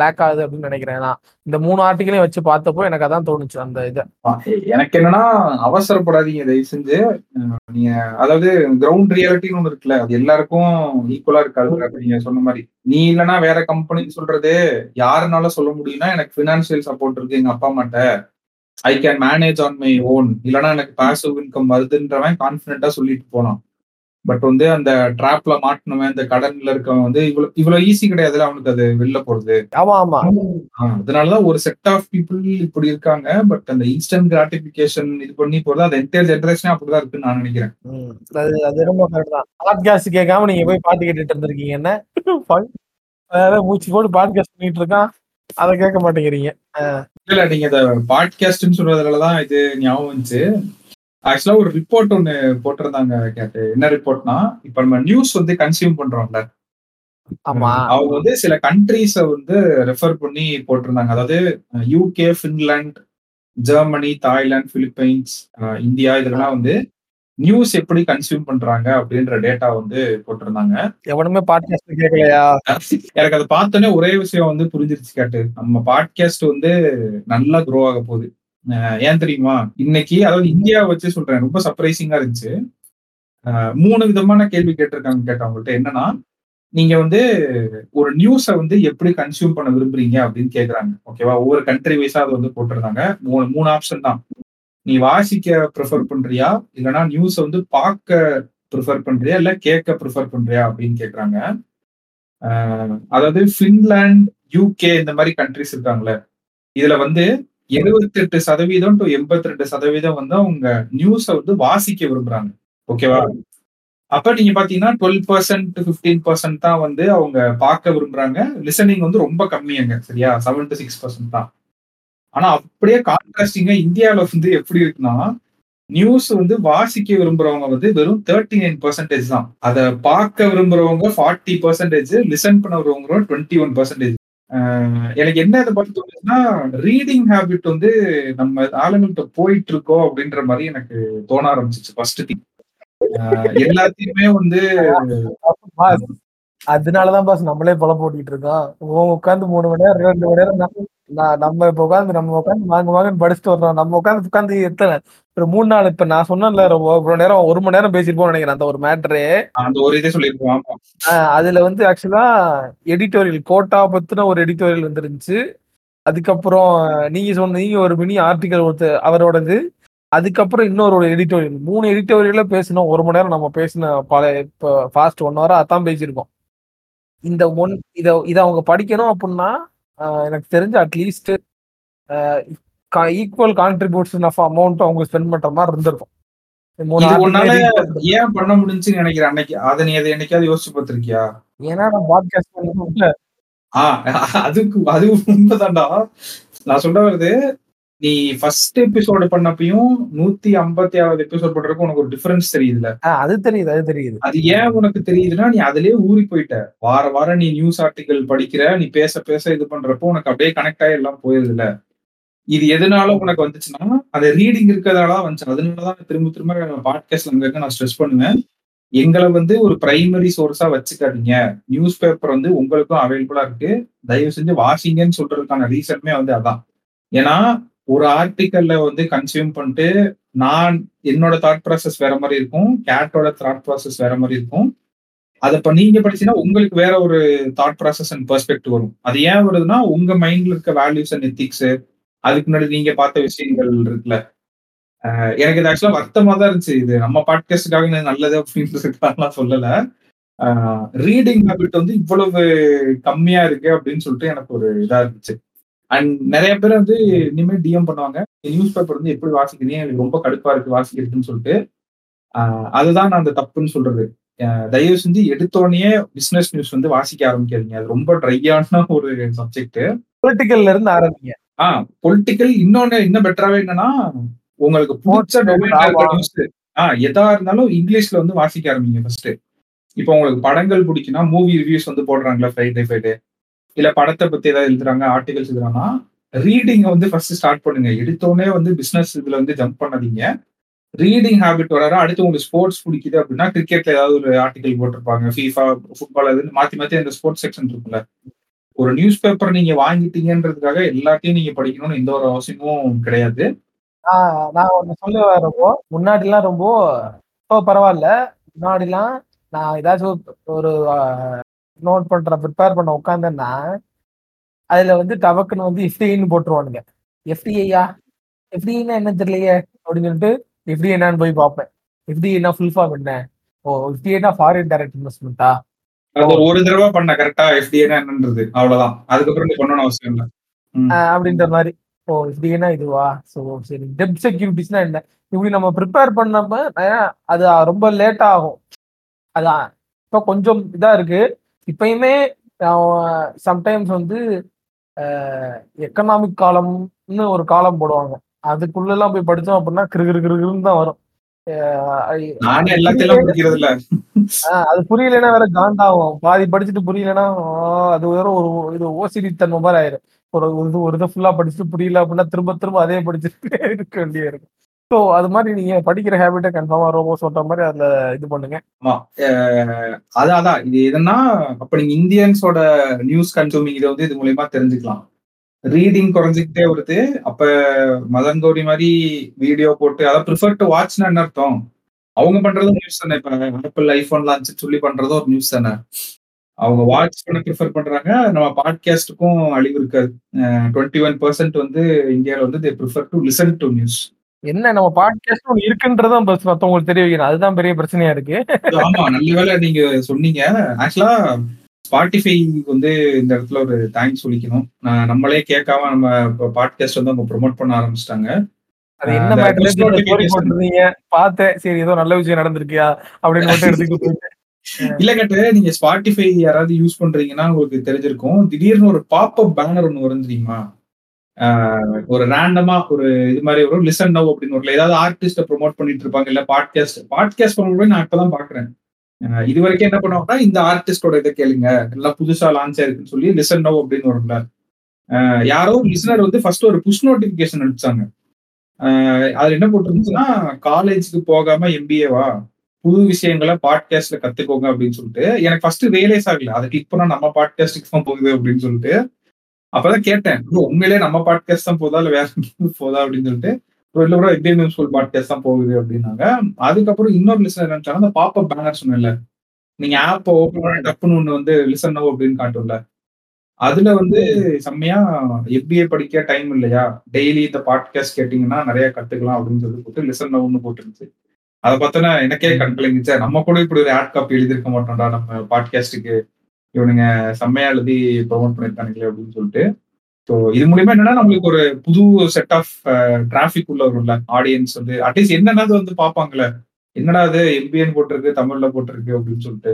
லேக் ஆகுது அப்படின்னு நினைக்கிறேன். நான் இந்த மூணு ஆர்டிகளையும் வச்சு பார்த்தப்போ எனக்கு அதான் தோணுச்சு அந்த இதை. எனக்கு என்னன்னா அவசரப்படாதீங்க தயவு செஞ்சு. நீங்க அதாவது கிரவுண்ட் ரியாலிட்டின்னு ஒண்ணு இருக்குல்ல அது எல்லாருக்கும் ஈக்குவலா இருக்காது. நீங்க சொன்ன மாதிரி. நீ இல்லைன்னா வேற கம்பெனின்னு சொல்றது யாருனால சொல்ல முடியும்னா எனக்கு பினான்சியல் சப்போர்ட் இருக்கு எங்க அப்பா அம்மாட்ட. I can manage on my own இல்லைன்னா எனக்கு பாசிவ் இன்கம் வருதுன்றவன் கான்பிடண்டா சொல்லிட்டு போலாம் பட் வந்து அந்த ட்ராப்ல மாட்டினவன் இந்த கடன்ல இருக்கவன் வந்து இவ்வளவு இவ்வளவு ஈஸி கிடையாதுல அவனுக்கு அது வெளில போறது. ஆமா ஆமா. அதனாலதான் ஒரு செட் ஆஃப் பீப்புள் இப்படி இருக்காங்க. பட் அந்த இன்ஸ்டன்ட் கிராட்டிபிகேஷன் இது பண்ணி போறது அது என்டையர் ஜென்ரேஷனே அப்படிதான் இருக்குன்னு நான் நினைக்கிறேன். அது அது ரொம்ப கரெக்ட் தான். பாட்காஸ்ட் கேட்காம நீங்க போய் பாட்டு கேட்டுட்டு இருந்திருக்கீங்க என்ன? மூச்சு போட்டு பாட்காஸ்ட் பண்ணிட்டு இருக்கான். அதை கேட்க மாட்டேங்கிறீங்க. இல்ல நீங்க பாட்காஸ்ட்னு சொல்றதுலதான் இது ஞாபகம் வந்துச்சு. ஆக்சுவலா ஒரு ரிப்போர்ட் ஒன்னு போட்டிருந்தாங்க கேட்டு. என்ன ரிப்போர்ட்னா இப்ப நம்ம நியூஸ் வந்து கன்சியூம் பண்றோம்ல. அவங்க வந்து சில கண்ட்ரீஸ வந்து ரெஃபர் பண்ணி போட்டிருந்தாங்க. அதாவது UK Finland Germany Thailand Philippines India இதெல்லாம் வந்து நியூஸ் எப்படி கன்சியூம் பண்றாங்க அப்படின்ற டேட்டா வந்து போட்டிருந்தாங்க. எவனுமே பாட்காஸ்ட் கேட்கலையா எனக்கு அதை பார்த்தோன்னே ஒரே விஷயம் வந்து புரிஞ்சிருச்சு கேட்டு. நம்ம பாட்காஸ்ட் வந்து நல்லா க்ரோ ஆக போகுது. ஏன் தெரியுமா இன்னைக்கு அதாவது இந்தியாவை வச்சு சொல்றேன் ரொம்ப சர்ப்ரைசிங்கா இருந்துச்சு. மூணு விதமான கேள்வி கேட்டிருக்காங்க கேட்டவங்கள்ட்ட. என்னன்னா நீங்க வந்து ஒரு நியூஸை வந்து எப்படி கன்சியூம் பண்ண விரும்புறீங்க அப்படின்னு கேக்குறாங்க. ஓகேவா ஒவ்வொரு கண்ட்ரி வைஸா அது வந்து போட்டிருந்தாங்க. மூணு மூணு ஆப்ஷன் தான். நீ வாசிக்க ப்ரிஃபர் பண்றியா? இல்லைன்னா நியூஸை வந்து பார்க்க ப்ரிஃபர் பண்றியா? இல்ல கேட்க ப்ரிஃபர் பண்றியா? அப்படின்னு கேக்குறாங்க. அதாவது ஃபின்லாண்ட் யூகே இந்த மாதிரி கண்ட்ரிஸ் இருக்காங்களே. இதுல வந்து எழுபத்தி எட்டு சதவீதம் டு எண்பத்தி ரெண்டு சதவீதம் வந்து அவங்க நியூஸை வந்து வாசிக்க விரும்புறாங்க. ஓகேவா அப்ப நீங்க பாத்தீங்கன்னா டுவெல் பர்சன்ட் பிப்டீன் பர்சன்ட் தான் வந்து அவங்க பார்க்க விரும்புறாங்க. லிசனிங் வந்து ரொம்ப கம்மியாங்க சரியா? செவன் டு சிக்ஸ் பர்சன்ட் தான். ஆனா அப்படியே கான்ட்ராஸ்டிங்கா இந்தியாவில வந்து எப்படி இருக்குன்னா நியூஸ் வந்து வாசிக்க விரும்புறவங்க வந்து வெறும் தேர்ட்டி நைன் பர்சன்டேஜ் தான். அதை பார்க்க விரும்புறவங்க ஃபார்ட்டி பர்சன்டேஜ் லிசன் பண்ண விரும்புறவங்க டுவெண்ட்டி ஒன் பர்சன்டேஜ் எனக்கு என்ன இதை பார்த்து தோணுச்சுன்னா ரீடிங் ஹேபிட் வந்து நம்ம ஆளுங்கள்ட்ட போயிட்டு இருக்கோம் அப்படின்ற மாதிரி எனக்கு தோண ஆரம்பிச்சிச்சு ஃபர்ஸ்ட் திங் எல்லாத்தையுமே வந்து அதனாலதான் பாஸ் நம்மளே பல போட்டிட்டு இருக்கோம் உட்காந்து மூணு மணி நேரம் ரெண்டு மணி நேரம் நான் நம்ம இப்ப உட்காந்து நம்ம உட்காந்து வாங்க வாங்கன்னு படிச்சுட்டு வர்றோம். நம்ம உட்காந்து உட்காந்து எத்தனை ஒரு மூணு நாள் இப்ப நான் சொன்னேன்ல இவ்வளவு நேரம் ஒரு மணி நேரம் பேசிருப்போம்னு நினைக்கிறேன் அந்த ஒரு மேட்ரு அந்த ஒரு இதே சொல்லியிருக்கோம் ஆமா. அதுல வந்து ஆக்சுவலா எடிட்டோரியல் கோட்டா பத்தின ஒரு எடிட்டோரியல் வந்துருந்துச்சு. அதுக்கப்புறம் நீங்க சொன்ன நீங்க ஒரு மினி ஆர்டிகல் ஒருத்தர் அவரோடது. அதுக்கப்புறம் இன்னொரு ஒரு எடிட்டோரியல் மூணு எடிட்டோரியல்ல பேசணும் ஒரு மணி நேரம் நம்ம பேசின பல இப்போ ஃபாஸ்ட் ஒன் ஹவரா அதான் பேசியிருக்கோம். இந்த ஒன் இத இத அவங்க படிக்கணும் அப்படின்னா எனக்கு தெரிஞ்ச at least equal contribution of amount அவங்க ஸ்பெண்ட் பண்ற மாதிரி இருந்திருக்கும். ஏன் பண்ண முடிஞ்சுன்னு நினைக்கிறேன் அன்னைக்கு. அதை நீ அதை என்னைக்காவது யோசிச்சு பார்த்திருக்கியா? ஏன்னா நான் பாட்காஸ்ட் அதுக்கு அது உண்மைதான்டா. நான் சொல்ல வருது நீ ஃபர்ஸ்ட் எபிசோடு பண்ணப்பையும் நூத்தி ஐம்பத்தி ஆறாவது எபிசோட் பண்றதுக்கு உனக்கு ஒரு டிஃபரன்ஸ் தெரியுதுல அது தெரியுது அது தெரியுது. அது ஏன் உனக்கு தெரியுதுன்னா நீ அதுலயே ஊறி போயிட்ட. வார வாரம் நீ நியூஸ் ஆர்டிகல் படிக்கிற நீ பேச பேச இது பண்றப்போ உனக்கு அப்படியே கனெக்ட் ஆகி எல்லாம் போயிருதுல இது எதனால உனக்கு வந்துச்சுன்னா அது ரீடிங் இருக்கிறதால வந்துச்சு. அதனாலதான் திரும்ப திரும்ப பாட்காஸ்ட்ல அங்க நான் ஸ்ட்ரெஸ் பண்ணுவேன். எங்களை வந்து ஒரு பிரைமரி சோர்ஸா வச்சுக்காதீங்க. நியூஸ் பேப்பர் வந்து உங்களுக்கும் அவைலபிளா இருக்கு. தயவு செஞ்சு வாசிங்கன்னு சொல்றதுக்கான ரீசனுமே வந்து அதான். ஏன்னா ஒரு ஆர்டிக்கல்ல வந்து கன்சியூம் பண்ணிட்டு நான் என்னோட தாட் ப்ராசஸ் வேற மாதிரி இருக்கும் கேட்டோட தாட் ப்ராசஸ் வேற மாதிரி இருக்கும். அதை இப்ப நீங்க படிச்சீங்கன்னா உங்களுக்கு வேற ஒரு தாட் ப்ராசஸ் அண்ட் பெர்ஸ்பெக்டிவ் வரும். அது ஏன் வருதுன்னா உங்க மைண்ட்ல இருக்க வேல்யூஸ் அண்ட் எத்திக்ஸ் அதுக்கு முன்னாடி நீங்க பார்த்த விஷயங்கள் இருக்குல்ல. எனக்கு இது ஆக்சுவலா வருத்தமா தான் இருந்துச்சு. இது நம்ம பாட்காஸ்டுக்காக நல்லது அப்படின்றதுக்காகலாம் சொல்லல. ரீடிங் ஹேபிட் வந்து இவ்வளவு கம்மியா இருக்கு அப்படின்னு சொல்லிட்டு எனக்கு ஒரு இதா இருந்துச்சு. அண்ட் நிறைய பேர் வந்து இனிமேல் டிஎம் பண்ணுவாங்க. நியூஸ் பேப்பர் வந்து எப்படி வாசிக்கிறீங்க? எனக்கு ரொம்ப கடுப்பா இருக்கு வாசிக்கிறதுன்னு சொல்லிட்டு. அதுதான் நான் அந்த தப்புன்னு சொல்றது. தயவு செஞ்சு எடுத்தோடனே பிசினஸ் நியூஸ் வந்து வாசிக்க ஆரம்பிக்காதீங்க. அது ரொம்ப ட்ரையான ஒரு சப்ஜெக்ட் பொலிட்டிக்கல்ல இருந்து ஆரம்பிங்க. ஆஹ் பொலிட்டிக்கல் இன்னொன்னு இன்னும் பெட்டராவே என்னன்னா உங்களுக்கு பிடிச்ச நியூஸ் ஆஹ் எதா இருந்தாலும் இங்கிலீஷ்ல வந்து வாசிக்க ஆரம்பிங்க ஃபர்ஸ்ட் இப்போ உங்களுக்கு படங்கள் பிடிக்குன்னா மூவி ரிவ்யூஸ் வந்து போடுறாங்களா ஃப்ரைடே ஃப்ரைடே இல்ல படத்தை பத்தி ஏதாவது எழுதுறாங்க ஆர்டிகல்ஸ் எழுதுறாங்கன்னா ரீடிங் வந்து ஃபர்ஸ்ட் ஸ்டார்ட் பண்ணுங்க. எடுத்தோடனே வந்து பிசினஸ் இதுல வந்து ஜம்ப் பண்ணாதீங்க. ரீடிங் ஹேபிட் வர அடுத்து உங்களுக்கு ஸ்போர்ட்ஸ் பிடிக்குது அப்படின்னா கிரிக்கெட்ல ஏதாவது ஒரு ஆர்டிகல் போட்டிருப்பாங்க. ஃபீஃபா ஃபுட்பால் அது மாத்தி மாத்தி அந்த ஸ்போர்ட்ஸ் செக்ஷன் இருக்குல்ல ஒரு நியூஸ் பேப்பர் நீங்க வாங்கிட்டீங்கன்றதுக்காக எல்லாத்தையும் நீங்க படிக்கணும்னு எந்த ஒரு அவசியமும் கிடையாது. நான் ஒண்ணு சொல்ல வரப்போ முன்னாடிலாம் ரொம்ப இப்போ பரவாயில்ல. முன்னாடிலாம் நான் ஏதாச்சும் ஒரு நோட் பண்ற ப்ரிப்பேர் பண்ண உட்காந்தேன்னா அதுல வந்து டபக்குன்னு வந்து எஃப்டிஐன்னு போட்டுருவானுங்க. எஃப்டிஐயா எஃப்டிஐனா என்ன தெரியலையே அப்படின்னு சொல்லிட்டு எஃப்டிஐ என்னன்னு போய் பார்ப்பேன். எஃப்டிஐனா ஃபுல் ஃபார்ம் என்ன? ஓ எஃப்டிஏனா ஃபாரின் டைரக்ட் இன்வெஸ்ட்மெண்ட்டா அது ஒரு தடவை பண்ண கரெக்டா எஃப்டிஏனா என்னன்றது அவ்வளவுதான். அதுக்கப்புறம் நீ பண்ணணும் அவசியம் இல்லை. அப்படின்ற மாதிரி. ஓ எஃப்டிஏனா இதுவா? ஸோ சரி. டெப் செக்யூரிட்டிஸ்னா என்ன? இப்படி நம்ம ப்ரிப்பேர் பண்ணப்ப அது ரொம்ப லேட் ஆகும். அதான். இப்போ கொஞ்சம் இதா இருக்கு. இப்பயுமே சம்டைம்ஸ் வந்து எக்கனாமிக் காலம்னு ஒரு காலம் போடுவாங்க. அதுக்குள்ளெல்லாம் போய் படிச்சோம் அப்படின்னா கிரு கிரு கிருன்னு தான் வரும். அது புரியலைன்னா வேற காண்டாகும் பாதி படிச்சுட்டு புரியலைன்னா அது வேற ஒரு இது ஓசிடி தன்மை மாதிரி ஆயிரும். ஒரு ஒரு இதை ஃபுல்லா படிச்சுட்டு புரியல அப்படின்னா திரும்ப திரும்ப அதே படிச்சுட்டு இருக்க வேண்டிய இருக்கும். ஸோ அது மாதிரி நீங்க படிக்கிற ஹேபிட்டை கன்ஃபார்மா ரோபோ சொல்ற மாதிரி அதுல இது பண்ணுங்க. அதான் அதான். இது எதுன்னா அப்ப நீங்க இந்தியன்ஸோட நியூஸ் கன்சூமிங் இதை வந்து இது மூலியமா தெரிஞ்சுக்கலாம். ரீடிங் குறைஞ்சிக்கிட்டே வருது. அப்ப மதன் கௌரி மாதிரி வீடியோ போட்டு அதான் ப்ரிஃபர் டு வாட்ச்னா என்ன அர்த்தம். அவங்க பண்றதும் நியூஸ் தானே. இப்ப ஆப்பிள் ஐபோன் லான்ச் சொல்லி பண்றதும் ஒரு நியூஸ் தானே. அவங்க வாட்ச் பண்ண ப்ரிஃபர் பண்றாங்க. நம்ம பாட்காஸ்டுக்கும் அழிவு இருக்காது. டுவெண்ட்டி ஒன் பர்சன்ட் வந்து இந்தியாவில் வந்து they prefer to listen to news என்ன நம்ம பாட்காஸ்ட் ஒன்று இருக்குன்றதும் பஸ் மற்றவங்களுக்கு தெரிய வைக்கணும். அதுதான் பெரிய பிரச்சனையா இருக்கு. ஆமா நல்ல வேளை நீங்க சொன்னீங்க. ஆக்சுவலா ஸ்பாட்டிஃபை வந்து இந்த இடத்துல ஒரு தேங்க்ஸ் சொல்லிக்கணும். நம்மளே கேட்காம நம்ம பாட்காஸ்ட் வந்து அவங்க ப்ரொமோட் பண்ண ஆரம்பிச்சிட்டாங்க. அது என்ன மேட்டர். போட்டிருந்தீங்க. பார்த்தேன். சரி ஏதோ நல்ல விஷயம் நடந்திருக்கியா? அப்படின்னு மட்டும் எடுத்துக்கிட்டு. இல்ல கேட்டு நீங்க ஸ்பாட்டிஃபை யாராவது யூஸ் பண்றீங்கன்னா உங்களுக்கு தெரிஞ்சிருக்கும். திடீர்னு ஒரு பாப்அப் பேனர் ஒன்று வரும் தெரியுமா? ஒரு ரேண்டமா ஒரு இது மாதிரி ஒரு லிசன் நவ் அப்படின்னு ஒரு ஏதாவது ஆர்டிஸ்ட ப்ரோமோட் பண்ணிட்டு இருப்பாங்க இல்ல பாட்காஸ்ட் பாட்காஸ்ட் பண்ணும்போது நான் இப்பதான் பாக்குறேன். ஆஹ் இது வரைக்கும் என்ன பண்ணுவாங்கன்னா இந்த ஆர்டிஸ்டோட இதை கேளுங்க எல்லாம் புதுசா லான்ச் ஆயிருக்குன்னு சொல்லி லிசன் நவ் அப்படின்னு வரும்ல யாரோ லிசனர் வந்து ஃபர்ஸ்ட் ஒரு புஷ் நோட்டிபிகேஷன் அனுப்பிச்சாங்க. அதுல என்ன போட்டிருந்துச்சுன்னா காலேஜுக்கு போகாம எம்பிஏவா புது விஷயங்களை பாட்காஸ்ட்ல கத்துக்கோங்க அப்படின்னு சொல்லிட்டு எனக்கு ஃபர்ஸ்ட் ரியலைஸ் ஆகல அதை கிளிக் பண்ணா நம்ம பாட்காஸ்டுக்கு தான் போகுது அப்படின்னு சொல்லிட்டு அப்பதான் கேட்டேன் bro, உண்மையிலேயே நம்ம பாட்காஸ்ட் தான் போதா இல்ல வேற போதா அப்படின்னு சொல்லிட்டு bro, இல்ல ப்ரோ நியூஸ் ஸ்கூல் பாட்காஸ்ட் தான் போகுது அப்படின்னாங்க. அதுக்கப்புறம் இன்னொரு லிசனர் நினைச்சாங்க அந்த பாப்பப் பேனர் சொன்னேன்ல. நீங்க ஆப் ஓப்பன் பண்ண டப்புன்னு ஒண்ணு வந்து லிசன் நோ அப்படின்னு காட்டும்ல. அதுல வந்து செம்மையா எம்பிஏ படிக்க டைம் இல்லையா? டெய்லி இந்த பாட்காஸ்ட் கேட்டீங்கன்னா நிறைய கத்துக்கலாம் அப்படின்னு சொல்லி போட்டு லிசன் நோன்னு போட்டுருந்துச்சு. அதை பார்த்தோன்னா எனக்கே கண்கலங்கிச்சா. நம்ம கூட இப்படி ஒரு ஆட் காப்பி எழுதியிருக்க மாட்டோம்டா நம்ம பாட்காஸ்டுக்கு இவனுங்க செம்மையா எழுதி ப்ரொமோட் பண்ணியிருக்கானுங்களே அப்படின்னு சொல்லிட்டு. ஸோ இது மூலியமா என்னன்னா நம்மளுக்கு ஒரு புது செட் ஆஃப் டிராஃபிக் உள்ள வரும்ல ஆடியன்ஸ் வந்து. அட்லீஸ்ட் என்னென்னது வந்து பார்ப்பாங்களே என்னடா அது எம்பிஎன் போட்டிருக்கு தமிழ்ல போட்டிருக்கு அப்படின்னு சொல்லிட்டு.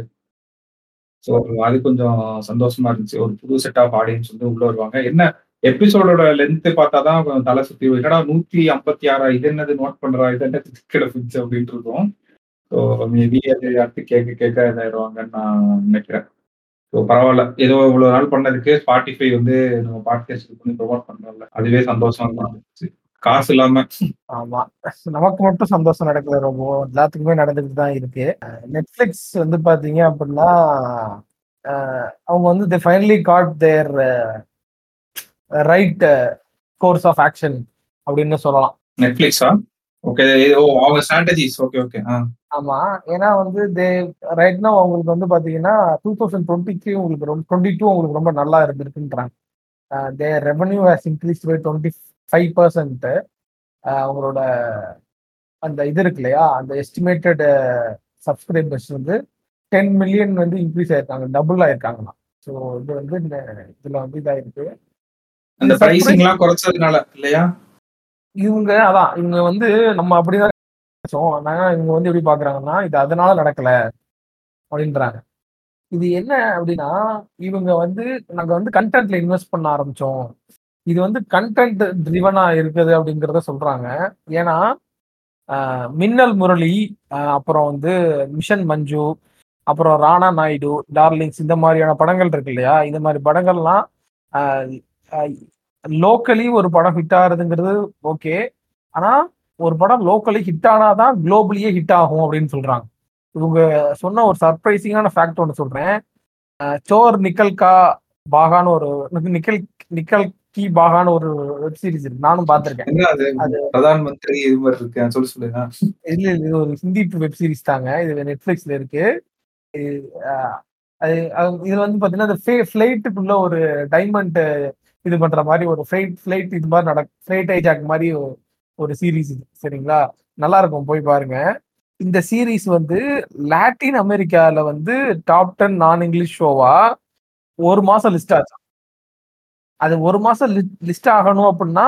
ஸோ அது கொஞ்சம் சந்தோஷமா இருந்துச்சு. ஒரு புது செட் ஆஃப் ஆடியன்ஸ் வந்து உள்ள வருவாங்க. என்ன எபிசோடோட லென்த் பார்த்தாதான் கொஞ்சம் தலை சுத்தி என்னடா நூத்தி ஐம்பத்தி ஆறா? இது என்னது நோட் பண்றா? இது என்ன கிடப்பிச்சு அப்படின்ட்டு இருக்கும். ஸோ மேபி அது அடுத்து கேட்க கேட்க இதாயிடுவாங்கன்னு நான் நினைக்கிறேன். ஸோ பரவாயில்ல. ஏதோ இவ்வளவு நாள் பண்ணதுக்கு ஸ்பாட்டிஃபை வந்து நம்ம பாட்காஸ்ட் பண்ணி ப்ரொமோட் பண்ணல அதுவே சந்தோஷமா இருந்துச்சு. காசு இல்லாம. ஆமா. நமக்கு மட்டும் சந்தோஷம் நடக்கல ரொம்ப எல்லாத்துக்குமே நடந்துட்டு தான் இருக்கு. நெட்ஃபிளிக்ஸ் வந்து பாத்தீங்க அப்படின்னா அவங்க வந்து the finally got their right course of action அப்படின்னு சொல்லலாம். நெட்ஃபிளிக்ஸா ஓகே ஓ அவங்க ஸ்ட்ராட்டஜிஸ் ஓகே ஆமா. ஏன்னா வந்து தே ரைட்னா அவங்களுக்கு வந்து பாத்தீங்கன்னா டூ தௌசண்ட் டுவெண்ட்டி த்ரீ உங்களுக்கு ரொம்ப டுவெண்ட்டி டூ உங்களுக்கு ரொம்ப நல்லா இருந்திருக்குன்றாங்க. They revenue has increase by twenty five percent அவங்களோட அந்த இது இருக்கு இல்லையா? அந்த எஸ்டிமேட்டட் சப்ஸ்கிரைபர்ஸ் வந்து டென் மில்லியன் வந்து இன்க்ரீஸ் ஆயிருக்காங்க டபுள் ஆயிருக்காங்களாம். ஸோ இது வந்து இந்த இதுல வந்து இதாயிருக்கு. அந்த பிரைசிங் எல்லாம் குறைச்சதுனால இல்லையா? இவங்க அதான் இவங்க வந்து நம்ம அப்படிதான் ஆனா இவங்க வந்து எப்படி பாக்குறாங்கன்னா இது அதனால நடக்கல அப்படின்றாங்க. இது என்ன அப்படின்னா இவங்க வந்து நாங்க வந்து கண்டென்ட்ல இன்வெஸ்ட் பண்ண ஆரம்பிச்சோம். இது வந்து கண்டென்ட் ட்ரிவனா இருக்குது அப்படிங்கிறத சொல்றாங்க. ஏன்னா மின்னல் முரளி அப்புறம் வந்து மிஷன் மஞ்சு அப்புறம் ராணா நாயுடு டார்லிங்ஸ் இந்த மாதிரியான படங்கள் இருக்கு இல்லையா? இந்த மாதிரி படங்கள்லாம் லோக்கலி ஒரு படம் ஹிட் ஆகுறதுங்கிறது ஓகே ஆனா ஒரு படம் லோக்கலி ஹிட் ஆனாதான் குளோபலியே ஹிட் ஆகும் அப்படின்னு சொல்றாங்க. இவங்க சொன்ன ஒரு சர்ப்ரைசிங்கான ஃபேக்ட் ஒன்று சொல்றேன். சோர் நிக்கல் கா பாகான்னு ஒரு நிக்கல் நிக்கல் கி பாகான்னு ஒரு வெப் சீரிஸ் இருக்கு. நானும் பார்த்திருக்கேன். அது? பிரதான் மந்திரி இது மாதிரி இருக்கு? சொல்லி சொல்லுங்க இல்ல இது ஒரு ஹிந்தி வெப் சீரிஸ் தாங்க. இது நெட்ஃபிளிக்ஸ்ல இருக்கு. அது- இது வந்து பாத்தீங்கன்னா அந்த ஃபிளைட்டுக்குள்ள ஒரு டைமண்ட் இது பண்ற மாதிரி ஒரு ஃபிளைட் ஃபிளைட் இது மாதிரி நடக்கும் ஃபிளைட் ஐஜாக் மாதிரி ஒரு- ஒரு சீரிஸ் இது சரிங்களா? நல்லா இருக்கும் போய் பாருங்க. இந்த சீரிஸ் வந்து லாட்டின் அமெரிக்கால வந்து டாப் டென் நான் இங்கிலீஷ் ஷோவா ஒரு மாசம் லிஸ்ட் ஆச்சு. அது ஒரு மாசம் லிஸ்ட் ஆகணும் அப்படின்னா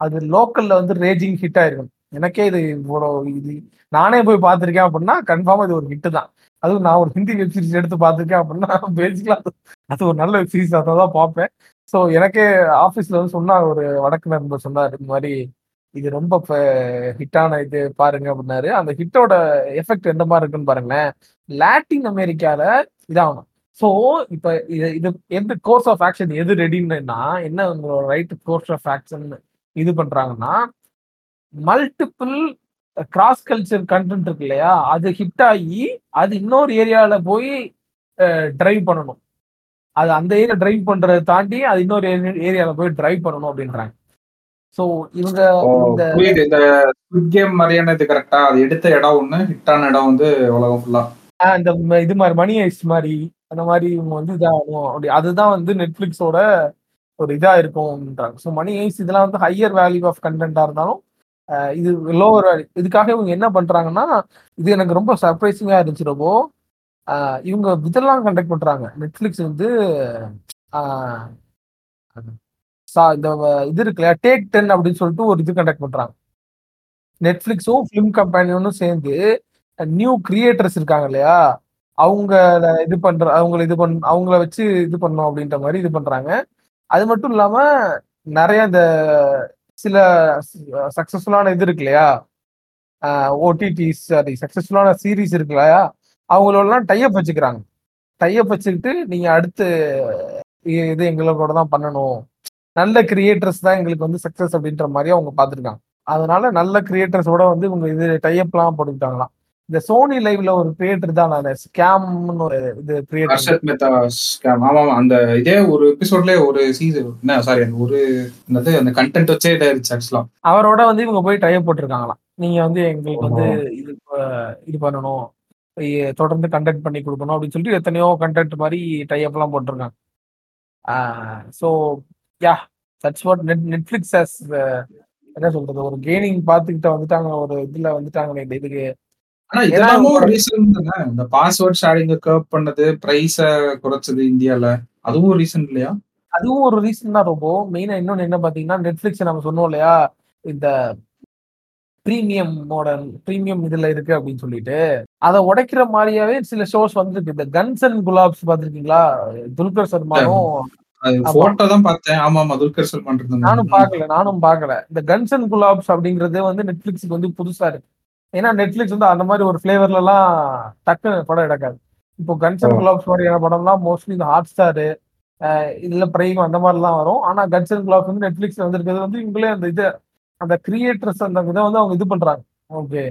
அது லோக்கல்ல வந்து ரேஜிங் ஹிட் ஆயிருக்கும். எனக்கே இது இவ்வளோ இது நானே போய் பார்த்துருக்கேன் அப்படின்னா கன்ஃபார்ம் இது ஒரு ஹிட்டு தான். அதுவும் நான் ஒரு ஹிந்தி வெப் சீரிஸ் எடுத்து பார்த்துருக்கேன் அப்படின்னா பேசிக்கலாம் அது ஒரு நல்ல வெப்சீரிஸ் அதை தான் பார்ப்பேன். ஸோ எனக்கே ஆஃபீஸில் வந்து சொன்னார் ஒரு வடக்கு நண்பர் சொன்னார் இந்த மாதிரி இது ரொம்ப ஹிட்டான இது பாருங்க அப்படின்னாரு. அந்த ஹிட்டோட எஃபெக்ட் எந்த மாதிரி இருக்குன்னு பாருங்களேன். லாட்டின் அமெரிக்கால இதாகணும். ஸோ இப்போ இது இது எந்த கோர்ஸ் ஆஃப் ஆக்ஷன் எது ரெடின்னா என்ன உங்களோட ரைட் கோர்ஸ் ஆஃப் ஆக்ஷன் இது பண்றாங்கன்னா மல்டிபிள் கிராஸ் கல்ச்சர் கண்டென்ட் இருக்கு இல்லையா? அது ஹிட் ஆகி அது இன்னொரு ஏரியாவில் போய் ட்ரைவ் பண்ணணும். அது அந்த ஏரியா டிரைவ் பண்றதை தாண்டி அது இன்னொரு ஏரியால போய் டிரைவ் பண்ணணும் அப்படின்றாங்க. ஸோ இவங்க இந்த கேம் மாதிரியான இது கரெக்டா அது எடுத்த இடம் ஒண்ணு ஹிட்டான இடம் வந்து உலகம் ஃபுல்லா இந்த இது மாதிரி மணி ஐஸ்ட் மாதிரி அந்த மாதிரி இவங்க வந்து இதாகணும். அப்படி அதுதான் வந்து நெட்ஃபிளிக்ஸோட ஒரு இதா இருக்கும்ன்றாங்க. ஸோ மணி ஐஸ் இதெல்லாம் வந்து ஹையர் வேல்யூ ஆஃப் கண்டென்ட்டா இருந்தாலும் இது லோவர் வேல்யூ இதுக்காக இவங்க என்ன பண்றாங்கன்னா இது எனக்கு ரொம்ப சர்ப்ரைசிங்கா இருந்துச்சு ரொம்ப இவங்க இதெல்லாம் கண்டக்ட் பண்றாங்க. நெட்ஃபிளிக்ஸ் வந்து சா- இந்த இது இருக்குல்ல டேக் டென் அப்படின்னு சொல்லிட்டு ஒரு இது கண்டக்ட் பண்றாங்க. நெட்ஃபிளிக்ஸும் ஃபிலிம் கம்பெனியும் சேர்ந்து நியூ கிரியேட்டர்ஸ் இருக்காங்க இல்லையா? அவங்க இது பண்ற அவங்கள இது பண் அவங்கள வச்சு இது பண்ணோம் அப்படின்ற மாதிரி இது பண்றாங்க. அது மட்டும் இல்லாம நிறைய இந்த சில சக்சஸ்ஃபுல்லான இது இருக்கு இல்லையா? ஓடிடி சாரி சக்சஸ்ஃபுல்லான சீரிஸ் இருக்கு இல்லையா? அவங்களோடலாம் டைப் வச்சுக்கிறாங்க. டைப் வச்சுக்கிட்டு நீங்க அடுத்து இது எங்களோட தான் பண்ணணும். நல்ல கிரியேட்டர்ஸ் தான் எங்களுக்கு வந்து சக்சஸ் அப்படின்ற மாதிரி அவங்க பார்த்துருக்காங்க. அதனால நல்ல கிரியேட்டர்ஸோட வந்து இவங்க இது டைப்லாம் போட்டுக்கிட்டாங்களாம். இந்த சோனி லைவ்ல ஒரு கிரியேட்டர் தான் நான். ஸ்கேம்னு ஒரு இது கிரியேட்டர் ஹர்ஷத் மெத்தா ஸ்கேம் ஆமா அந்த இதே ஒரு எபிசோட்ல ஒரு சீசன் என்ன சாரி அந்த ஒரு என்னது அந்த கண்டென்ட் வச்சே இதாயிருச்சு ஆக்சுவலா அவரோட வந்து இவங்க போய் டைப் போட்டிருக்காங்களாம். நீங்க வந்து எங்களுக்கு வந்து இது இது பண்ணணும். தொடர்ந்து கண்டென்ட் பண்ணி கொடுக்கணும் அப்படின்னு சொல்லிட்டு எத்தனையோ கண்டென்ட் மாதிரி டைப் எல்லாம் போட்டிருக்காங்க. So ya that's what net Netflix has என்ன சொல்றது ஒரு கெய்னிங் பார்த்துக்கிட்ட வந்துட்டாங்க ஒரு இதுல வந்துட்டாங்க இந்த இதுக்கு. ரீசன் இந்த பாஸ்வேர்ட் ஷேரிங்க கர்வ் பண்ணது பிரைஸ குறைச்சது இந்தியால. அதுவும் ஒரு ரீசன் இல்லையா? அதுவும் ஒரு ரீசன் தான் ரொம்ப. மெயினா இன்னொன்னு என்ன பாத்தீங்கன்னா நெட்ஃபிளிக்ஸ் நம்ம சொன்னோம் இல்லையா இந்த பிரீமியம் மாடல் பிரீமியம் இதுல இருக்கு அப்படின்னு சொல்லிட்டு அதை உடைக்கிற மாதிரியாவே சில ஷோஸ் வந்திருக்கு. இந்த கன்ஸ் அண்ட் குலாப்ஸ் பாத்திருக்கீங்களா துல்கர் பார்த்தேன். ஆமா ஆமா சல்மான் இருந்தாங்க நானும் பார்க்கல நானும் பார்க்கல. இந்த கன்ஸ் அண்ட் குலாப்ஸ் அப்படிங்கறது வந்து நெட்ஃபிளிக்ஸுக்கு வந்து புதுசா இருக்கு. ஏன்னா நெட்ஃபிளிக்ஸ் வந்து அந்த மாதிரி ஒரு ஃபிளேவர்ல எல்லாம் டக்குன்னு படம் எடுக்காது. இப்போ கன்ஸ் அண்ட். குலாப்ஸ் மாதிரியான படம்லாம் மோஸ்ட்லி இந்த ஹாட் ஸ்டாரு இதுல பிரைம் அந்த மாதிரிலாம் வரும். ஆனா கன்ஸ் அண்ட் குலாப்ஸ் வந்து நெட்ஃபிளிக்ஸ்ல வந்திருக்கிறது வந்து இவங்களே அந்த இது அந்த கிரியேட்டர்ஸ் அந்த இதை வந்து அவங்க இது பண்றாங்க. ஓகே.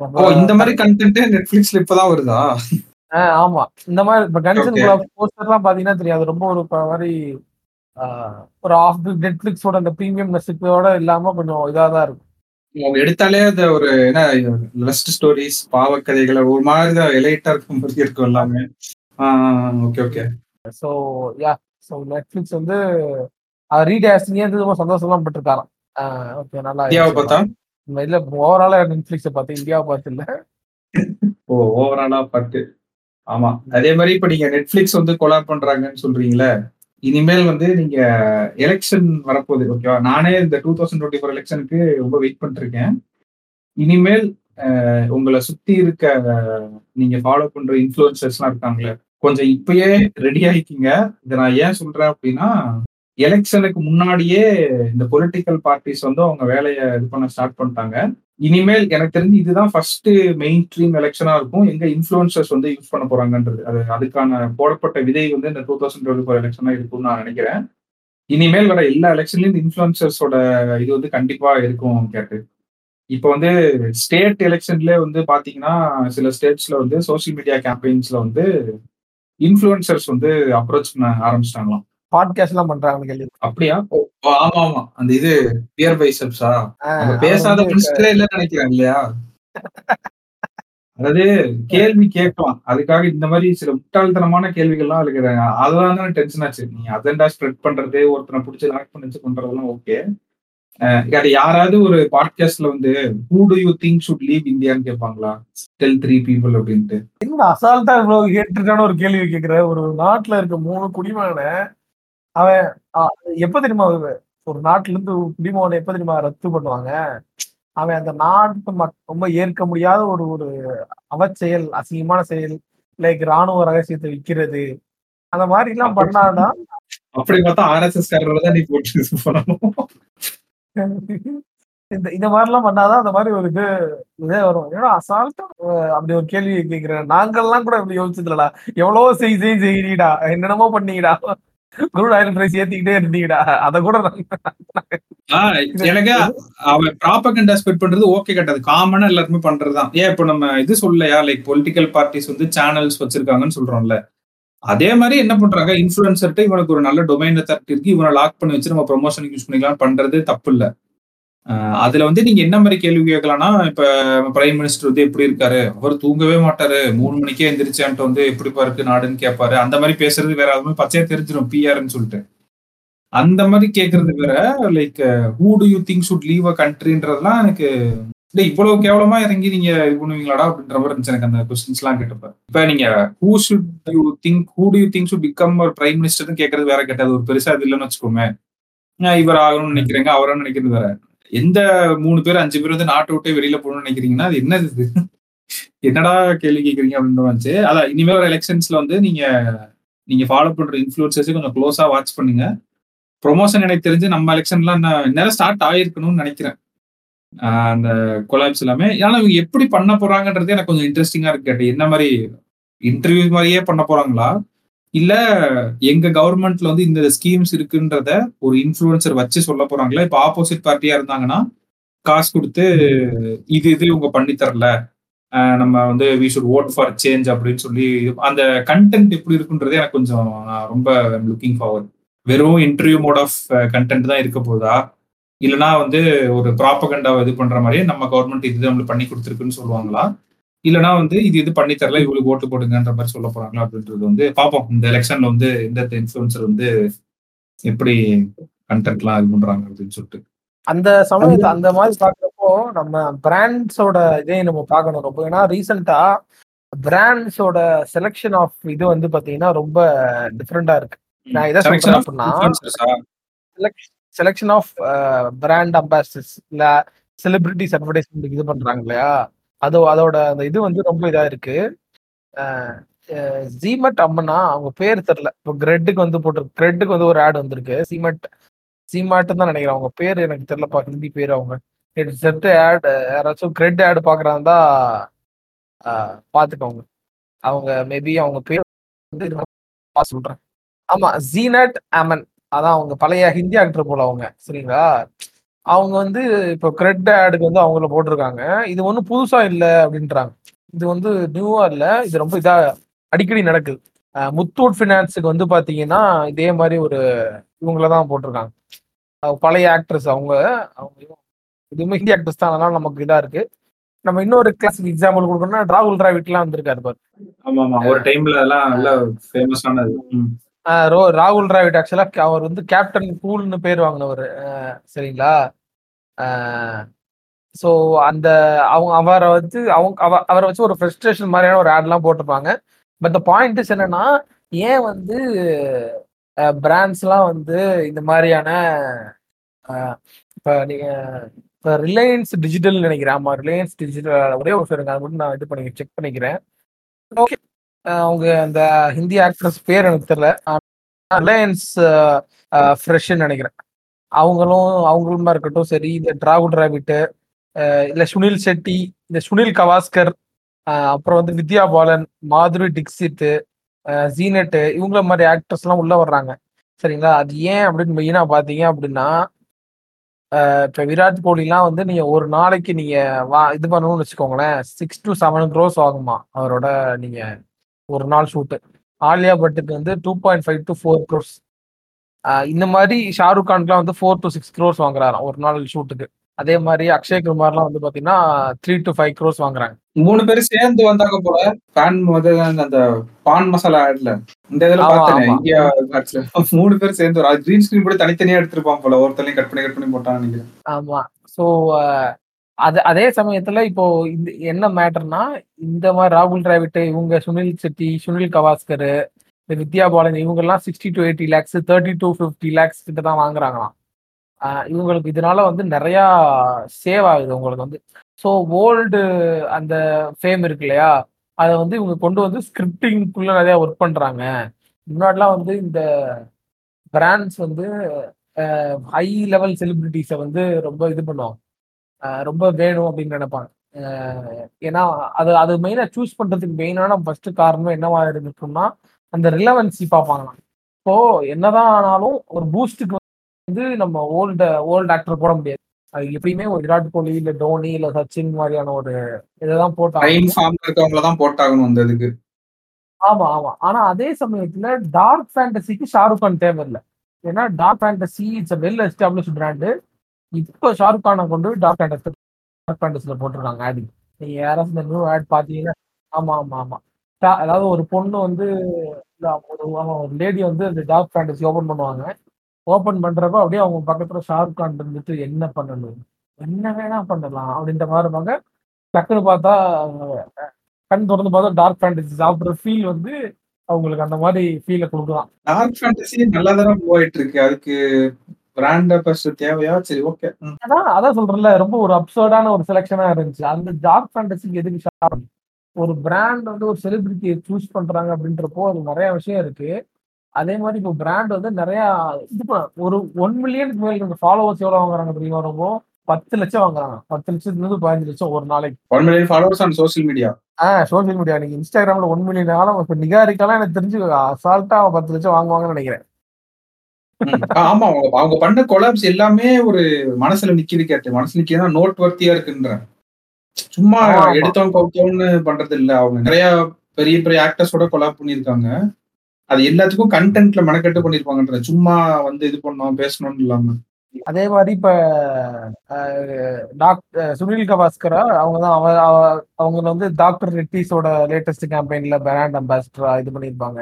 ஓ இந்த மாதிரி கண்டென்ட் நெட்ஃபிளிக்ஸ்ல இப்பதான் வருதா? ஆமா. இந்த மாதிரி இப்ப Okay. குலாப்ஸ் போஸ்டர்லாம் பாத்தீங்கன்னா தெரியும். அது ரொம்ப ஒரு மாதிரி ஒரு ஆஃப் நெட்ஃபிளிக்ஸோட அந்த ப்ரீமியம் நெசிப்போட இல்லாம கொஞ்சம் இதா தான் இருக்கும். அவங்க எடுத்தாலே அந்த ஒரு என்ன லஸ்ட் ஸ்டோரிஸ் பாவக்கதைகள் ஒரு மாதிரி தான் எலைட்டா இருக்கும் மாதிரி இருக்கும் எல்லாமே. Okay okay so ya so Netflix வந்து ரீட் ஆஸ்டிங்கே வந்து ரொம்ப சந்தோஷம்லாம் பட்டிருக்காராம். ஓகே நல்லா இந்தியாவை பார்த்தா? இல்ல ஓவராலா நெட்ஃபிளிக்ஸை பார்த்து இந்தியாவை பார்த்து இல்ல. ஓ ஓவராலா பாட்டு ஆமா அதே மாதிரி இப்ப நீங்க நெட்ஃபிளிக்ஸ் வந்து கொலாப் பண்றாங்கன்னு சொல்றீங்களே இனிமேல் வந்து நீங்க எலெக்ஷன் வரப்போகுது ஓகேவா நானே இந்த டூ தௌசண்ட் டுவெண்ட்டி ஃபோர் எலெக்ஷனுக்கு ரொம்ப வெயிட் பண்ணிட்டு இருக்கேன் இனிமேல் உங்களை சுத்தி இருக்க நீங்க ஃபாலோ பண்ற இன்ஃபுளுசர்ஸ்லாம் இருக்காங்களே கொஞ்சம் இப்பயே ரெடி ஆகிக்கிங்க இதை நான் ஏன் சொல்றேன் அப்படின்னா எலெக்ஷனுக்கு முன்னாடியே இந்த பொலிட்டிக்கல் பார்ட்டிஸ் வந்து அவங்க வேலையை இது பண்ண ஸ்டார்ட் பண்ணிட்டாங்க. இனிமேல் எனக்கு தெரிஞ்சு இதுதான் ஃபர்ஸ்ட் மெயின் ஸ்ட்ரீம் எலெக்ஷனா இருக்கும். எங்க இன்ஃபுளுசர்ஸ் வந்து யூஸ் பண்ண போறாங்கன்றது. அது அதுக்கான போடப்பட்ட விதை வந்து இந்த டூ தௌசண்ட் டுவெண்ட்டி ஃபோர் எலெக்ஷனா இருக்கும்னு நான் நினைக்கிறேன். இனிமேல் வர எல்லா எலெக்ஷன்லயும் இந்த இன்ஃபுளுசர்ஸோட இது வந்து கண்டிப்பா இருக்கும் கேட்டு. இப்போ வந்து ஸ்டேட் எலெக்ஷன்ல வந்து பாத்தீங்கன்னா சில ஸ்டேட்ஸ்ல வந்து சோஷியல் மீடியா கேம்பெயின்ஸ்ல வந்து இன்ஃபுளுசர்ஸ் வந்து அப்ரோச் பண்ண ஆரம்பிச்சிட்டாங்களாம். பாட்காஸ்ட் எல்லாம் பண்றாங்க கேள்வி அப்படியா? ஆமா ஆமா. அந்த இது பியர் பைசப்ஸா ஆஹ் நம்ம அவங்க பேசாத மனுஷங்களே இல்லைன்னு நினைக்கிறேன் இல்லையா? அதாவது கேள்வி கேட்கலாம். அதுக்காக இந்த மாதிரி சில முட்டாள்தனமான கேள்விகள்லாம் இருக்கிறாங்க அதெல்லாம் தான் டென்ஷன் ஆச்சு. நீ அஜெண்டா ஸ்ப்ரெட் பண்றது ஒருத்தனை பிடிச்சி லாக் பண்ணி பண்றதெல்லாம் ஓகே அது யாராவது ஒரு பாட்காஸ்ட்ல வந்து who do you think should leave இந்தியான்னு கேட்பாங்களா? டெல் த்ரீ பீப்புள் அப்படின்ட்டு. என்ன அசால்ட்டா இவ்வளவு கேட்டுருக்கான ஒரு கேள்வி கேட்கிற. ஒரு நாட்டுல இருக்க மூணு குடிமகனை அவன் எப்ப தெரியுமா ஒரு நாட்டுல இருந்து குடிமகனை எப்ப தெரியுமா ரத்து பண்ணுவாங்க? அவன் அந்த நாட்டு ரொம்ப ஏற்க முடியாத ஒரு ஒரு அவச்செயல் அசிங்கமான செயல் லைக் ராணுவ ரகசியத்தை விக்கிறது. அந்த மாதிரி எல்லாம் பண்ணானா அப்படி பார்த்தா ஆர்எஸ்எஸ் காரர்கள் நீ போட்டு இந்த இந்த மாதிரிலாம் பண்ணாதான் அந்த மாதிரி ஒரு இது இதே வரும். ஏன்னா அசால்ட்டா அப்படி ஒரு கேள்வி கேட்கிறேன். நாங்கெல்லாம் கூட இப்படி யோசிச்சதுலடா எவ்வளவோ செய் செய் செய்யீடா என்னென்னமோ பண்ணீங்கடா. குரூட் ஆயில் பிரைஸ் ஏத்திக்கிட்டே இருந்தீங்கடா. அத கூட ஆஹ் எனக்கு அவன் ப்ராப்பகண்டா ஸ்பெட் பண்றது ஓகே கட்டது காமனா எல்லாருமே பண்றதுதான். ஏன் இப்போ நம்ம இது சொல்லலையா? லைக் பொலிட்டிக்கல் பார்ட்டிஸ் வந்து சேனல்ஸ் வச்சிருக்காங்கன்னு சொல்றோம்ல. அதே மாதிரி என்ன பண்றாங்க? இன்ஃபுளுசர்ட்ட இவனுக்கு ஒரு நல்ல டொமைன் அத்தாரிட்டி இருக்கு. இவனை லாக் பண்ணி வச்சு நம்ம ப்ரொமோஷனுக்கு யூஸ் பண்ணிக்கலாம் பண்றது தப்பு இல்ல. அதுல வந்து நீங்க என்ன மாதிரி கேள்வி கேட்கலாம்னா இப்ப பிரைம் மினிஸ்டர் வந்து எப்படி இருக்காரு? அவர் தூங்கவே மாட்டாரு. மூணு மணிக்கே எந்திரிச்சான்ட்டு வந்து எப்படிப்பா இருக்கு நாடுன்னு கேட்பாரு. அந்த மாதிரி பேசுறது வேற மாதிரி பச்சையா தெரிஞ்சிடும் பிஆர்னு சொல்லிட்டு. அந்த மாதிரி கேட்கறது வேற like who do you think should leave a கண்ட்ரின்றதுலாம் எனக்கு இல்லை இவ்வளவு கேவலமா இறங்கி நீங்க இது பண்ணுவீங்களாடா அப்படின்ற மாதிரி இருந்துச்சு எனக்கு அந்த கொஸ்டின்ஸ் எல்லாம் கேட்டப்ப. இப்ப நீங்க who should you think who do you think should become ஒரு பிரைம் மினிஸ்டர்னு கேட்கறது வேற கேட்டது. ஒரு பெருசா இது இல்லைன்னு வச்சுக்கோமே. நான் இவர் ஆகணும்னு நினைக்கிறேங்க அவரும் நினைக்கிறது வேற. எந்த மூணு பேர் அஞ்சு பேர் வந்து நாட்டை விட்டே வெளியில போகணும்னு நினைக்கிறீங்கன்னா அது என்னது இது? என்னடா கேள்வி கேட்குறீங்க அப்படின்னு வந்துச்சு அதான் இனிமேல் ஒரு எலெக்ஷன்ஸ்ல வந்து நீங்க நீங்க ஃபாலோ பண்ற இன்ஃபுளுசர்ஸே கொஞ்சம் க்ளோஸா வாட்ச் பண்ணுங்க. ப்ரொமோஷன் எனக்கு தெரிஞ்சு நம்ம எலெக்ஷன்லாம் நேரம் ஸ்டார்ட் ஆகிருக்கணும்னு நினைக்கிறேன். அந்த கொலாப்ஸ் எல்லாமே. ஆனால் இவங்க எப்படி பண்ண போறாங்கன்றது எனக்கு கொஞ்சம் இன்ட்ரெஸ்டிங்காக இருக்கு. கேட்டு என்ன மாதிரி இன்டர்வியூ மாதிரியே பண்ண போறாங்களா? இல்ல எங்க கவர்மெண்ட்ல வந்து இந்த ஸ்கீம்ஸ் இருக்குன்றத ஒரு இன்ஃபுளுசர் வச்சு சொல்ல போறாங்களா? இப்ப ஆப்போசிட் பார்ட்டியா இருந்தாங்கன்னா காசு கொடுத்து இது இது இவங்க பண்ணி தரல. நம்ம வந்து we should vote for change அப்படின்னு சொல்லி அந்த கண்டென்ட் எப்படி இருக்குன்றதே எனக்கு கொஞ்சம் நான் ரொம்ப லுக்கிங் ஃபார்வர்ட் வெறும் இன்டர்வியூ மோட் ஆஃப் கண்டென்ட் தான் இருக்க போதா இல்லைனா வந்து ஒரு ப்ராப்பகண்டா இது பண்ற மாதிரியே நம்ம கவர்மெண்ட் இது நம்மளுக்கு பண்ணி கொடுத்துருக்குன்னு சொல்லுவாங்களா? இல்லைனா வந்து இது இது பண்ணி தரல இவங்களுக்கு ஓட்டு போடுங்கன்ற மாதிரி சொல்ல போறாங்களா அப்படின்றது வந்து பார்ப்போம் இந்த எலெக்ஷன்ல வந்து எந்த இன்ஃபுளுசர் வந்து எப்படி கண்டென்ட்லாம் இது பண்றாங்க அப்படின்னு சொல்லிட்டு. அந்த சமயத்தை அந்த மாதிரி பாக்குறப்போ நம்ம பிராண்ட்ஸோட இதே நம்ம பார்க்கணும் ரொம்ப. ஏன்னா ரீசெண்டா பிராண்ட்ஸோட செலெக்ஷன் ஆஃப் இது வந்து பாத்தீங்கன்னா ரொம்ப டிஃப்ரெண்டா இருக்கு. நான் இதை சொல்றேன் அப்படின்னா? செலெக்ஷன் ஆஃப் பிராண்ட் அம்பாசிடர்ஸ் இல்ல செலிபிரிட்டிஸ் அட்வர்டைஸ்மெண்ட் இது பண்றாங்க இல்லையா? அது அதோட அந்த இது வந்து ரொம்ப இதா இருக்கு. ஜீமட் அம்மனா அவங்க பேர் தெரில இப்போ கிரெட்டுக்கு வந்து போட்டு கிரெட்டுக்கு வந்து ஒரு ஆட் வந்திருக்கு. சீமட் சீமாட்டு தான் நினைக்கிறேன். அவங்க பேர் எனக்கு தெரிலப்பா ஹிந்தி பேர் அவங்க. செட் ஆட் யாராச்சும் கிரெட் ஆட் பாக்குறாந்தா பாத்துக்கோங்க. அவங்க மேபி அவங்க பேர் வந்து சொல்றேன். ஆமா ஜீனட் அமன் அதான் அவங்க பழைய ஹிந்தி ஆக்டர் போல அவங்க. சரிங்களா? அவங்க வந்து இப்போ கிரெட் ஆடுக்கு வந்து அவங்கள போட்டிருக்காங்க. இது ஒன்றும் புதுசா இல்லை அப்படின்றாங்க. இது வந்து நியூவா இல்லை. இது ரொம்ப இதா அடிக்கடி நடக்குது. முத்தூட் ஃபினான்ஸுக்கு வந்து பாத்தீங்கன்னா இதே மாதிரி ஒரு இவங்கள தான் போட்டிருக்காங்க. பழைய ஆக்ட்ரஸ் அவங்க அவங்க இதுவுமே ஹிந்தி ஆக்ட்ரஸ் தான். அதனால நமக்கு இதா இருக்கு. நம்ம இன்னொரு கிளாசிக் எக்ஸாம்பிள் கொடுக்கணும்னா ராகுல் டிராவிட்லாம் வந்திருக்காரு பாரு. ஆமா ஆமா ஒரு டைம்ல அதெல்லாம் நல்ல ஃபேமஸானது ரோ ராகுல் டிராவிட் ஆக்சுவலா அவர் வந்து கேப்டன் கூல்னு பேர் வாங்கினவர். சரிங்களா? ஸோ அந்த அவங்க அவரை வந்து அவங்க அவ- அவரை வச்சு ஒரு ஃப்ரெஸ்ட்ரேஷன் மாதிரியான ஒரு ஆட்லாம் போட்டிருப்பாங்க. பட் த பாயிண்ட்ஸ் என்னன்னா ஏன் வந்து பிராண்ட்ஸ்லாம் வந்து இந்த மாதிரியான இப்போ நீங்கள் இப்போ ரிலையன்ஸ் டிஜிட்டல் நினைக்கிறேன். ஆமாம் ரிலையன்ஸ் டிஜிட்டல் ஒரே ஒரு சொல்லுங்க அதை மட்டும் நான் இது பண்ணி செக் பண்ணிக்கிறேன். ஓகே அவங்க அந்த ஹிந்தி ஆக்ட்ரஸ் பேர் எனக்கு தெரியல. ரிலையன்ஸ் ஃப்ரெஷ்ன்னு நினைக்கிறேன். அவங்களும் அவங்களுமா இருக்கட்டும் சரி இந்த டிராகு டிராவிட்டு இல்லை சுனில் செட்டி இந்த சுனில் கவாஸ்கர் அப்புறம் வந்து வித்யா பாலன் மாதுரி டிக்ஸித் ஜீனட்டு இவங்கள மாதிரி ஆக்டர்ஸ்லாம் உள்ளே வர்றாங்க. சரிங்களா? அது ஏன் அப்படின்னு மெயினாக பார்த்தீங்க அப்படின்னா இப்போ விராட் கோலிலாம் வந்து நீங்கள் ஒரு நாளைக்கு நீங்கள் வா இது பண்ணணும்னு வச்சுக்கோங்களேன் சிக்ஸ் டு செவன் க்ரோஸ் ஆகுமா அவரோட நீங்கள் ஒரு நாள் ஷூட்டு ஆலியா பட்டுக்கு வந்து two point five to four crores இந்த மாதிரி ஷாருக் கான்க்குலாம் வந்து ஃபோர் டு சிக்ஸ் க்ரோஸ் வாங்குறாராம் ஒரு நாள் ஷூட்டுக்கு அதே மாதிரி அக்ஷய் குமார்லாம் வந்து பாத்தீங்கன்னா த்ரீ டு ஃபைவ் க்ரோஸ் வாங்குறாங்க. மூணு பேரும் சேர்ந்து வந்தாங்க போல. பான் அந்த பான் மசாலா ஆட்ல இந்த இதுல பார்த்தேன். இந்தியா மூணு பேர் சேர்ந்து அது கிரீன் ஸ்கிரீன் கூட தனித்தனியா எடுத்திருப்பான் போல. ஒருத்தரையும் கட் பண்ணி கட் பண்ணி நினைக்கிறேன். ஆமா. ஸோ அது அதே சமயத்துல இப்போ இந்த என்ன மேட்டர்னா இந்த மாதிரி ராகுல் டிராவிட் இவங்க சுனில் செட்டி சுனில் கவாஸ்கர் இந்த வித்யா பாலன் இவங்கெல்லாம் sixty to eighty lakhs thirty to fifty lakhs கிட்ட தான் வாங்குறாங்களாம். ஆஹ் இவங்களுக்கு இதனால வந்து நிறையா சேவ் ஆகுது உங்களுக்கு வந்து. ஸோ ஓல்டு அந்த ஃபேம் இருக்கு இல்லையா? அதை வந்து இவங்க கொண்டு வந்து ஸ்கிரிப்டிங்குள்ள நிறையா ஒர்க் பண்றாங்க. முன்னாடிலாம் வந்து இந்த பிராண்ட்ஸ் வந்து ஹை லெவல் செலிபிரிட்டிஸை வந்து ரொம்ப இது பண்ணுவாங்க. ரொம்ப வேணும் அப்படின்னு நினைப்பாங்க. ஏன்னா அது அது மெயினாக சூஸ் பண்றதுக்கு மெயினான ஃபர்ஸ்ட் காரணம் என்னவா இருந்துக்கும்னா அந்த ரிலவன்சி பார்ப்பாங்களாம். இப்போ என்னதான் ஆனாலும் ஒரு பூஸ்ட்டுக்கு வந்து நம்ம ஓல்டு ஓல்டு ஆக்டர் போட முடியாது. அது எப்பயுமே ஒரு விராட் கோலி இல்ல தோனி இல்ல சச்சின் மாதிரியான ஒரு இதைதான் போட்டாங்க. தான் போட்டாகணும் அந்த இதுக்கு. ஆமா ஆமா. ஆனா அதே சமயத்துல டார்க் ஃபேண்டசிக்கு ஷாருக் கான் தேவையில்லை. ஏன்னா dark fantasy it's well establish brand இப்போ ஷாருக் கானை கொண்டு டார்க் ஃபேண்டசி டார்க் ஃபேண்டசில போட்டிருக்காங்க ஆடி. நீங்க யாராவது இந்த நியூ ஆட் பாத்தீங்கன்னா ஆமா ஆமா ஆமா. அதாவது ஒரு பொண்ணு வந்து ஒரு லேடி வந்து அந்த டார்க் ஃபேண்டசி ஓபன் பண்ணுவாங்க. ஓபன் பண்றப்ப அப்படியே அவங்க பக்கத்துல ஷாருக் கான் இருந்துட்டு என்ன பண்ணணும்? என்ன வேணா பண்ணலாம்? அப்படின்ற மாதிரி இருப்பாங்க. டக்குன்னு பார்த்தா கண் திறந்து பார்த்தா டார்க் ஃபேண்டசி சாப்பிடுற ஃபீல் வந்து அவங்களுக்கு அந்த மாதிரி ஃபீலை கொடுக்கலாம். டார்க் ஃபேண்டசி நல்லா தானே போயிட்டு இருக்கு. அதுக்கு பிராண்ட் தேவையா? சரி ஓகே அதான் அதான் சொல்றேன்ல ரொம்ப ஒரு அப்சர்டான ஒரு செலெக்ஷனா இருந்துச்சு. அந்த டார்க் ஃபேண்டசிக்கு எதுக்கு ஷாப் ஒரு பிராண்ட் வந்து ஒரு செலிபிரிட்டியை சூஸ் பண்றாங்க அப்படின்றப்போ அது நிறைய விஷயம் இருக்கு. அதே மாதிரி இப்போ பிராண்ட் வந்து நிறைய இது ஒரு ஒன் மில்லியனுக்கு மேல் ஃபாலோவர்ஸ் எவ்வளவு வாங்குறாங்க தெரியுமா? ரொம்ப பத்து லட்சம் வாங்குறாங்க. பத்து லட்சத்துல இருந்து பதினஞ்சு லட்சம் ஒரு நாளைக்கு. One million followers on social media ah social media நீங்க இன்ஸ்டாகிராம்ல ஒன் மில்லியன் ஆகும் இப்போ நிகாரிக்கெல்லாம் எனக்கு தெரிஞ்சு அசால்ட்டா பத்து லட்சம் வாங்குவாங்கன்னு நினைக்கிறேன். ஆமா அவங்க அவங்க பண்ண கொலாப்ஸ் எல்லாமே ஒரு மனசுல நிக்கிது கேட்டு. மனசுல நிக்கிறதா நோட் வர்த்தியா இருக்குன்ற. சும்மா ஆமா. எடுத்தவங்க கவுத்தவன்னு பண்றது இல்ல அவங்க நிறைய பெரிய பெரிய ஆக்டர்ஸோட கொலாப் பண்ணிருக்காங்க அது எல்லாத்துக்கும் கண்டென்ட்ல மெனக்கெட்டு பண்ணிருப்பாங்கன்ற சும்மா வந்து இது பண்ணோம் பேசணும்னு இல்லாம. அதே மாதிரி இப்ப டாக்டர் சுனில் கவாஸ்கரா அவங்க தான் அவ அவ- அவங்க வந்து டாக்டர் ரெட்டிஸோட லேட்டஸ்ட் கேம்பெயின்ல பிராண்ட் அம்பாசிடரா இது பண்ணியிருப்பாங்க.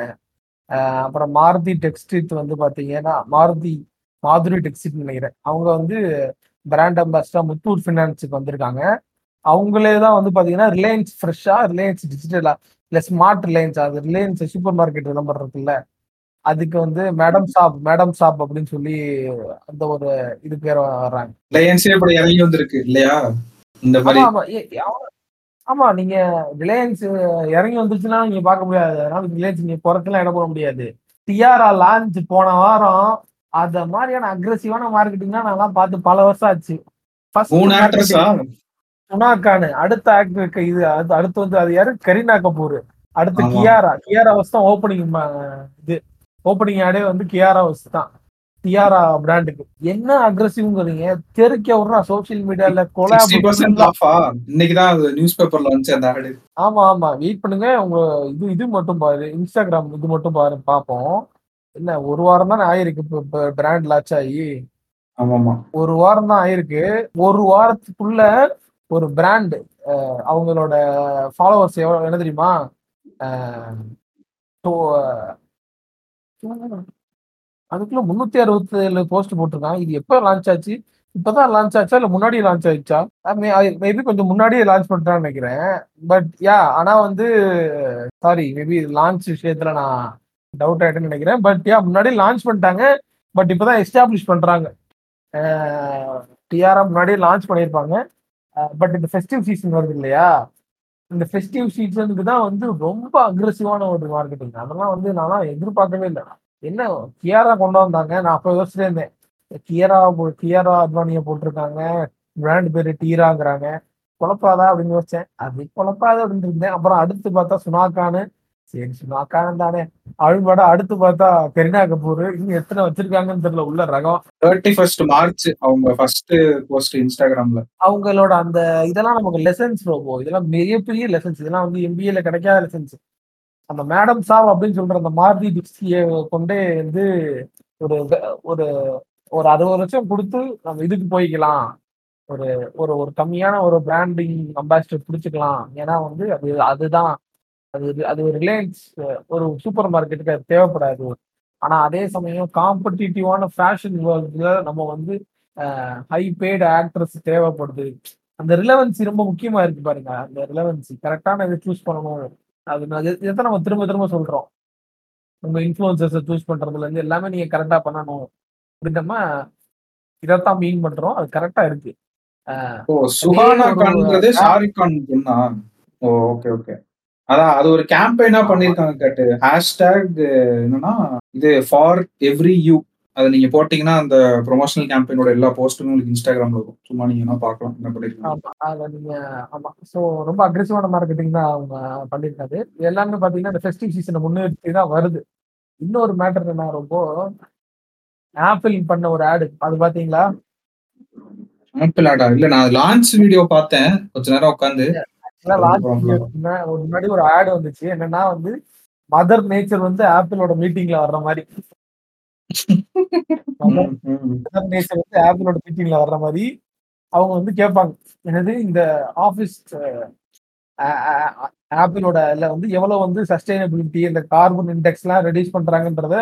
அப்புறம் மாருதி டெக்ஸ்டைட் வந்து பாத்தீங்கன்னா மாருதி மாதுரி டெக்ஸ்டைட் நினைக்கிறேன். அவங்க வந்து பிராண்ட் அம்பாசிடரா முத்தூர் ஃபினான்ஸுக்கு வந்திருக்காங்க. அவங்களே தான் வந்து பாத்தீங்கன்னா ரிலையன்ஸ் ஃப்ரெஷ்ஷா ரிலையன்ஸ் டிஜிட்டலா இல்ல ஸ்மார்ட் ரிலையன்ஸ் அது ரிலையன்ஸ் சூப்பர் மார்க்கெட் நம்பர் இருக்குல்ல அதுக்கு வந்து மேடம் சாப் மேடம் சாப் அப்படின்னு சொல்லி அந்த ஒரு இது பேர் வர்றாங்க. ரிலையன்ஸே இப்படி இறங்கி வந்திருக்கு இல்லையா? இந்த மாதிரி. ஆமா நீங்க ரிலையன்ஸ் இறங்கி வந்துச்சுன்னா நீங்க பார்க்க முடியாது. அதனால ரிலையன்ஸ் நீங்க குறைக்கலாம் இடம் போட முடியாது. டிஆர்ஆ லான்ச் போன வாரம் அந்த மாதிரியான அக்ரெசிவான மார்க்கெட்டிங்லாம் நான் பார்த்து பல வருஷம் ஆச்சு. சுனா கான் அடுத்த ஆக்டருக்கு இது அது அடுத்து வந்து அது யாரு? கரீனா கபூர். அடுத்து. கியாரா கியாரா வச்சு தான் ஓப்பனிங் இது. ஓப்பனிங் ஆடே வந்து கியாரா வச்சு தான். கியாரா பிராண்டுக்கு என்ன அக்ரஸிவ்ங்கிறீங்க தெருக்க விடுறா சோசியல் மீடியால ஆஃபா இன்னைக்குதான் அது நியூஸ் பேப்பர்ல வந்துச்சு அந்த ஆடு ஆமா ஆமா. வெயிட் பண்ணுங்க. உங்க இது இது மட்டும் பாரு. இன்ஸ்டாகிராம் இது மட்டும் பாரு. பார்ப்போம் என்ன ஒரு வாரம் தானே ஆயிருக்கு. இப்போ பிராண்ட் லான்ச் ஆகி. ஆமா ஆமா ஒரு வாரம் தான் ஆயிருக்கு. ஒரு வாரத்துக்குள்ள ஒரு பிராண்ட் அவங்களோட ஃபாலோவர்ஸ் எவ்வளவு என்ன தெரியுமா? அதுக்குள்ள முன்னூத்தி அறுபத்தி ஏழு போஸ்ட் போட்டிருக்கான் இது எப்போ லான்ச் ஆச்சு? இப்பதான் லான்ச் ஆச்சா? இல்ல முன்னாடியே லான்ச் ஆயிடுச்சா? மேபி கொஞ்சம் முன்னாடியே லான்ச் பண்றான்னு நினைக்கிறேன். பட் யா ஆனா வந்து சாரி மேபி லான்ச் விஷயத்துல நான் டவுட் ஆயிட்டேன்னு நினைக்கிறேன். பட் யா முன்னாடியே லான்ச் பண்ணிட்டாங்க. பட் இப்பதான் எஸ்டாப்ளிஷ் பண்றாங்க. டிஆர்எம் முன்னாடியே லான்ச் பண்ணியிருப்பாங்க. பட் இந்த ஃபெஸ்டிவ் சீசன் வருது இல்லையா? இந்த ஃபெஸ்டிவ் சீசனுக்கு தான் வந்து ரொம்ப அக்ரெசிவான ஒரு மார்க்கெட்டிங் அதெல்லாம் வந்து நான் எதிர்பார்க்கவே இல்லை. என்ன கியாரா கொண்டு வந்தாங்க. நான் அப்போ யோசிச்சுட்டே இருந்தேன். கியரா போ- கியாரா அத்வானியை போட்டிருக்காங்க. பிராண்ட் பேரு டீராங்கிறாங்க குழப்பாதா அப்படின்னு யோசிச்சேன். அது குழப்பாத அப்படின்னு இருந்தேன். அப்புறம் அடுத்து பார்த்தா சுனாக்கானு சரி சுனாக்கான் தானே. அழுபட அடுத்து பார்த்தா கரீனா கபூர். இன்னும் எத்தனை வச்சிருக்காங்கன்னு தெரியல. உள்ள ரகம். தேர்ட்டி ஃபர்ஸ்ட் மார்ச் அவங்க ஃபர்ஸ்ட் போஸ்ட் இன்ஸ்டாகிராம்ல அவங்களோட அந்த இதெல்லாம் நமக்கு லெசன்ஸ் ரோபோ இதெல்லாம் மிகப்பெரிய லெசன்ஸ் இதெல்லாம் வந்து எம்பிஏல கிடைக்காத லெசன்ஸ் அந்த மேடம் சாப் அப்படின்னு சொல்ற அந்த மாருதி டிக்ஸியை கொண்டே வந்து ஒரு ஒரு ஒரு அறுபது லட்சம் கொடுத்து நம்ம இதுக்கு போய்க்கலாம். ஒரு ஒரு ஒரு கம்மியான ஒரு பிராண்டிங் அம்பாசிடர் பிடிச்சிக்கலாம். ஏன்னா வந்து அது அதுதான். அது அது ஒரு ரிலையன்ஸ் ஒரு சூப்பர் மார்க்கெட்டுக்கு அது தேவைப்படாது. ஆனா அதே சமயம் காம்படிட்டிவான ஃபேஷன் வேர்ல்டில் நம்ம வந்து ஹை பேடு ஆக்ட்ரஸ் தேவைப்படுது. அந்த ரிலவன்சி ரொம்ப முக்கியமா இருக்கு பாருங்க. அந்த ரிலவன்சி கரெக்டான இதை சூஸ் பண்ணணும். அது இதைத்தான் நம்ம திரும்ப திரும்ப சொல்றோம்? உங்க இன்ஃபுளுசர்ஸை சூஸ் பண்றதுல இருந்து எல்லாமே நீங்க கரெக்டா பண்ணணும். அப்படின்றமா இதைத்தான் மீன் பண்றோம். அது கரெக்டா இருக்கு. ஓ சுஹானா கான்ங்கிறது ஷாருக் கான் பொண்ணா? Oh okay okay. அதான் அது ஒரு கேம்பெயினா பண்ணிருக்காங்க கேட்டு. ஹேஷ்டேக் என்னன்னா இது ஃபார் எவ்ரி யூ அது நீங்க போட்டீங்கன்னா அந்த ப்ரொமோஷனல் கேம்பெயினோட எல்லா போஸ்ட்டுமே உங்களுக்கு இன்ஸ்டாகிராம்ல இருக்கும் சும்மா நீங்க என்ன பார்க்கலாம் என்ன பண்ணிருக்காங்க. நீங்க ஆமா. ஸோ ரொம்ப அக்ரெசிவான மார்க்கெட்டிங் தான் அவங்க பண்ணியிருக்காரு. இது எல்லாமே பாத்தீங்கன்னா இந்த ஃபெஸ்டிவ் சீசனை முன்னிறுத்தி தான் வருது. இன்னொரு மேட்டர் என்ன ரொம்ப ஆப்பிள் பண்ண ஒரு ஆடு அது பாத்தீங்களா? ஆப்பிள் ஆடா இல்ல நான் லான்ச் வீடியோ பார்த்தேன். கொஞ்ச நேரம் உட்காந்து முன்னாடி ஒரு ஆடு வந்துச்சு. என்னன்னா வந்து மதர் நேச்சர் வந்து ஆப்பிளோட மீட்டிங்ல வர்ற மாதிரி. வந்து ஆப்பிளோட மீட்டிங்ல வர்ற மாதிரி அவங்க வந்து கேட்பாங்க என்னது இந்த ஆபீஸ் ஆப்பிளோட இல்ல வந்து எவ்வளவு வந்து சஸ்டைனபிலிட்டி இந்த கார்பன் இண்டெக்ஸ் எல்லாம் ரெடியூஸ் பண்றாங்கன்றத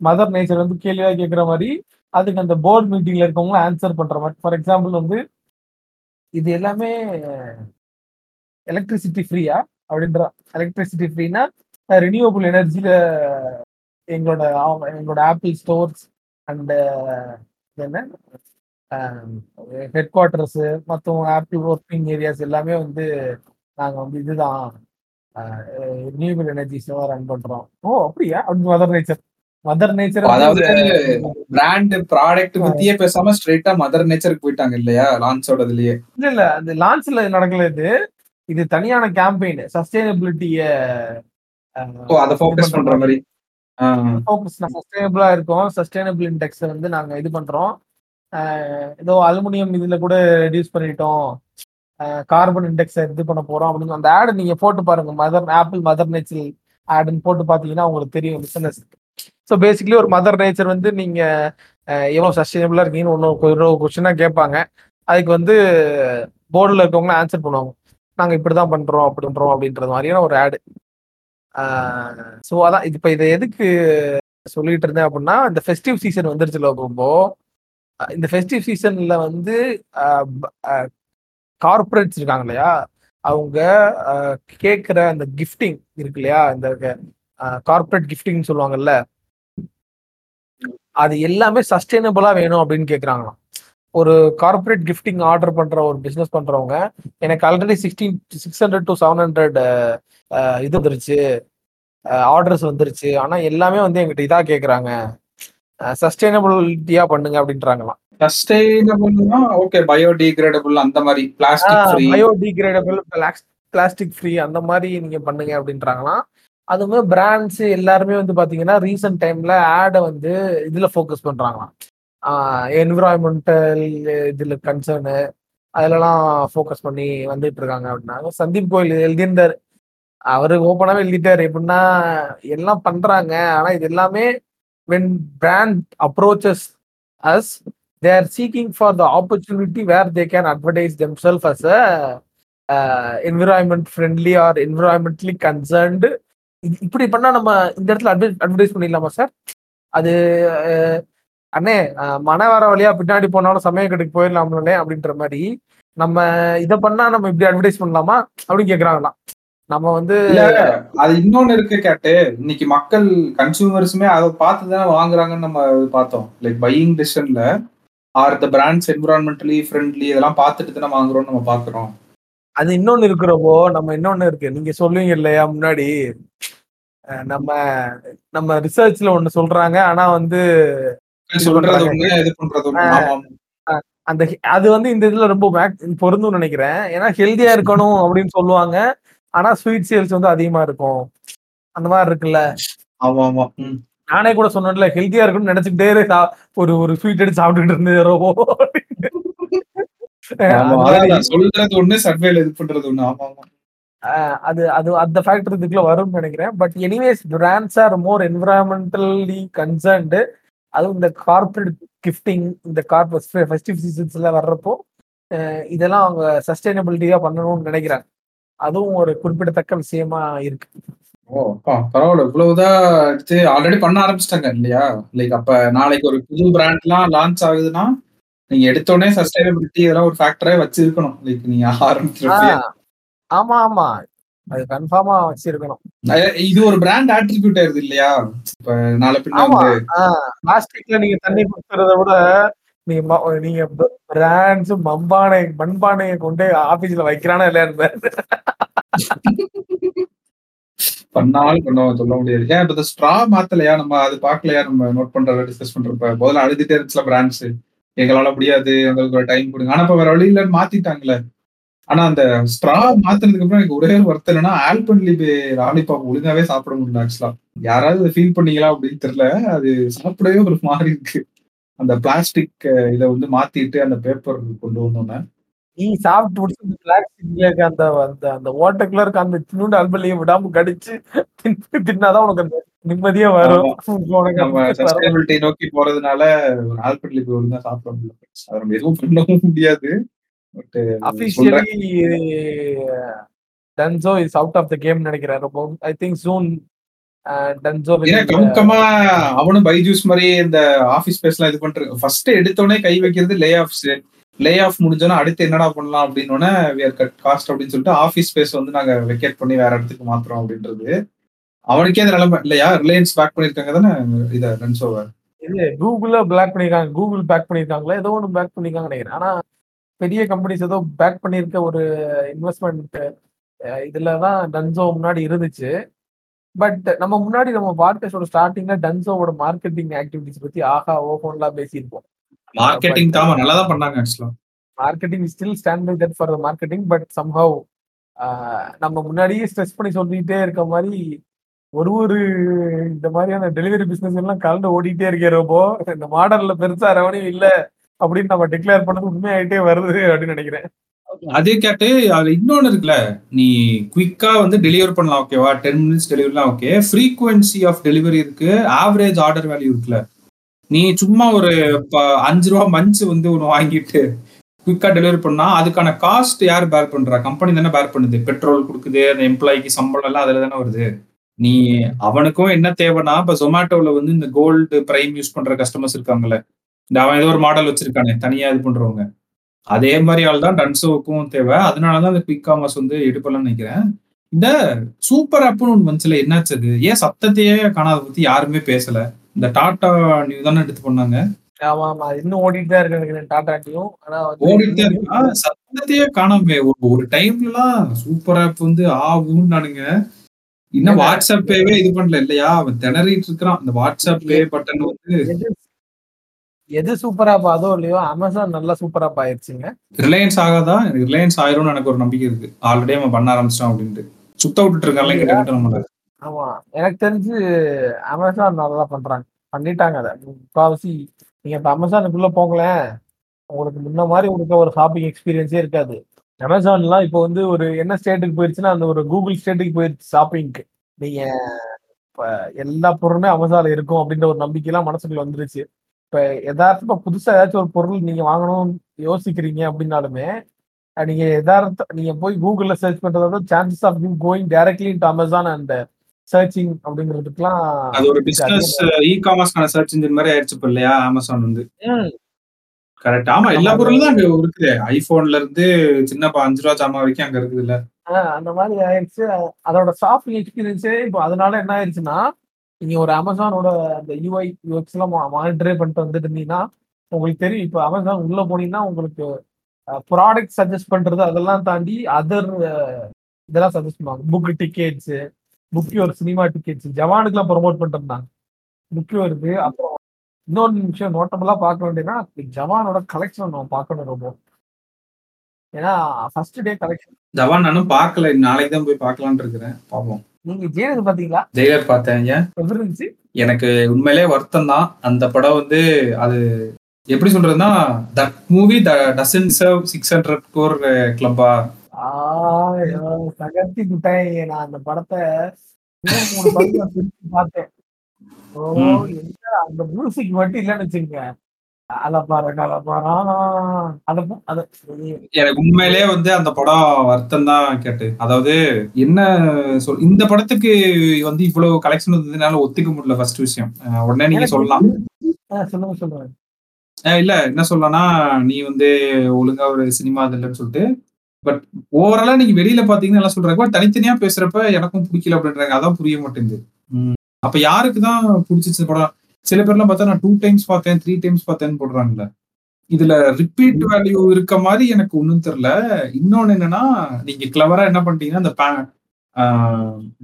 மதர் நேச்சர் வந்து கேள்வியா கேட்கிற மாதிரி அதுக்கு அந்த போர்டு மீட்டிங்ல இருக்கவங்க ஆன்சர் பண்ற மாதிரி. ஃபார் எக்ஸாம்பிள் வந்து இது எல்லாமே எலக்ட்ரிசிட்டி ஃப்ரீயா அப்படின்ற. எலக்ட்ரிசிட்டி ஃப்ரீனா ரினியூவபிள் எனர்ஜியில எங்களோட எங்களோட ஆப்பிள் ஸ்டோர்ஸ் அண்ட் என்ன? ஹெட் குவார்டர்ஸ் மற்ற ஆப்பிள் ஒர்க்கிங் ஏரியாஸ் எல்லாமே வந்து நாங்க வந்து இதுதான். ரினியூவபிள் எனர்ஜிஸ் ரன் பண்றோம். ஓ அப்படியா? அப்படின்னு மதர் நேச்சர் மதர் நேச்சர் அதாவது பிராண்ட் ப்ராடக்ட் பத்தியே பேசாம ஸ்ட்ரெயிட்டா மதர் நேச்சருக்கு போயிட்டாங்க இல்லையா? லான்ச்சோட இதுலயே இல்ல இல்ல அந்த லான்ச்ல நடக்கல இது. இது தனியான கேம்பெயின் சஸ்டைனபிலிட்டிய ஓ அதை ஃபோக்கஸ் பண்ற மாதிரி. ஆஹ் ஃபோக்கஸ் சஸ்டைனபிளா இருக்கும். சஸ்டைனபிள் இண்டெக்ஸ் வந்து நாங்க இது பண்றோம். ஏதோ அலுமினியம் இதுல கூட ரெடியூஸ் பண்ணிட்டோம். கார்பன் இண்டெக்ஸ் இது பண்ண போறோம். அப்படின்னு அந்த ஆடு நீங்க போட்டு பாருங்க. மதர் ஆப்பிள் மதர் நேச்சர் ஆடுன்னு போட்டு பாத்தீங்கன்னா உங்களுக்கு தெரியும் பிசினஸ் ஸோ பேசிக்கலி ஒரு மதர் நேச்சர் வந்து நீங்க எவ்வளோ எவ்வளவு சஸ்டைனபிளா இருக்கீங்கன்னு ஒன்று கொஸ்டினா கேட்பாங்க. அதுக்கு வந்து போர்டில் இருக்கவங்க ஆன்சர் பண்ணுவாங்க. நாங்க இப்படிதான் பண்றோம் அப்படி பண்றோம் அப்படின்றது மாதிரியான ஒரு ஆடு ஸோ அதான் இது இப்போ இதை எதுக்கு சொல்லிட்டு இருந்தேன் அப்படின்னா இந்த ஃபெஸ்டிவ் சீசன் வந்துருச்சுல ரொம்ப அஹ் இந்த ஃபெஸ்டிவ் சீசன்ல வந்து கார்பரேட்ஸ் இருக்காங்க இல்லையா அவங்க கேட்கிற அந்த கிஃப்டிங் இருக்கு இல்லையா இந்த கார்பரேட் கிஃப்டிங் சொல்லுவாங்கல்ல அது எல்லாமே சஸ்டைனபிளா வேணும் அப்படின்னு கேக்குறாங்களாம். ஒரு கார்பரேட் கிஃப்டிங் ஆர்டர் பண்ற ஒரு பிசினஸ் பண்றவங்க எனக்கு already sixteen six hundred to seven hundred இது வந்துருச்சு. ஆர்டர்ஸ் வந்துருச்சு. ஆனா எல்லாமே வந்து எங்கிட்ட இதா கேக்குறாங்க. சஸ்டைனபிலிட்டியா பண்ணுங்க அப்படின்றாங்களாம். சஸ்டைனபிள்னா ஓகே பயோடிகிரேடபிள் அந்த மாதிரி plastic free biodegradable plastic free அந்த மாதிரி நீங்க பண்ணுங்க அப்படின்றாங்களாம். அதுவுமே பிராண்ட்ஸ் எல்லாருமே வந்து பாத்தீங்கன்னா ரீசெண்ட் டைம்ல ஆடை வந்து இதுல ஃபோக்கஸ் பண்றாங்களாம். என்விரான்மெண்டல் இதுல கன்சர்னு அதுலலாம் ஃபோக்கஸ் பண்ணி வந்துட்டு இருக்காங்க அப்படின்னாங்க. சந்தீப் கோயில் எழுதியிருந்தாரு. அவரு ஓப்பனாவே எழுதிட்டாரு. எப்படின்னா எல்லாம் பண்றாங்க. ஆனா இது எல்லாமே when brand approaches as they are seeking for the opportunity where they can advertise them self as a environment friendly or environmentally concerned இப்படி பண்ணா நம்ம இந்த இடத்துல அட்வர்டைஸ் பண்ணிடலாமா சார் அது அண்ணே மன வர வழியா பின்னாடி போனாலும் சமயக்கட்டுக்கு போயிடலாம்லே அப்படின்ற மாதிரி நம்ம இதை பண்ணா நம்ம இப்படி அட்வர்டைஸ் பண்ணலாமா அப்படின்னு கேட்குறாங்களாம் நம்ம வந்து அது இன்னொன்னு இருக்கு கேட்டு. இன்னைக்கு மக்கள் கன்சூமர்ஸுமே அதை பார்த்து தானே வாங்குறாங்கன்னு நம்ம பார்த்தோம். Like buying டிசிஷன்ல or the brands environmentally friendly இதெல்லாம் பார்த்துட்டு தானே வாங்குறோம்னு நம்ம பாக்குறோம் அது இன்னொன்னு இருக்கிறப்போ நம்ம இன்னொன்னு இருக்கு. நீங்க சொல்லுவீங்க இல்லையா முன்னாடி நம்ம நம்ம ரிசர்ச்ல ஒண்ணு சொல்றாங்க. ஆனா வந்து. அந்த அது வந்து இந்த இதுல ரொம்ப பொருந்தும்னு நினைக்கிறேன். ஏன்னா ஹெல்தியா இருக்கணும் அப்படின்னு சொல்லுவாங்க. ஆனா ஸ்வீட் சேல்ஸ் வந்து அதிகமா இருக்கும். அந்த மாதிரி இருக்குல்ல? ஆமா ஆமா. நானே கூட சொன்னேன்ல ஹெல்தியா இருக்கணும்னு நினைச்சுக்கிட்டே ஒரு ஒரு ஸ்வீட் எடுத்து சாப்பிட்டுட்டு இருந்தது ரொம்ப ஆமா, அதான் நான் சொல்றது ஒண்ணு சர்வேல இது பண்றது ஒண்ணு. ஆமா ஆமா. அஹ் அது அது அந்த ஃபேக்டர் இதுக்குள்ள வரும்னு நினைக்கிறேன். But anyways brands are more environmentally concerned அதுவும் இந்த கார்பரேட் கிஃப்டிங் இந்த கார்பரேட் ஃபெஸ்டிவ் சீசன்ஸ்ல வர்றப்போ இதெல்லாம் அவங்க சஸ்டைனபிலிட்டியா பண்ணணும்னு நினைக்கிறாங்க. அதுவும் ஒரு குறிப்பிடத்தக்க விஷயமா இருக்கு. ஓ பரவாயில்ல. இவ்வளவுதான் எடுத்து ஆல்ரெடி பண்ண ஆரம்பிச்சிட்டாங்க இல்லையா? லைக் அப்ப நாளைக்கு ஒரு புது பிராண்ட்லாம் லான்ச் ஆகுதுன்னா நீங்க எடுத்தோடனே சஸ்டைனபிலிட்டி இதெல்லாம் ஒரு ஃபேக்டரே வச்சிருக்கணும். லைக் நீங்க ஆஹ் ஆமா ஆமா. அது கன்ஃபார்மா வச்சிருக்கணும். இது ஒரு பிராண்ட் ஆட்ரிபியூட் ஆயிருது இல்லையா? இப்ப நாளை பின்ன ஆமா வந்து பிளாஸ்டிக்ல நீங்க தண்ணி குடிக்கிறத விட நீங்க நீங்க பிராண்ட்ஸ் மண்பானை மண்பானையை கொண்டு ஆபீஸ்ல வைக்கிறானா இல்லையா பண்ணாலும் பண்ணுவோம் சொல்ல முடியாது. ஏன் இப்ப ஸ்ட்ரா மாத்தலையா? நம்ம அது பாக்கலையா நம்ம நோட் பண்றத டிஸ்கஸ் பண்றப்ப. முதல்ல அழுதுட்டே இருந்துச்சுல பிராண்ட்ஸ் எங்களால முடியாது. எங்களுக்கு ஒரு டைம் கொடுங்க. ஆனா இப்ப வேற வழி இல்லைன்னு மாத்திட்டாங்களே. ஆனா அந்த ஸ்ட்ரா மாத்தினதுக்கு அப்புறம் எனக்கு ஒரே ஒரு வருத்தம் என்னன்னா ஆல்பன்லிபே லாலிபாப் ஒழுங்காவே சாப்பிட முடியல ஆக்சுவலா யாராவது ஃபீல் பண்ணீங்களா அப்படின்னு தெரியல. அது சாப்பிடவே ஒரு மாதிரி இருக்கு. அந்த பிளாஸ்டிக் இதை வந்து மாத்திட்டு அந்த பேப்பர் கொண்டு வந்தோன்னே நீ சாப்பிட்டு முடிச்சு இந்த பிளாஸ்டிக்ல இருக்க அந்த அந்த அந்த ஓட்டக்குள்ள இருக்க அந்த சின்னூண்டு அல்பலையும் விடாம கடிச்சு தின்னு தின்னாதான் உனக்கு அந்த நிம்மதியா வரும். உனக்கு அந்த நோக்கி போறதுனால ஒரு ஆல்பன்லிபே ஒழுங்கா சாப்பிட முடியல அதை நம்ம எதுவும் பண்ணவும் முடியாது. But officially Dunzo is out of the game நினைக்கிறேன். ரொம்ப ஐ திங்க் சூன் அவனும் பைஜூஸ் மாதிரி இந்த ஆபீஸ் ஸ்பேஸ் எல்லாம் இது பண்றது ஃபர்ஸ்ட் எடுத்தோடனே கை வைக்கிறது லே ஆஃப்ஸ் லே ஆஃப் முடிஞ்சோன்னா அடுத்து என்னடா பண்ணலாம் அப்படின்னு வியர் கட் காஸ்ட் அப்படின்னு சொல்லிட்டு ஆபீஸ் ஸ்பேஸ் வந்து நாங்க வெக்கேட் பண்ணி வேற இடத்துக்கு மாத்துறோம் அப்படின்றது. அவனுக்கே அந்த நிலைமை இல்லையா? ரிலையன்ஸ் பேக் பண்ணிருக்காங்க தானே இத ரன்சோவை இது கூகுள்ல பிளாக் பண்ணிருக்காங்க கூகுள் பேக் பண்ணிருக்காங்களா? ஏதோ ஒன்று பேக் பண்ணிருக்காங்க நினைக்கிறேன். ஆனா பெரிய கம்பெனிஸ் ஏதோ பேக் பண்ணிருக்க ஒரு இன்வெஸ்ட்மெண்ட் இதுல தான் டன்சோ முன்னாடி இருந்துச்சு. பட் நம்ம முன்னாடி நம்ம பாட்காஸ்டோட ஸ்டார்டிங்ல டன்சோவோட மார்க்கெட்டிங் ஆக்டிவிட்டிஸ் பத்தி ஆஹா ஓஹோன்லாம் பேசியிருப்போம். மார்க்கெட்டிங் தாம நல்லா தான் பண்ணாங்க ஆக்சுவலா marketing still stand by that for the marketing but somehow நம்ம முன்னாடியே ஸ்ட்ரெஸ் பண்ணி சொல்லிட்டே இருக்க மாதிரி ஒரு ஒரு இந்த மாதிரியான டெலிவரி பிசினஸ் எல்லாம் கலந்து ஓடிட்டே இருக்கிறப்போ இந்த மாடல்ல பெருசா ரெவன்யூ இல்ல அப்படின்னு நம்ம டிக்ளேர் பண்ணது உண்மையாயிட்டே வருது அப்படின்னு நினைக்கிறேன். அதே கேட்டு அதுல இன்னொன்னு இருக்குல்ல நீ குவிக்கா வந்து டெலிவர் பண்ணலாம் ஓகேவா டென் மினிட்ஸ் டெலிவரிலாம் ஓகே ஃப்ரீக்வன்சி ஆஃப் டெலிவரி இருக்கு. ஆவரேஜ் ஆர்டர் வேல்யூ இருக்குல்ல. நீ சும்மா ஒரு ப- அஞ்சு ரூபா மஞ்சு வந்து ஒன்று வாங்கிட்டு குவிக்கா டெலிவரி பண்ணா அதுக்கான காஸ்ட் யார் பேர் பண்றா? கம்பெனி தானே பேர் பண்ணுது. பெட்ரோல் கொடுக்குது அந்த எம்ப்ளாய்க்கு சம்பளம் எல்லாம் அதுல தானே வருது. நீ அவனுக்கும் என்ன தேவைன்னா இப்ப ஜொமேட்டோல வந்து இந்த கோல்டு பிரைம் யூஸ் பண்ற கஸ்டமர்ஸ் இருக்காங்கல்ல. இந்த அவன் ஏதோ ஒரு மாடல் வச்சிருக்கானே தனியா இது பண்றவங்க. அதே மாதிரி ஆள் தான் டன்சோவுக்கும் தேவை. அதனாலதான் இந்த குயிக் காமர்ஸ் வந்து எடுப்பலாம்னு நினைக்கிறேன். இந்த சூப்பர் ஆப்னு ஒன்று வந்துச்சுல என்னாச்சு அது? ஏன் சத்தத்தையே காணாத பத்தி யாருமே பேசல. இந்த டாடா நியூ தானே எடுத்து பண்ணாங்க. ஆமா ஆமா. இன்னும் ஓடிட்டு தான் இருக்கு நினைக்கிறேன் டாட்டாட்டியும் ஆனா ஓடிட்டே சத்தத்தையே காணாமே ஒரு ஒரு சூப்பர் ஆப் வந்து ஆகும் நானுங்க இன்னும் ஏன்னா, வாட்ஸ்அப் பேவே இது பண்ணல. இல்லையா? அவன் திணறிட்டு இருக்கிறான். இந்த வாட்ஸ்அப் பே பட்டன் வந்து எது சூப்பரா பாதோ இல்லையோ அமேசான் நல்லா சூப்பரா ஆயிருச்சுங்க ரிலையன்ஸ் ஆகாதா? ரிலையன்ஸ் ஆயிரும்னு எனக்கு ஒரு நம்பிக்கை இருக்கு. ஆல்ரெடி அவன் பண்ண ஆரம்பிச்சிட்டான் அப்படின்ட்டு. சுத்த விட்டுட்டு இருக்கான்ல நம்மள. ஆமா. எனக்கு தெரிஞ்சு அமேசான் நல்லா பண்றாங்க. பண்ணிட்டாங்க அதை. முக்காவாசி நீங்க இப்ப அமேசானுக்குள்ள போங்களேன் உங்களுக்கு முன்ன மாதிரி உங்களுக்கு ஒரு ஷாப்பிங் எக்ஸ்பீரியன்ஸே இருக்காது. அமேசான்லாம் இப்போ வந்து ஒரு என்ன ஸ்டேட்டுக்கு போயிருச்சுன்னா அந்த ஒரு கூகுள் ஸ்டேட்டுக்கு போயிருச்சு ஷாப்பிங்க்கு நீங்க இப்ப எல்லா பொருளுமே அமேசான்ல இருக்கும் அப்படின்ற ஒரு நம்பிக்கைலாம் மனசுக்குள்ள வந்துருச்சு. இப்ப யதார்த்தமா புதுசா ஏதாச்சும் ஒரு பொருள் நீங்க வாங்கணும்னு யோசிக்கிறீங்க அப்படின்னாலுமே நீங்க யதார்த்த நீங்க போய் கூகுள்ல சர்ச் பண்றத விட chances of you going directly to Amazon and searching அப்படிங்கிறதுக்குலாம் அது ஒரு பிசினஸ் இ காமர்ஸ்க்கான சர்ச் இன்ஜின் மாதிரி ஆயிடுச்சு இப்ப இல்லையா அமேசான் வந்து. கரெக்ட் ஆமா எல்லா. பொருளும் தான் அங்க இருக்குது. ஐபோன்ல இருந்து சின்ன அஞ்சு ரூபா ஜாமான் வரைக்கும் அங்க இருக்குது இல்ல. அந்த மாதிரி ஆயிடுச்சு. அதோட ஷாப்பிங் எக்ஸ்பீரியன்ஸே இப்போ அதனால என்ன ஆயிடுச்சுன்னா நீங்க ஒரு அமேசானோட அந்த யூஐ யூஎக்ஸ் எல்லாம் மானிட்டரே பண்ணிட்டு வந்துட்டு இருந்தீங்கன்னா உங்களுக்கு தெரியும். இப்போ அமேசான் உள்ள போனீங்கன்னா உங்களுக்கு ப்ராடக்ட் சஜஸ்ட் பண்றது அதெல்லாம் தாண்டி அதர் இதெல்லாம் சஜஸ்ட் பண்ணுவாங்க. Book tickets book your cinema tickets ஜவானுக்குலாம் promote பண்ணிட்டு இருந்தாங்க புக் இருக்கு அப்புறம் இன்னொரு விஷயம் நோட்டபுளா பார்க்க வேண்டியதுன்னா ஜவானோட கலெக்ஷன் நம்ம பார்க்கணும் ரொம்ப. ஏன்னா ஃபர்ஸ்ட் டே கலெக்ஷன் ஜவான் நானும் பார்க்கல. நாளைக்கு தான் போய் பார்க்கலான்னு இருக்கிறேன். பார்ப்போம். நீங்க ஜெயலலிதா பாத்தீங்களா? ஜெயிலர் பார்த்தேன் எப்படி இருந்துச்சு? எனக்கு உண்மையிலே வருத்தம் தான். அந்த படம் வந்து அது எப்படி சொல்றதுன்னா that movie doesn't serve six hundred crore கிளப்பா சகத்தி குட்டாய் நான் அந்த படத்தை மூணு பிரிச்சு பார்த்தேன். ஓ ம். என்ன அந்த மியூசிக் மட்டும் இல்லைன்னு வச்சுக்கோங்க. அத அத எனக்கு உண்மையிலே வந்து அந்த படம் வருத்தம் தான் கேட்டு. அதாவது என்ன சொல் இந்த படத்துக்கு வந்து இவ்வளவு கலெக்ஷன் வந்ததுனால ஒத்துக்க முடியல ஃபர்ஸ்ட் விஷயம். உடனே நீங்க சொல்லலாம். சொல்லுங்க சொல்லுங்க. இல்ல என்ன சொல்லலாம்னா நீ வந்து ஒழுங்கா ஒரு சினிமா இது இல்லைன்னு சொல்லிட்டு பட் ஓவராலா நீங்க வெளியில பாத்தீங்கன்னா என்ன சொல்றாங்க. பட் தனித்தனியா பேசுறப்ப எனக்கும் பிடிக்கல அப்படின்றாங்க. அதான் புரிய மாட்டேங்குது. அப்ப யாருக்கு தான் பிடிச்சிச்சு படம்? சில பேர்லாம் பார்த்தா நான் டூ டைம்ஸ் பார்த்தேன் த்ரீ டைம்ஸ் பார்த்தேன்னு போடுறாங்கல்ல. இதுல ரிப்பீட் வேல்யூ இருக்க மாதிரி எனக்கு ஒண்ணும் தெரியல. இன்னொன்னு என்னன்னா நீங்க கிளவரா என்ன பண்ணிட்டீங்கன்னா அந்த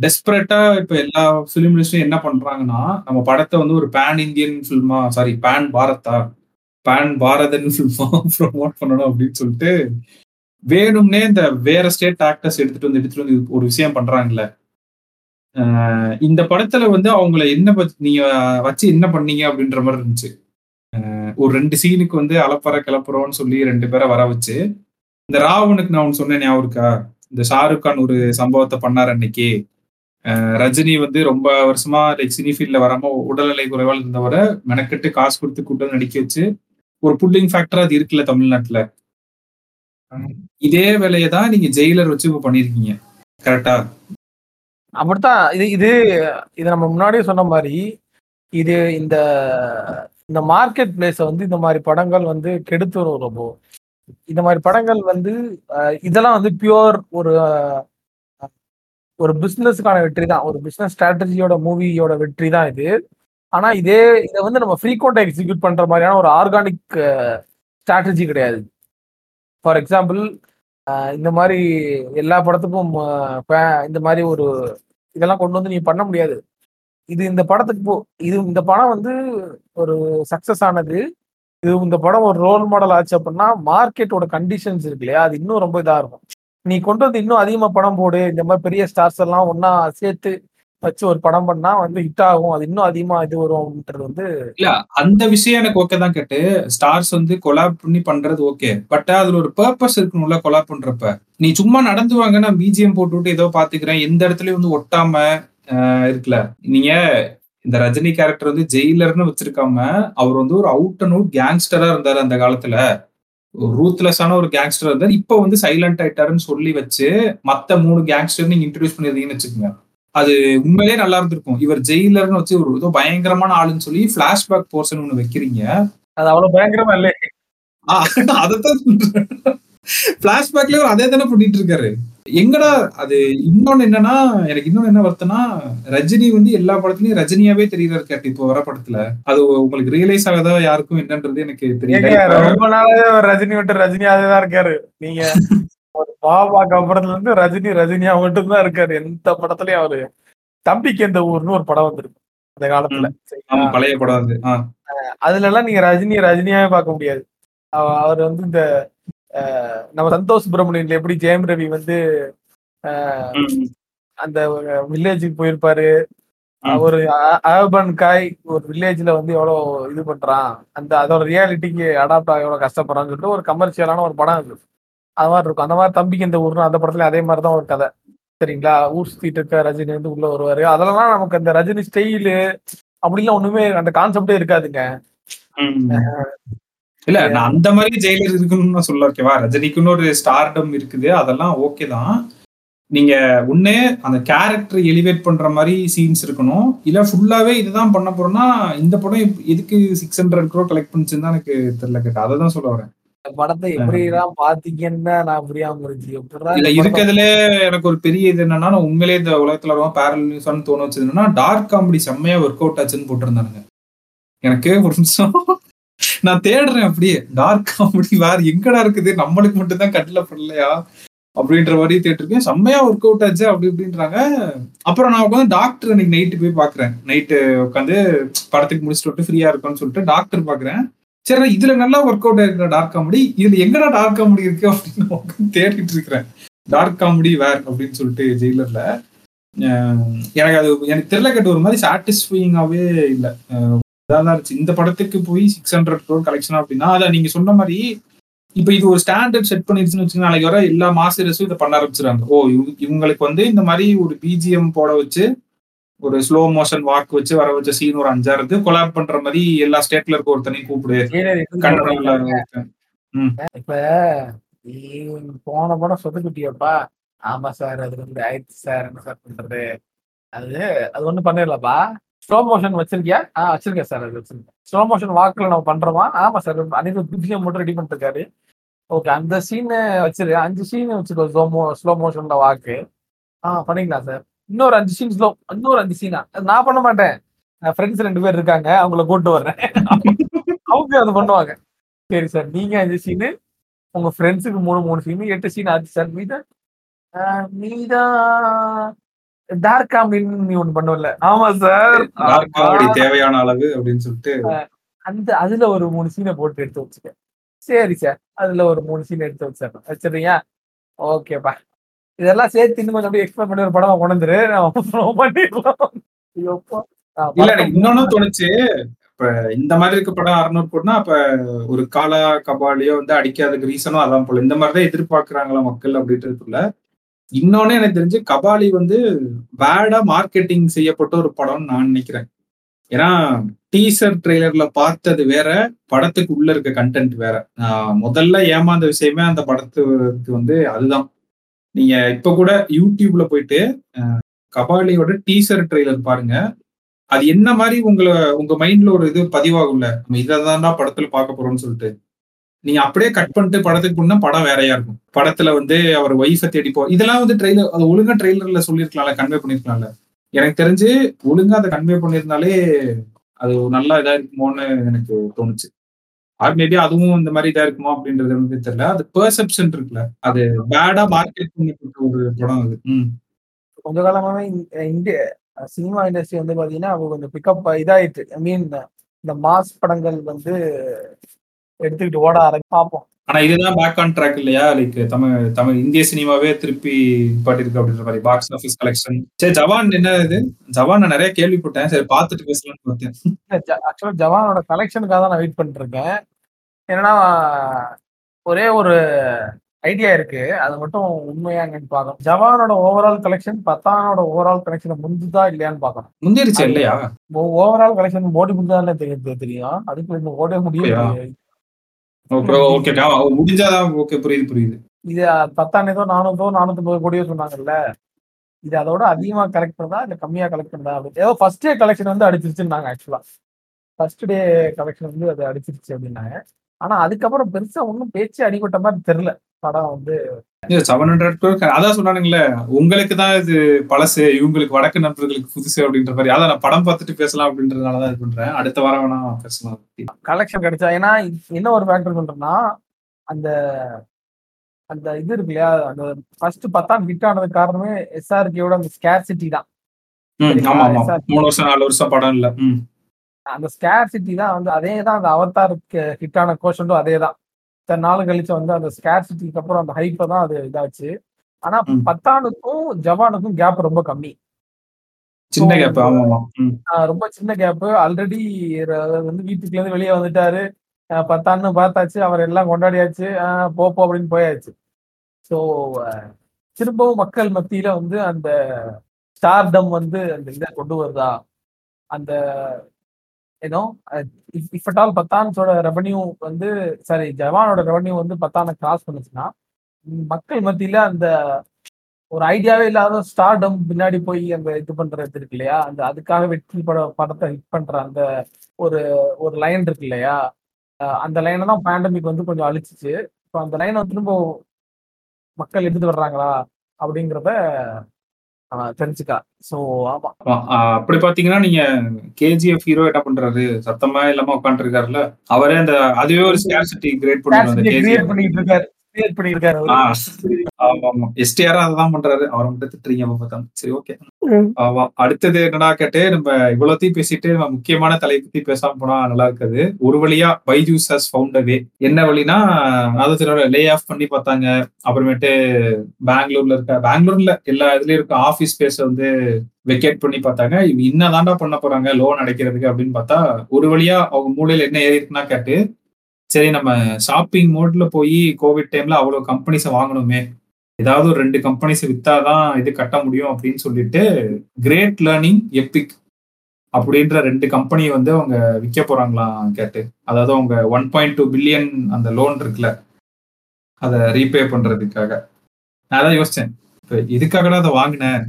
டெஸ்பரேட்டா இப்ப எல்லா பிலிம் இண்டஸ்ட்ரியும் என்ன பண்றாங்கன்னா நம்ம படத்தை வந்து ஒரு பேன் இந்தியன் ஃபில்மா சாரி பேன் பாரத்தா பேன் பாரதன் ஃபில்மா ப்ரொமோட் பண்ணணும் அப்படின்னு சொல்லிட்டு வேணும்னே இந்த வேற ஸ்டேட் ஆக்டர்ஸ் எடுத்துட்டு வந்து எடுத்துட்டு வந்து ஒரு விஷயம் பண்றாங்கல்ல. இந்த படத்துல வந்து அவங்கள என்ன நீங்க வச்சு என்ன பண்ணீங்க அப்படின்ற மாதிரி இருந்துச்சு. ஒரு ரெண்டு சீனுக்கு வந்து அலப்பற கிளப்புறோம்னு சொல்லி ரெண்டு பேரை வர வச்சு இந்த ராவனுக்கு நான் ஒன்று சொன்னேன் ஞாபகம் இருக்கா? இந்த ஷாருக் கான் ஒரு சம்பவத்தை பண்ணார் அன்னைக்கு. ரஜினி வந்து ரொம்ப வருஷமா லைக் சினி ஃபீல்ட்ல வராம உடல்நிலை குறைவால் இருந்தவரை மெனக்கெட்டு காசு கொடுத்து கூட்டம் நடிக்க வச்சு ஒரு புல்லிங் ஃபேக்டர் அது இருக்குல்ல தமிழ்நாட்டுல. இதே வேலையை தான் நீங்க ஜெயிலர் வச்சு இப்ப பண்ணிருக்கீங்க. கரெக்டா அப்படித்தான். இது இது இது நம்ம முன்னாடியே சொன்ன மாதிரி இது இந்த இந்த மார்க்கெட் பிளேஸ வந்து இந்த மாதிரி படங்கள் வந்து கெடுத்துரும் ரொம்ப இந்த மாதிரி படங்கள் வந்து இதெல்லாம் வந்து பியூர் ஒரு ஒரு பிசினஸ்க்கான வெற்றி தான் ஒரு பிசினஸ் ஸ்ட்ராட்டஜியோட மூவியோட வெற்றி தான் இது. ஆனா இதே இதை வந்து நம்ம ஃப்ரீக்வெண்டா எக்ஸிக்யூட் பண்ற மாதிரியான ஒரு ஆர்கானிக் ஸ்ட்ராட்டஜி கிடையாது. ஃபார் எக்ஸாம்பிள் இந்த மாதிரி எல்லா படத்துக்கும் இந்த மாதிரி ஒரு இதெல்லாம் கொண்டு வந்து நீ பண்ண முடியாது. இது இந்த படத்துக்கு போ இது இந்த படம் வந்து ஒரு சக்சஸ் ஆனது. இது இந்த படம் ஒரு ரோல் மாடல் ஆச்சு அப்படின்னா மார்க்கெட்டோட கண்டிஷன்ஸ் இருக்கு இல்லையா? அது இன்னும் ரொம்ப இதாக இருக்கும். நீ கொண்டு வந்து இன்னும் அதிகமா படம் போடு இந்த மாதிரி பெரிய ஸ்டார்ஸ் எல்லாம் ஒன்றா சேர்த்து வச்சு ஒரு படம் பண்ணா வந்து ஹிட் ஆகும். அது இன்னும் அதிகமா இது வரும் அப்படின்றது வந்து இல்ல அந்த விஷயம் எனக்கு ஓகே தான் கேட்டு. ஸ்டார்ஸ் வந்து கொலாப் பண்ணி பண்றது ஓகே பட் அதுல ஒரு பர்பஸ் இருக்கணும்ல கொலாப் பண்றப்ப. நீ சும்மா நடந்து வாங்க நான் பிஜிஎம் போட்டு விட்டு ஏதோ பாத்துக்கிறேன். எந்த இடத்துலயும் வந்து ஒட்டாம இருக்கல. இருக்குல்ல நீங்க இந்த ரஜினி கேரக்டர் வந்து ஜெயிலர்னு வச்சிருக்காம அவர் வந்து ஒரு அவுட் அண்ட் அவுட் கேங்ஸ்டரா இருந்தாரு அந்த காலத்துல. ரூத்லெஸ்ஸான ஒரு கேங்ஸ்டர் இருந்தார். இப்போ வந்து சைலண்ட் ஆயிட்டாருன்னு சொல்லி வச்சு மத்த மூணு கேங்ஸ்டர் நீங்க இன்ட்ரடியூஸ் பண்ணிருந்தீங்கன்னு வச்சுக்கோங்க. அது உண்மையிலேயே நல்லா இருந்திருக்கும். இவர் ஜெயிலர்னு வச்சு ஒரு ஏதோ பயங்கரமான ஆளுன்னு சொல்லி பிளாஷ்பேக் போர்ஷன் ஒண்ணு வைக்கிறீங்க. அது அவ்வளவு பயங்கரமா இல்லை. அதைத்தான் பிளாஷ்பேக்ல அதே தானே பண்ணிட்டு இருக்காரு. எங்கடா அது இன்னொன்னு என்னன்னா எனக்கு இன்னொன்னு என்ன வருத்தம்னா ரஜினி வந்து எல்லா படத்துலயும் ரஜினியாவே தெரியறாரு கேட்டு இப்போ வர படத்துல. அது உங்களுக்கு ரியலைஸ் ஆகாதா யாருக்கும் என்னன்றது எனக்கு தெரியல. ரொம்ப நாளாவே அவர் ரஜினி விட்டு ரஜினியாவே தான் இருக்காரு. நீங்க பாபாக்கு அப்புறத்துல இருந்து ரஜினி ரஜினியா மட்டும் தான் இருக்காரு. எந்த படத்துலயும் அவரு தம்பிக்கு எந்த ஊர்னு ஒரு படம் வந்திருக்கு அந்த காலத்துல. பழைய படம் அது. அதுல எல்லாம் நீங்க ரஜினி ரஜினியாவே பார்க்க முடியாது. அவ- அவர் வந்து இந்த நம்ம சந்தோஷ் சுப்பிரமணியன்ல எப்படி ஜெயம் ரவி வந்து அந்த வில்லேஜுக்கு போயிருப்பாரு. ஒரு அர்பன் காய் ஒரு வில்லேஜ்ல வந்து எவ்வளவு இது பண்றான். அந்த அதோட ரியாலிட்டிக்கு அடாப்ட் ஆக எவ்வளவு கஷ்டப்படுறான்னு சொல்லிட்டு ஒரு கமர்ஷியலான ஒரு படம் அது. அது மாதிரி இருக்கும். அந்த மாதிரி தம்பிக்கு இந்த ஊர்னு அந்த படத்துல அதே மாதிரி தான் ஒரு கதை. சரிங்களா? ஊர் சுத்திட்டு இருக்க ரஜினி வந்து உள்ள வருவாரு. அதெல்லாம் நமக்கு அந்த ரஜினி ஸ்டைலு அப்படிலாம் ஒண்ணுமே அந்த கான்செப்டே இருக்காதுங்க. இல்ல நான் அந்த மாதிரி ஜெயிலர் இருக்குன்னு நான் சொல்ல ஓகேவா ரஜினிக்குன்னு ஒரு ஸ்டார்டம் இருக்குது. அதெல்லாம் ஓகே தான். நீங்க ஒண்ணு அந்த கேரக்டர் எலிவேட் பண்ற மாதிரி சீன்ஸ் இருக்கணும். இல்ல ஃபுல்லாவே இதுதான் பண்ண போறோம்னா இந்த படம் எதுக்கு சிக்ஸ் ஹண்ட்ரட் க்ரோ கலெக்ட் பண்ணுச்சுன்னு தான் எனக்கு தெரியல கேட்டா. அதை தான் சொல்ல வரேன். படத்தை எப்படிலாம் பாத்தீங்கன்னா நான் புரியாம இருந்துச்சு. எப்படிடா இல்ல இருக்கிறதுல எனக்கு ஒரு பெரிய இது என்னன்னா நான் உண்மையிலேயே இந்த உலகத்துல ரொம்ப பேரல் நியூஸ்னு தோண வச்சது என்னன்னா டார்க் காமெடி செம்மையா ஒர்க் அவுட் ஆச்சுன்னு போட்டிருந்தானுங்க. எனக்கு ஒரு நிமிஷம் நான் தேடுறேன் அப்படியே டார்க் காமெடி வேற எங்கடா இருக்குது? நம்மளுக்கு மட்டும் தான் கட்டில படலையா? அப்படின்ற மாதிரி தேட்டிருக்கேன். செம்மையா ஒர்க் அவுட் ஆச்சு அப்படி இப்படின்றாங்க. அப்புறம் நான் உட்காந்து டாக்டர் இன்னைக்கு நைட்டு போய் பாக்குறேன் நைட்டு உட்காந்து படத்துக்கு முடிச்சுட்டு விட்டு ஃப்ரீயா இருக்கும்னு சொல்லிட்டு டாக்டர் பாக்குறேன் சரி இதுல நல்லா ஒர்க் அவுட் ஆயிருக்கிற டார்க் காமெடி இதுல எங்கடா டார்க் காமெடி இருக்கு அப்படின்னு தேடிட்டு இருக்கிறேன். டார்க் காமெடி வேர் அப்படின்னு சொல்லிட்டு ஜெயிலர்ல. எனக்கு அது எனக்கு தெரியல கட்டு ஒரு மாதிரி சாட்டிஸ்ஃபையிங்காவே இல்லை. இதாக இருந்துச்சு. இந்த படத்துக்கு போய் சிக்ஸ் ஹண்ட்ரட் க்ரோர் கலெக்ஷன் அப்படின்னா அதை நீங்க சொன்ன மாதிரி இப்போ இது ஒரு ஸ்டாண்டர்ட் செட் பண்ணிருச்சுன்னு வச்சுக்கோங்க நாளைக்கு வர எல்லா மாஸ்டர்ஸும் இதை பண்ண ஆரம்பிச்சிருக்காங்க ஓ இவங்க- இவங்களுக்கு வந்து இந்த மாதிரி ஒரு பிஜிஎம் போட வச்சு ஒரு ஸ்லோ மோஷன் வாக் வச்சு வர வச்ச சீன் ஒரு அஞ்சாறு இருக்கு கொலாப் பண்ற மாதிரி எல்லா ஸ்டேட்ல இருக்க ஒருத்தனையும் கூப்பிடு. இப்ப நீ போன படம் சொதுக்குட்டியப்பா ஆமா சார் அது வந்து ஆயிடுச்சு சார் என்ன சார் பண்றது? அது அது ஒண்ணும் பண்ணிடலப்பா ஸ்லோ மோஷன் வச்சிருக்கியா? ஆ வச்சிருக்கேன் சார் அது வச்சிருக்கேன். ஸ்லோ மோஷன் வாக்குல நம்ம பண்றோமா? ஆமா சார் அனைத்து பிஜிஎம் மட்டும் ரெடி பண்ணிருக்காரு ஓகே அந்த சீனை வச்சிரு அஞ்சு சீன் வச்சிருக்கோம் ஸ்லோ மோஷன்ல வாக்கு ஆ பண்ணிக்கலாம் சார். இன்னொரு அஞ்சு சீன் ஸ்லோ இன்னொரு அஞ்சு சீனா நான் பண்ண மாட்டேன். ஃப்ரெண்ட்ஸ் ரெண்டு பேர் இருக்காங்க அவங்கள கூட்டு வர்றேன். அவங்க அது பண்ணுவாங்க. சரி சார் நீங்க அஞ்சு சீனு உங்க ஃப்ரெண்ட்ஸுக்கு மூணு மூணு சீனு எட்டு சீன் ஆச்சு சார் மீதா மீதா டார்க் காமெடின்னு நீ ஒண்ணு பண்ணுவல ஆமா சார் தேவையான அளவு அப்படின்னு சொல்லிட்டு. அந்த அதுல ஒரு மூணு சீனை போட்டு எடுத்து வச்சுட்டேன் சரி சார் அதுல ஒரு மூணு சீன் எடுத்து வச்சிடறேன். வச்சிடுறீங்க ஓகேப்பா இதெல்லாம் சேர்த்து இன்னும் கொஞ்சம் அப்படியே எக்ஸ்பிளைன் பண்ணி ஒரு படம். ஆ, இல்ல இன்னொன்னு தோணுச்சு. இப்ப இந்த மாதிரி இருக்க படம் அறுநூறு போட்டுனா அப்ப ஒரு காலா கபாலியோ வந்து அடிக்காததுக்கு ரீசனும் அதான் போல. இந்த மாதிரிதான் எதிர்பார்க்கறாங்களா மக்கள் அப்படின்றதுக்குள்ள. இன்னொன்னு எனக்கு தெரிஞ்சு கபாலி வந்து பேடா மார்க்கெட்டிங் செய்யப்பட்ட ஒரு படம்னு நான் நினைக்கிறேன். ஏன்னா டீசர் ட்ரெய்லர்ல பார்த்தது வேற படத்துக்கு உள்ள இருக்க கண்டென்ட் வேற. முதல்ல ஏமாந்த விஷயமே அந்த படத்துக்கு வந்து அதுதான். நீங்க இப்ப கூட யூடியூப்ல போயிட்டு கபாலியோட டீசர் ட்ரெய்லர் பாருங்க. அது என்ன மாதிரி உங்களை உங்க மைண்ட்ல ஒரு இது பதிவாகும்ல? நம்ம இதை படத்துல பார்க்க போறோம்னு சொல்லிட்டு. நீங்க அப்படியே கட் பண்ணிட்டு படத்துக்கு போனா படம் வேறையா இருக்கும். படத்துல வந்து அவர் ஒய்ஃபை தேடிப்போம் இதெல்லாம் வந்து ட்ரெய்லர் அது ஒழுங்கா ட்ரெய்லர்ல சொல்லியிருக்கலாம்ல கன்வே பண்ணிருக்கலாம்ல எனக்கு தெரிஞ்சு ஒழுங்கா அதை கன்வே பண்ணியிருந்தாலே அது நல்லா இதா இருக்குமோன்னு எனக்கு தோணுச்சு. மேபி அதுவும் இந்த மாதிரி இதா இருக்குமா அப்படின்றது வந்து தெரியல. அது பெர்செப்ஷன் இருக்குல்ல. அது பேடா மார்க்கெட் பண்ணப்பட்ட ஒரு படம் அது. கொஞ்ச காலமாவே இந்திய சினிமா இண்டஸ்ட்ரி வந்து பாத்தீங்கன்னா அவங்க கொஞ்சம் பிக்கப் இதாயிட்டு ஐ மீன் இந்த மாஸ் படங்கள் வந்து எடுத்துக்கிட்டு ஓட ஆரம்பி பார்ப்போம் ஆனா இதுதான் பேக் ஆன் ட்ராக் இல்லையா? லைக் தமிழ் தமிழ் இந்திய சினிமாவே திருப்பி பாட்டிருக்கு அப்படின்ற மாதிரி பாக்ஸ் ஆஃபீஸ் கலெக்ஷன் சரி ஜவான் என்ன இது? ஜவான் நான் நிறைய கேள்விப்பட்டேன். சரி பார்த்துட்டு பேசலாம்னு பார்த்தேன். ஆக்சுவலா ஜவானோட கலெக்ஷனுக்காக தான் நான் வெயிட் பண்ணிட்டு இருக்கேன் ஏன்னா ஒரே ஒரு ஐடியா இருக்கு. அது மட்டும் உண்மையாங்கன்னு பார்க்கணும். ஜவானோட ஓவரால் கலெக்ஷன் பத்தானோட ஓவரால் கலெக்ஷனை முடிஞ்சுதா இல்லையான்னு பார்க்கணும். முந்திருச்சு இல்லையா? ஓவரால் கலெக்ஷன் மோடி முடிஞ்சாலே தெரியும் தெரியும். அதுக்கு இன்னும் ஓடவே முடியும்? ஓகே முடிஞ்சாதான் ஓகே புரியுது புரியுது. இது பத்தாயிரத்தோ நானூத்தோ நானூத்தி கோடியோ சொன்னாங்கல்ல? இது அதோட அதிகமா கலெக்ட் பண்ணதா இல்ல கம்மியா கலெக்ட் பண்ணதா? அப்படின்னு ஏதோ ஃபர்ஸ்ட் டே கலெக்ஷன் வந்து அடிச்சிருச்சுன்னாங்க ஆக்சுவலா ஃபர்ஸ்ட் டே கலெக்ஷன் வந்து அது அடிச்சிருச்சு அப்படின்னாங்க. ஆனா அதுக்கப்புறம் பெருசா ஒன்றும் பேச்சு அடிபட்ட மாதிரி தெரியல. படம் வந்து செவன் ஹண்ட்ரட் அதான் சொன்னானுங்களே உங்களுக்கு தான் இது பழசு இவங்களுக்கு வடக்கு நண்பர்களுக்கு புதுசு அப்படின்ற மாதிரி. அதான் நான் படம் பார்த்துட்டு பேசலாம் அப்படின்றதுனாலதான் இது பண்றேன். அடுத்த வாரம் வேணா பேசலாம். கலெக்ஷன் கிடைச்சா ஏன்னா என்ன ஒரு ஃபேக்டர் சொல்றேன்னா அந்த அந்த இது இருக்கு இல்லையா அந்த ஃபர்ஸ்ட் பத்தாம் ஹிட் ஆனதுக்கு காரணமே எஸ்ஆர்கியோட அந்த ஸ்கேர்சிட்டி தான். மூணு வருஷம் நாலு வருஷம் படம் இல்ல. அந்த ஸ்கேர்சிட்டி தான் வந்து அதே தான் அந்த அவதாருக்கு ஹிட் ஆன கோஷன்டும் அதே தான். இத்தனை நாள் கழிச்சு வந்து அந்த ஸ்கேர்சிட்டிக்கு அப்புறம் அந்த ஹைப்பை தான் அது இதாச்சு. ஆனா. பத்தானுக்கும் ஜவானுக்கும் கேப் ரொம்ப கம்மி. சின்ன கேப் ரொம்ப சின்ன கேப் ஆல்ரெடி வந்து வீட்டுக்குள்ள இருந்து வெளியே வந்துட்டாரு. பத்தாண்டு பார்த்தாச்சு. அவர் எல்லாம் கொண்டாடியாச்சு. ஆஹ் போ போ அப்படின்னு போயாச்சு. ஸோ திரும்பவும் மக்கள் மத்தியில வந்து அந்த ஸ்டார்டம் வந்து அந்த இதை கொண்டு வருதா? அந்த ஏதோ இஃப் அட் ஆல் பத்தான்ஸோட ரெவன்யூ வந்து சாரி ஜவானோட ரெவன்யூ வந்து பத்தான கிராஸ் பண்ணுச்சுன்னா மக்கள் மத்தியில அந்த ஒரு ஐடியாவே இல்லாத ஸ்டார்டம் பின்னாடி போய் அந்த இது பண்றது இருக்கு இல்லையா? அந்த அதுக்காக வெற்றி பட படத்தை ஹிட் பண்ற அந்த ஒரு ஒரு லைன் இருக்கு இல்லையா? அந்த லைனை தான் பேண்டமிக் வந்து கொஞ்சம் அழிச்சிச்சு. இப்போ அந்த லைனை திரும்ப மக்கள் எடுத்துட்டு வர்றாங்களா? அப்படிங்கிறத தெரிஞ்சுக்கா. ஸோ ஆமா. அப்படி பாத்தீங்கன்னா நீங்க கேஜிஎஃப் ஹீரோ என்ன பண்றாரு? சத்தமா இல்லாம உட்காந்துருக்காருல்ல அவரே அந்த அதுவே ஒரு ஸ்கேர்சிட்டி கிரியேட் பண்ணிட்டு இருக்காரு. கிரியேட் பண்ணிருக்காரு அவரு. ஆமா ஆமா. எஸ்டிஆர் அதான் பண்றாரு. அவரை மட்டும் திட்டுறீங்க சரி ஓகே ஆமா அடுத்தது என்னடா கேட்டு நம்ம இவ்வளோத்தையும் பேசிட்டு நம்ம முக்கியமான தலை பத்தி பேசாம போனா நல்லா இருக்காது. ஒரு வழியா பைஜூஸ் ஹஸ் ஃபவுண்ட் வே என்ன வழினா அதாவது லே ஆஃப் பண்ணி பார்த்தாங்க. அப்புறமேட்டு பெங்களூர்ல இருக்க பெங்களூர்ல எல்லா இதுலயும் இருக்க ஆபீஸ் ஸ்பேஸ் வந்து வெக்கேட் பண்ணி பார்த்தாங்க. இவங்க என்னதான்டா பண்ண போறாங்க லோன் அடைக்கிறதுக்கு அப்படின்னு பார்த்தா ஒரு வழியா அவங்க மூலையில என்ன ஏறி இருக்குன்னா கேட்டு சரி நம்ம ஷாப்பிங் மோட்ல போய் கோவிட் டைம்ல அவ்வளோ கம்பெனிஸை வாங்கணுமே. ஏதாவது ஒரு ரெண்டு கம்பெனிஸை வித்தாதான் இது கட்ட முடியும் அப்படின்னு சொல்லிட்டு கிரேட் லேர்னிங் எப்பிக் அப்படின்ற ரெண்டு கம்பெனி வந்து அவங்க விற்க போறாங்களாம் கேட்டு. அதாவது அவங்க ஒன் பாயிண்ட் டூ பில்லியன் அந்த லோன் இருக்குல்ல அதை ரீபே பண்றதுக்காக. நான் தான் யோசிச்சேன். இப்போ இதுக்காகடா அதை வாங்கினேன்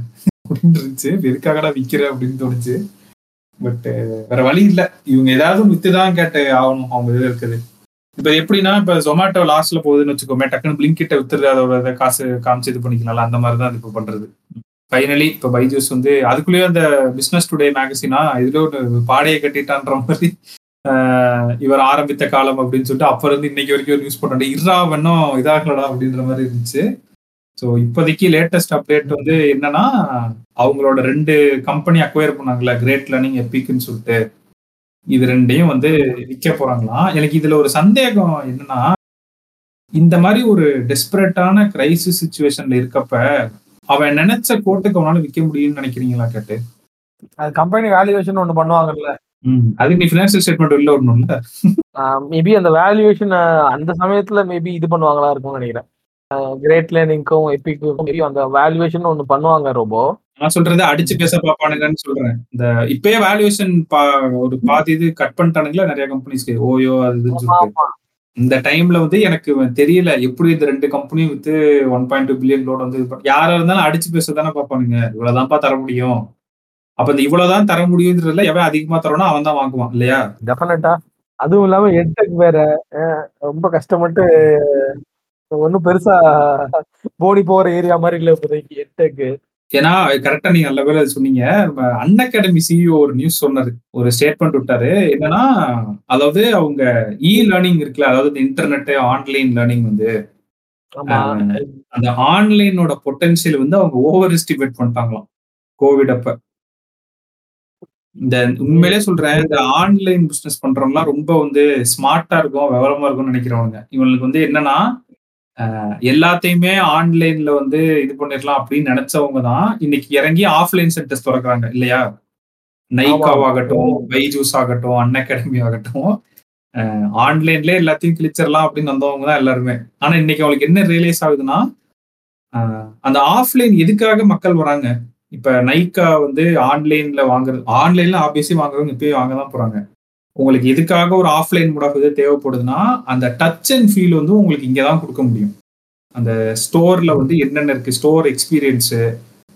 அப்படின்னு இருந்துச்சு. எதுக்காகடா விற்கிற அப்படின்னு தோணுச்சு. பட் வேற வழி இல்லை. இவங்க ஏதாவது வித்து தான் கேட்டு ஆகணும் அவங்க இதில் இருக்குது இப்போ எப்படின்னா இப்போ ஜொமேட்டோ லாஸ்ட்ல போகுதுன்னு வச்சுக்கோமே டக்குன்னு பிளிங்க் கிட்ட வித்துறது அதோட காசு காமிச்சு இது பண்ணிக்கலாம் அந்த மாதிரி தான் இப்போ பண்றது. ஃபைனலி இப்போ பைஜூஸ் வந்து அதுக்குள்ளேயே அந்த பிசினஸ் டுடே மேகசினா இதுல ஒரு பாடையை கட்டிட்டான்ற மாதிரி இவர் ஆரம்பித்த காலம் அப்படின்னு சொல்லிட்டு அப்ப இருந்து இன்னைக்கு வரைக்கும் ஒரு நியூஸ் பண்ணாரு இர்ரா வேணும் இதாகலடா அப்படின்ற மாதிரி இருந்துச்சு. ஸோ இப்போதைக்கு லேட்டஸ்ட் அப்டேட் வந்து என்னன்னா அவங்களோட ரெண்டு கம்பெனி அக்வயர் பண்ணாங்கல்ல கிரேட் லேர்னிங் எப்பிக்குன்னு சொல்லிட்டு. இது ரெண்டையும் வந்து விற்க போறாங்களாம். எனக்கு இதுல ஒரு சந்தேகம் என்னன்னா இந்த மாதிரி ஒரு டெஸ்பரேட்டான கிரைசிஸ் சுச்சுவேஷன்ல இருக்கப்ப அவன் நினைச்ச கோட்டுக்கு அவனால விற்க முடியும்னு நினைக்கிறீங்களா கேட்டு? அது கம்பெனி வேல்யூவேஷன் ஒன்று பண்ணுவாங்கல்ல. அதுக்கு நீ ஃபினான்சியல் ஸ்டேட்மெண்ட் உள்ள ஒண்ணும்ல மேபி அந்த வேல்யூவேஷன் அந்த சமயத்துல மேபி இது பண்ணுவாங்களா இருக்கும்னு நினைக்கிறேன். கிரேட் லேர்னிங்க்கும் எப்பிக்கும் மேபி அந்த வேல்யூவேஷன் ஒன்று பண்ணுவாங்க ரொம்ப நான் சொல்றது அடிச்சு பேச பாப்பானுங்கன்னு சொல்றேன். இந்த இப்பயே வேல்யூவேஷன் ஒரு பாதி இது கட் பண்ணிட்டானுங்களா? நிறைய கம்பெனிஸ்க்கு ஓயோ அது சொல்லிட்டு. இந்த டைம்ல வந்து எனக்கு தெரியல எப்படி இந்த ரெண்டு கம்பெனியும் with one point two billion loan வந்து யாரா இருந்தாலும் அடிச்சு பேச தானே பாப்பானுங்க. இவ்வளவுதான்ப்பா தர முடியும். அப்ப இந்த இவ்வளவுதான் தர முடியுன்றதுல எவன் அதிகமா தரணும் அவன் தான் வாங்குவான் இல்லையா? டெஃபினட்டா அதுவும் இல்லாம எட்டெக் வேற. ரொம்ப கஷ்டப்பட்டு ஒன்னும் பெருசா போனி போற ஏரியா மாதிரி இல்ல இப்போதைக்கு எட்டெக்கு ஏன்னா கரெக்டா நீங்க நல்ல வேலை சொன்னீங்க. அன் அகாடமி சிஇஓ ஒரு நியூஸ் சொன்னாரு. ஒரு ஸ்டேட்மெண்ட் விட்டாரு. என்னன்னா அதாவது அவங்க இ லேர்னிங் இருக்குல்ல அதாவது இன்டர்நெட் ஆன்லைன் லேர்னிங் வந்து அந்த ஆன்லைனோட பொட்டன்சியல் வந்து அவங்க ஓவர் எஸ்டிமேட் பண்ணிட்டாங்களாம். கோவிட் அப்ப. இந்த உண்மையிலே சொல்றேன் இந்த ஆன்லைன் பிசினஸ் பண்றவங்கலாம் ரொம்ப வந்து ஸ்மார்ட்டா இருக்கும் விவரமா இருக்கும்னு நினைக்கிறவங்க இவங்களுக்கு வந்து என்னன்னா எல்லாத்தையுமே ஆன்லைன்ல வந்து இது பண்ணிடலாம் அப்படின்னு நினைச்சவங்க தான் இன்னைக்கு இறங்கி ஆஃப்லைன் சென்டர்ஸ் திறக்கிறாங்க இல்லையா? நைகாவ் ஆகட்டும் பைஜூஸ் ஆகட்டும் அன் அகாடமி ஆகட்டும். ஆன்லைன்ல எல்லாத்தையும் கிழிச்சிடலாம் அப்படின்னு வந்தவங்க தான் எல்லாருமே. ஆனா இன்னைக்கு அவங்களுக்கு என்ன ரியலைஸ் ஆகுதுன்னா அந்த ஆஃப்லைன் எதுக்காக மக்கள் வராங்க? இப்ப நைக்கா வந்து ஆன்லைன்ல வாங்குறது ஆன்லைன்ல ஆப்வியஸி வாங்குறவங்க இப்பயே வாங்க தான் போறாங்க. உங்களுக்கு எதுக்காக ஒரு ஆஃப்லைன் முடாஃப் தேவைப்படுதுன்னா அந்த டச் அண்ட் ஃபீல் வந்து உங்களுக்கு இங்கே தான் கொடுக்க முடியும். அந்த ஸ்டோரில் வந்து என்னென்ன இருக்குது ஸ்டோர் எக்ஸ்பீரியன்ஸு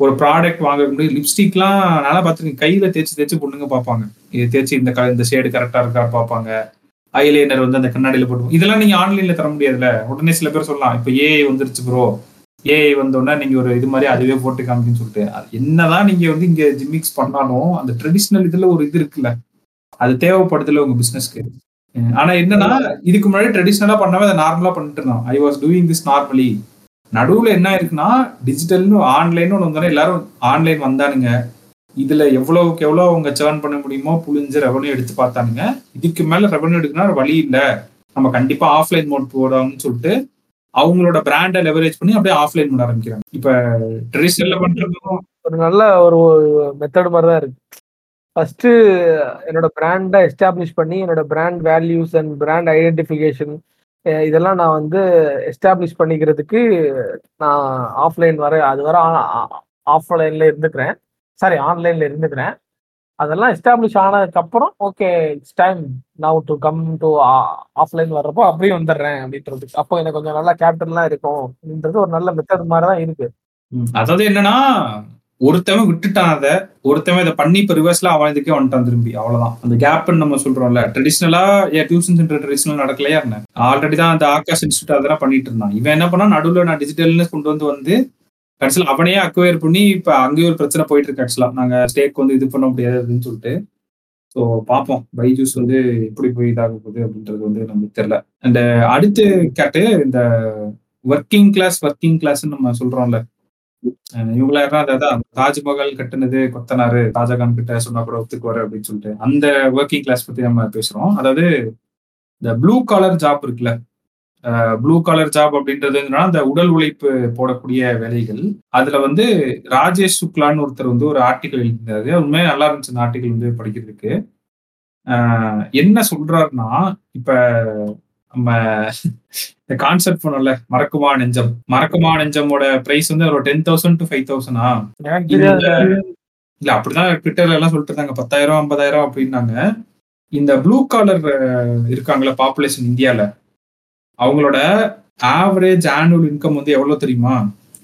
ஒரு ப்ராடக்ட் வாங்க முடியும். லிப்ஸ்டிக்லாம் நல்லா பார்த்துருக்கேன் கையில் தேய்ச்சி தேய்ச்சி பொண்ணுங்க பார்ப்பாங்க. இது தேய்ச்சி இந்த இந்த ஷேடு கரெக்டாக இருக்கா பார்ப்பாங்க. ஐலைனர் வந்து அந்த கண்ணாடியில் போட்டு இதெல்லாம் நீங்கள் ஆன்லைனில் தர முடியாதுல்ல. உடனே சில பேர் சொல்லலாம் இப்போ ஏஐ வந்துருச்சு ப்ரோ ஏஐ வந்தோடனே நீங்கள் ஒரு இது மாதிரி அதுவே போட்டு காமிக்கன்னு சொல்லிட்டு. என்னதான் நீங்கள் வந்து இங்கே ஜிம்மிக்ஸ் பண்ணாலும் அந்த ட்ரெடிஷ்னல் இதில் ஒரு இது இருக்குல்ல. அது தேவைப்படுதுல உங்க பிசினஸ்க்கு ஆனா என்னன்னா இதுக்கு முன்னாடி ட்ரெடிஷ்னலா பண்ணாம அதை நார்மலா பண்ணிட்டு இருந்தோம் I was doing this normally நடுவுல என்ன இருக்குன்னா டிஜிட்டல்னு ஆன்லைன் ஒன்று வந்தோடனே எல்லாரும் ஆன்லைன் வந்தானுங்க. இதுல எவ்வளவுக்கு எவ்வளவு அவங்க சேர்ன் பண்ண முடியுமோ புளிஞ்சு ரெவன்யூ எடுத்து பார்த்தானுங்க. இதுக்கு மேல ரெவன்யூ எடுக்கணும் வழி இல்லை. நம்ம கண்டிப்பா ஆஃப்லைன் மோட் போடணும்னு சொல்லிட்டு அவங்களோட பிராண்டை லெவரேஜ் பண்ணி அப்படியே ஆஃப்லைன் பண்ண ஆரம்பிக்கிறாங்க. இப்ப ட்ரெடிஷ்னல்ல பண்றதும் ஒரு நல்ல ஒரு மெத்தட் மாதிரி தான் இருக்கு. ஃபர்ஸ்ட் என்னோட பிராண்டை எஸ்டாப்ளிஷ் பண்ணி என்னோட brand values and brand identification இதெல்லாம் நான் வந்து எஸ்டாப்ளிஷ் பண்ணிக்கிறதுக்கு நான் ஆஃப்லைன் வர அது வர ஆஃப்லைன்ல இருந்துக்கிறேன். சாரி ஆன்லைன்ல இருந்துக்கிறேன். அதெல்லாம் எஸ்டாப்ளிஷ் ஆனதுக்கப்புறம் okay it's time now to come to offline வர்றப்போ அப்படியே வந்துடுறேன் அப்படின்றது அப்போ எனக்கு கொஞ்சம் நல்லா கேபிட்டல்லாம் இருக்கும் அப்படின்றது ஒரு நல்ல மெத்தட் மாதிரி தான் இருக்கு. அதாவது என்னன்னா ஒருத்தவன் விட்டுட்டான் அதை ஒருத்தவன் இதை பண்ணி இப்போ ரிவர்ஸ்ல அவன் இதுக்கே வந்துட்டான் திரும்பி. அவ்வளவுதான். அந்த கேப்னு நம்ம சொல்றோம்ல. ட்ரெடிஷ்னலா ஏன் டியூஷன் சென்டர் ட்ரெடிஷ்னல் நடக்கலையா என்ன? ஆல்ரெடி தான் அந்த ஆகாஷ் இன்ஸ்டியூட் அதெல்லாம் பண்ணிட்டு இருந்தான். இவன் என்ன பண்ணா நடுவில் நான் டிஜிட்டல்னு கொண்டு வந்து வந்து கடைசியில் அவனையே அக்வயர் பண்ணி இப்போ அங்கேயும் ஒரு பிரச்சனை போயிட்டு இருக்கு ஆக்சுவலா நாங்க ஸ்டேக் வந்து இது பண்ண முடியாது அப்படின்னு சொல்லிட்டு. ஸோ பார்ப்போம் பைஜூஸ் வந்து எப்படி போய் இதாக போகுது அப்படின்றது வந்து நமக்கு தெரியல. அண்ட் அடுத்து கேட்டு இந்த ஒர்க்கிங் கிளாஸ் ஒர்க்கிங் கிளாஸ்ன்னு நம்ம சொல்றோம்ல. இவங்களா தான் அதான் தாஜ்மஹால் கட்டுனது கொத்தனாரு ஷாஜகான் கிட்ட சொன்னா கூட ஒத்துக்குவாரு அப்படின்னு சொல்லிட்டு அந்த ஒர்க்கிங் கிளாஸ் பத்தி நம்ம பேசுறோம். அதாவது இந்த ப்ளூ காலர் ஜாப் இருக்குல்ல ப்ளூ காலர் ஜாப் அப்படின்றது அந்த உடல் உழைப்பு போடக்கூடிய வேலைகள். அதுல வந்து ராஜேஷ் சுக்லான்னு ஒருத்தர் வந்து ஒரு ஆர்டிகல் எழுதியிருந்தாரு. உண்மையாக நல்லா இருந்துச்சு அந்த ஆர்டிகல் வந்து படிக்கிறதுக்கு. என்ன சொல்றாருன்னா இப்ப நம்ம இந்த கான்செப்ட் பண்ணல மறக்குமா நெஞ்சம்? மறக்குமா நெஞ்சமோட பிரைஸ் வந்து ஒரு டென் தௌசண்ட் டு ஃபைவ் தௌசண்டா இல்ல அப்படிதான் ட்விட்டர்ல எல்லாம் சொல்லிட்டு இருந்தாங்க. பத்தாயிரம் ஐம்பதாயிரம் அப்படின்னாங்க. இந்த ப்ளூ காலர் இருக்காங்களே பாப்புலேஷன் இந்தியால. அவங்களோட ஆவரேஜ் ஆனுவல் இன்கம் வந்து எவ்வளவு தெரியுமா?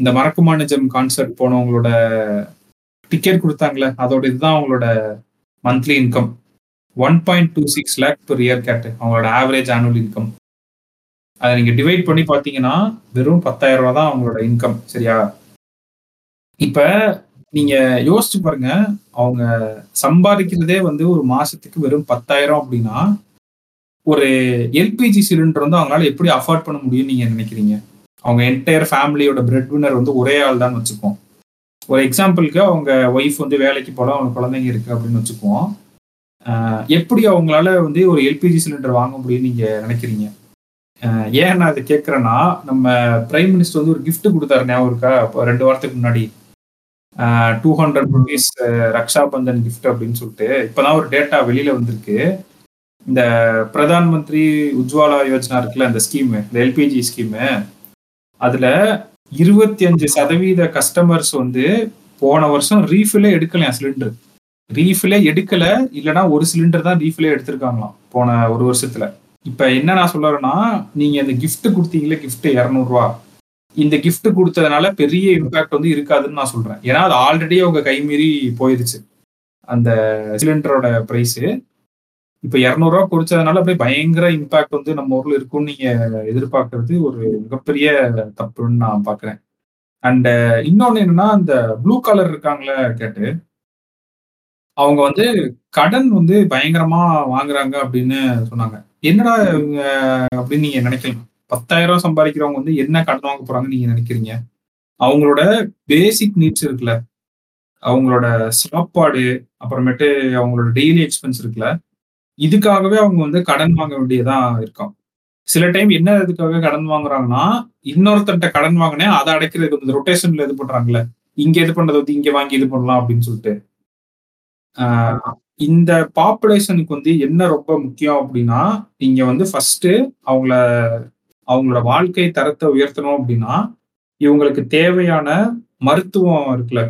இந்த மறக்குமா நிஜம் கான்சர்ட் போனவங்களோட டிக்கெட் கொடுத்தாங்களே அதோட இதுதான் அவங்களோட monthly income one point two six lakh per year கேட்டு அவங்களோட ஆவரேஜ் ஆனுவல் இன்கம் அதை நீங்க டிவைட் பண்ணி பாத்தீங்கன்னா வெறும் பத்தாயிரம் ரூபா தான் அவங்களோட இன்கம் சரியா? இப்ப நீங்க யோசிச்சு பாருங்க அவங்க சம்பாதிக்கிறதே வந்து ஒரு மாசத்துக்கு வெறும் பத்தாயிரம் அப்படின்னா ஒரு எல்பிஜி சிலிண்டர் வந்து அவங்களால எப்படி அஃபோர்ட் பண்ண முடியும்னு நீங்க நினைக்கிறீங்க? அவங்க என்டையர் ஃபேமிலியோட பிரெட் வினர் வந்து ஒரே ஆள் தான் வச்சுப்போம் ஒரு எக்ஸாம்பிளுக்கு அவங்க ஒய்ஃப் வந்து வேலைக்கு போல அவங்க குழந்தைங்க இருக்கு அப்படின்னு வச்சுக்குவோம். எப்படி அவங்களால வந்து ஒரு எல்பிஜி சிலிண்டர் வாங்க முடியும்னு நீங்க நினைக்கிறீங்க? ஏன் நான் இதை கேட்குறேன்னா நம்ம பிரைம் மினிஸ்டர் வந்து ஒரு கிஃப்ட் கொடுத்தாரு ஞாபகம் இருக்கா? இப்போ ரெண்டு வாரத்துக்கு முன்னாடி. Two hundred rupees Raksha Bandhan gift அப்படின்னு சொல்லிட்டு. இப்போதான் ஒரு டேட்டா வெளியில வந்திருக்கு. இந்த பிரதான் மந்திரி உஜ்வாலா யோஜனா இருக்குல்ல இந்த ஸ்கீமு இந்த எல்பிஜி ஸ்கீமு அதுல இருபத்தி அஞ்சு சதவீத கஸ்டமர்ஸ் வந்து போன வருஷம் ரீஃபிலே எடுக்கலையா சிலிண்டர் ரீஃபிலே எடுக்கல இல்லைன்னா ஒரு சிலிண்டர் தான் ரீஃபிலே எடுத்திருக்காங்களாம் போன ஒரு வருஷத்துல. இப்ப என்ன நான் சொல்லறேன்னா நீங்க இந்த கிஃப்ட் கொடுத்தீங்களே கிஃப்ட் இரநூறுவா. இந்த கிஃப்ட் கொடுத்ததுனால பெரிய இம்பாக்ட் வந்து இருக்காதுன்னு நான் சொல்றேன். ஏன்னா அது ஆல்ரெடி அவங்க கைமீறி போயிருச்சு. அந்த சிலிண்டரோட ப்ரைஸு இப்ப இரநூறுவா குறைச்சதுனால அப்படியே பயங்கர இம்பாக்ட் வந்து நம்ம ஊர்ல இருக்கும்னு நீங்க எதிர்பார்க்கறது ஒரு மிகப்பெரிய தப்புன்னு நான் பாக்குறேன் அண்ட் இன்னொன்னு என்னன்னா அந்த ப்ளூ கலர் இருக்காங்களே கேட்டு. அவங்க வந்து கடன் வந்து பயங்கரமா வாங்குறாங்க அப்படின்னு சொன்னாங்க. என்னடா இவங்க அப்படின்னு நீங்க நினைக்கலாம். பத்தாயிரம் சம்பாதிக்கிறவங்க வந்து என்ன கடன் வாங்க போறாங்கன்னு நீங்க நினைக்கிறீங்க? அவங்களோட பேசிக் நீட்ஸ் இருக்குல்ல. அவங்களோட சாப்பாடு அப்புறமேட்டு அவங்களோட டெய்லி எக்ஸ்பென்ஸ் இருக்குல்ல. இதுக்காகவே அவங்க வந்து கடன் வாங்க வேண்டியதா இருக்கும். சில டைம் என்ன இதுக்காக கடன் வாங்குறாங்கன்னா இன்னொருத்தர்கிட்ட கடன் வாங்கினேன் அதை அடைக்கிறதுக்கு வந்து ரொட்டேஷன்ல இது பண்றாங்கல்ல. இங்க இது பண்றது வந்து இங்க வாங்கி இது பண்ணலாம் அப்படின்னு சொல்லிட்டு. இந்த பாப்புலேஷனுக்கு வந்து என்ன ரொம்ப முக்கியம் அப்படின்னா நீங்க வந்து ஃபர்ஸ்ட் அவங்கள அவங்களோட வாழ்க்கை தரத்தை உயர்த்தணும் அப்படின்னா இவங்களுக்கு தேவையான மருத்துவம் இருக்குல்ல.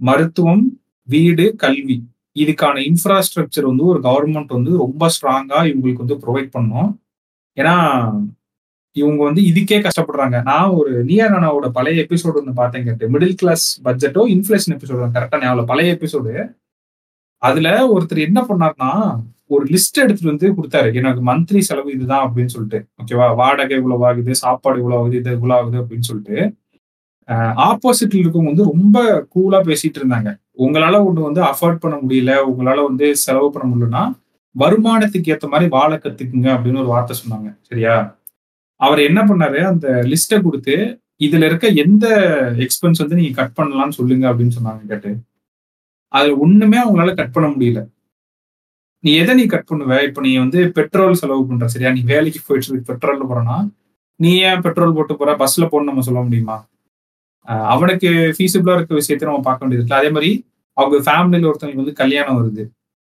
மருத்துவம் வீடு கல்வி. இதுக்கான இன்ஃப்ராஸ்ட்ரக்சர் வந்து ஒரு கவர்மெண்ட் வந்து ரொம்ப ஸ்ட்ராங்கா இவங்களுக்கு வந்து ப்ரொவைட் பண்ணும் ஏன்னா இவங்க வந்து இதுக்கே கஷ்டப்படுறாங்க. நான் ஒரு நியரானாவோட பழைய எபிசோடு ஒன்று பார்த்தேன் கேட்டு. மிடில் கிளாஸ் பட்ஜெட்டோ இன்ஃபிளேஷன் எபிசோடு கரெக்டாக நான் அவ்வளோ பழைய எபிசோடு அதுல ஒருத்தர் என்ன பண்ணார்னா ஒரு லிஸ்ட் எடுத்துட்டு வந்து கொடுத்தாரு. எனக்கு மந்த்லி செலவு இதுதான் அப்படின்னு சொல்லிட்டு. ஓகேவா வாடகை இவ்வளவு ஆகுது சாப்பாடு இவ்வளவு ஆகுது இது இவ்வளவு ஆகுது அப்படின்னு சொல்லிட்டு ஆப்போசிட்ல இருக்கவங்க வந்து ரொம்ப கூலா பேசிட்டு இருந்தாங்க. உங்களால ஒண்ணு வந்து அஃபோர்ட் பண்ண முடியல உங்களால வந்து செலவு பண்ண முடியலன்னா வருமானத்துக்கு ஏத்த மாதிரி வாழ கத்துக்குங்க அப்படின்னு ஒரு வார்த்தை சொன்னாங்க. சரியா? அவர் என்ன பண்ணாரு? அந்த லிஸ்ட்டை கொடுத்து இதுல இருக்க எந்த எக்ஸ்பென்ஸ் வந்து நீங்க கட் பண்ணலாம்னு சொல்லுங்க அப்படின்னு சொன்னாங்க கேட்டு. அது ஒண்ணுமே அவங்களால கட் பண்ண முடியல. நீ எதை நீ கட் பண்ணுவ? இப்ப நீ வந்து பெட்ரோல் செலவு பண்ற சரியா? நீ வேலைக்கு போயிட்டு இருக்கு பெட்ரோல்ல போறனா நீ ஏன் பெட்ரோல் போட்டு போற? பஸ்ல போன்னு நம்ம சொல்ல முடியுமா? அவனுக்கு ஃபீஸிபிளா இருக்க விஷயத்த நம்ம பார்க்க வேண்டியது அதே மாதிரி அவங்க ஃபேமிலியில ஒருத்தவங்களுக்கு வந்து கல்யாணம் வருது.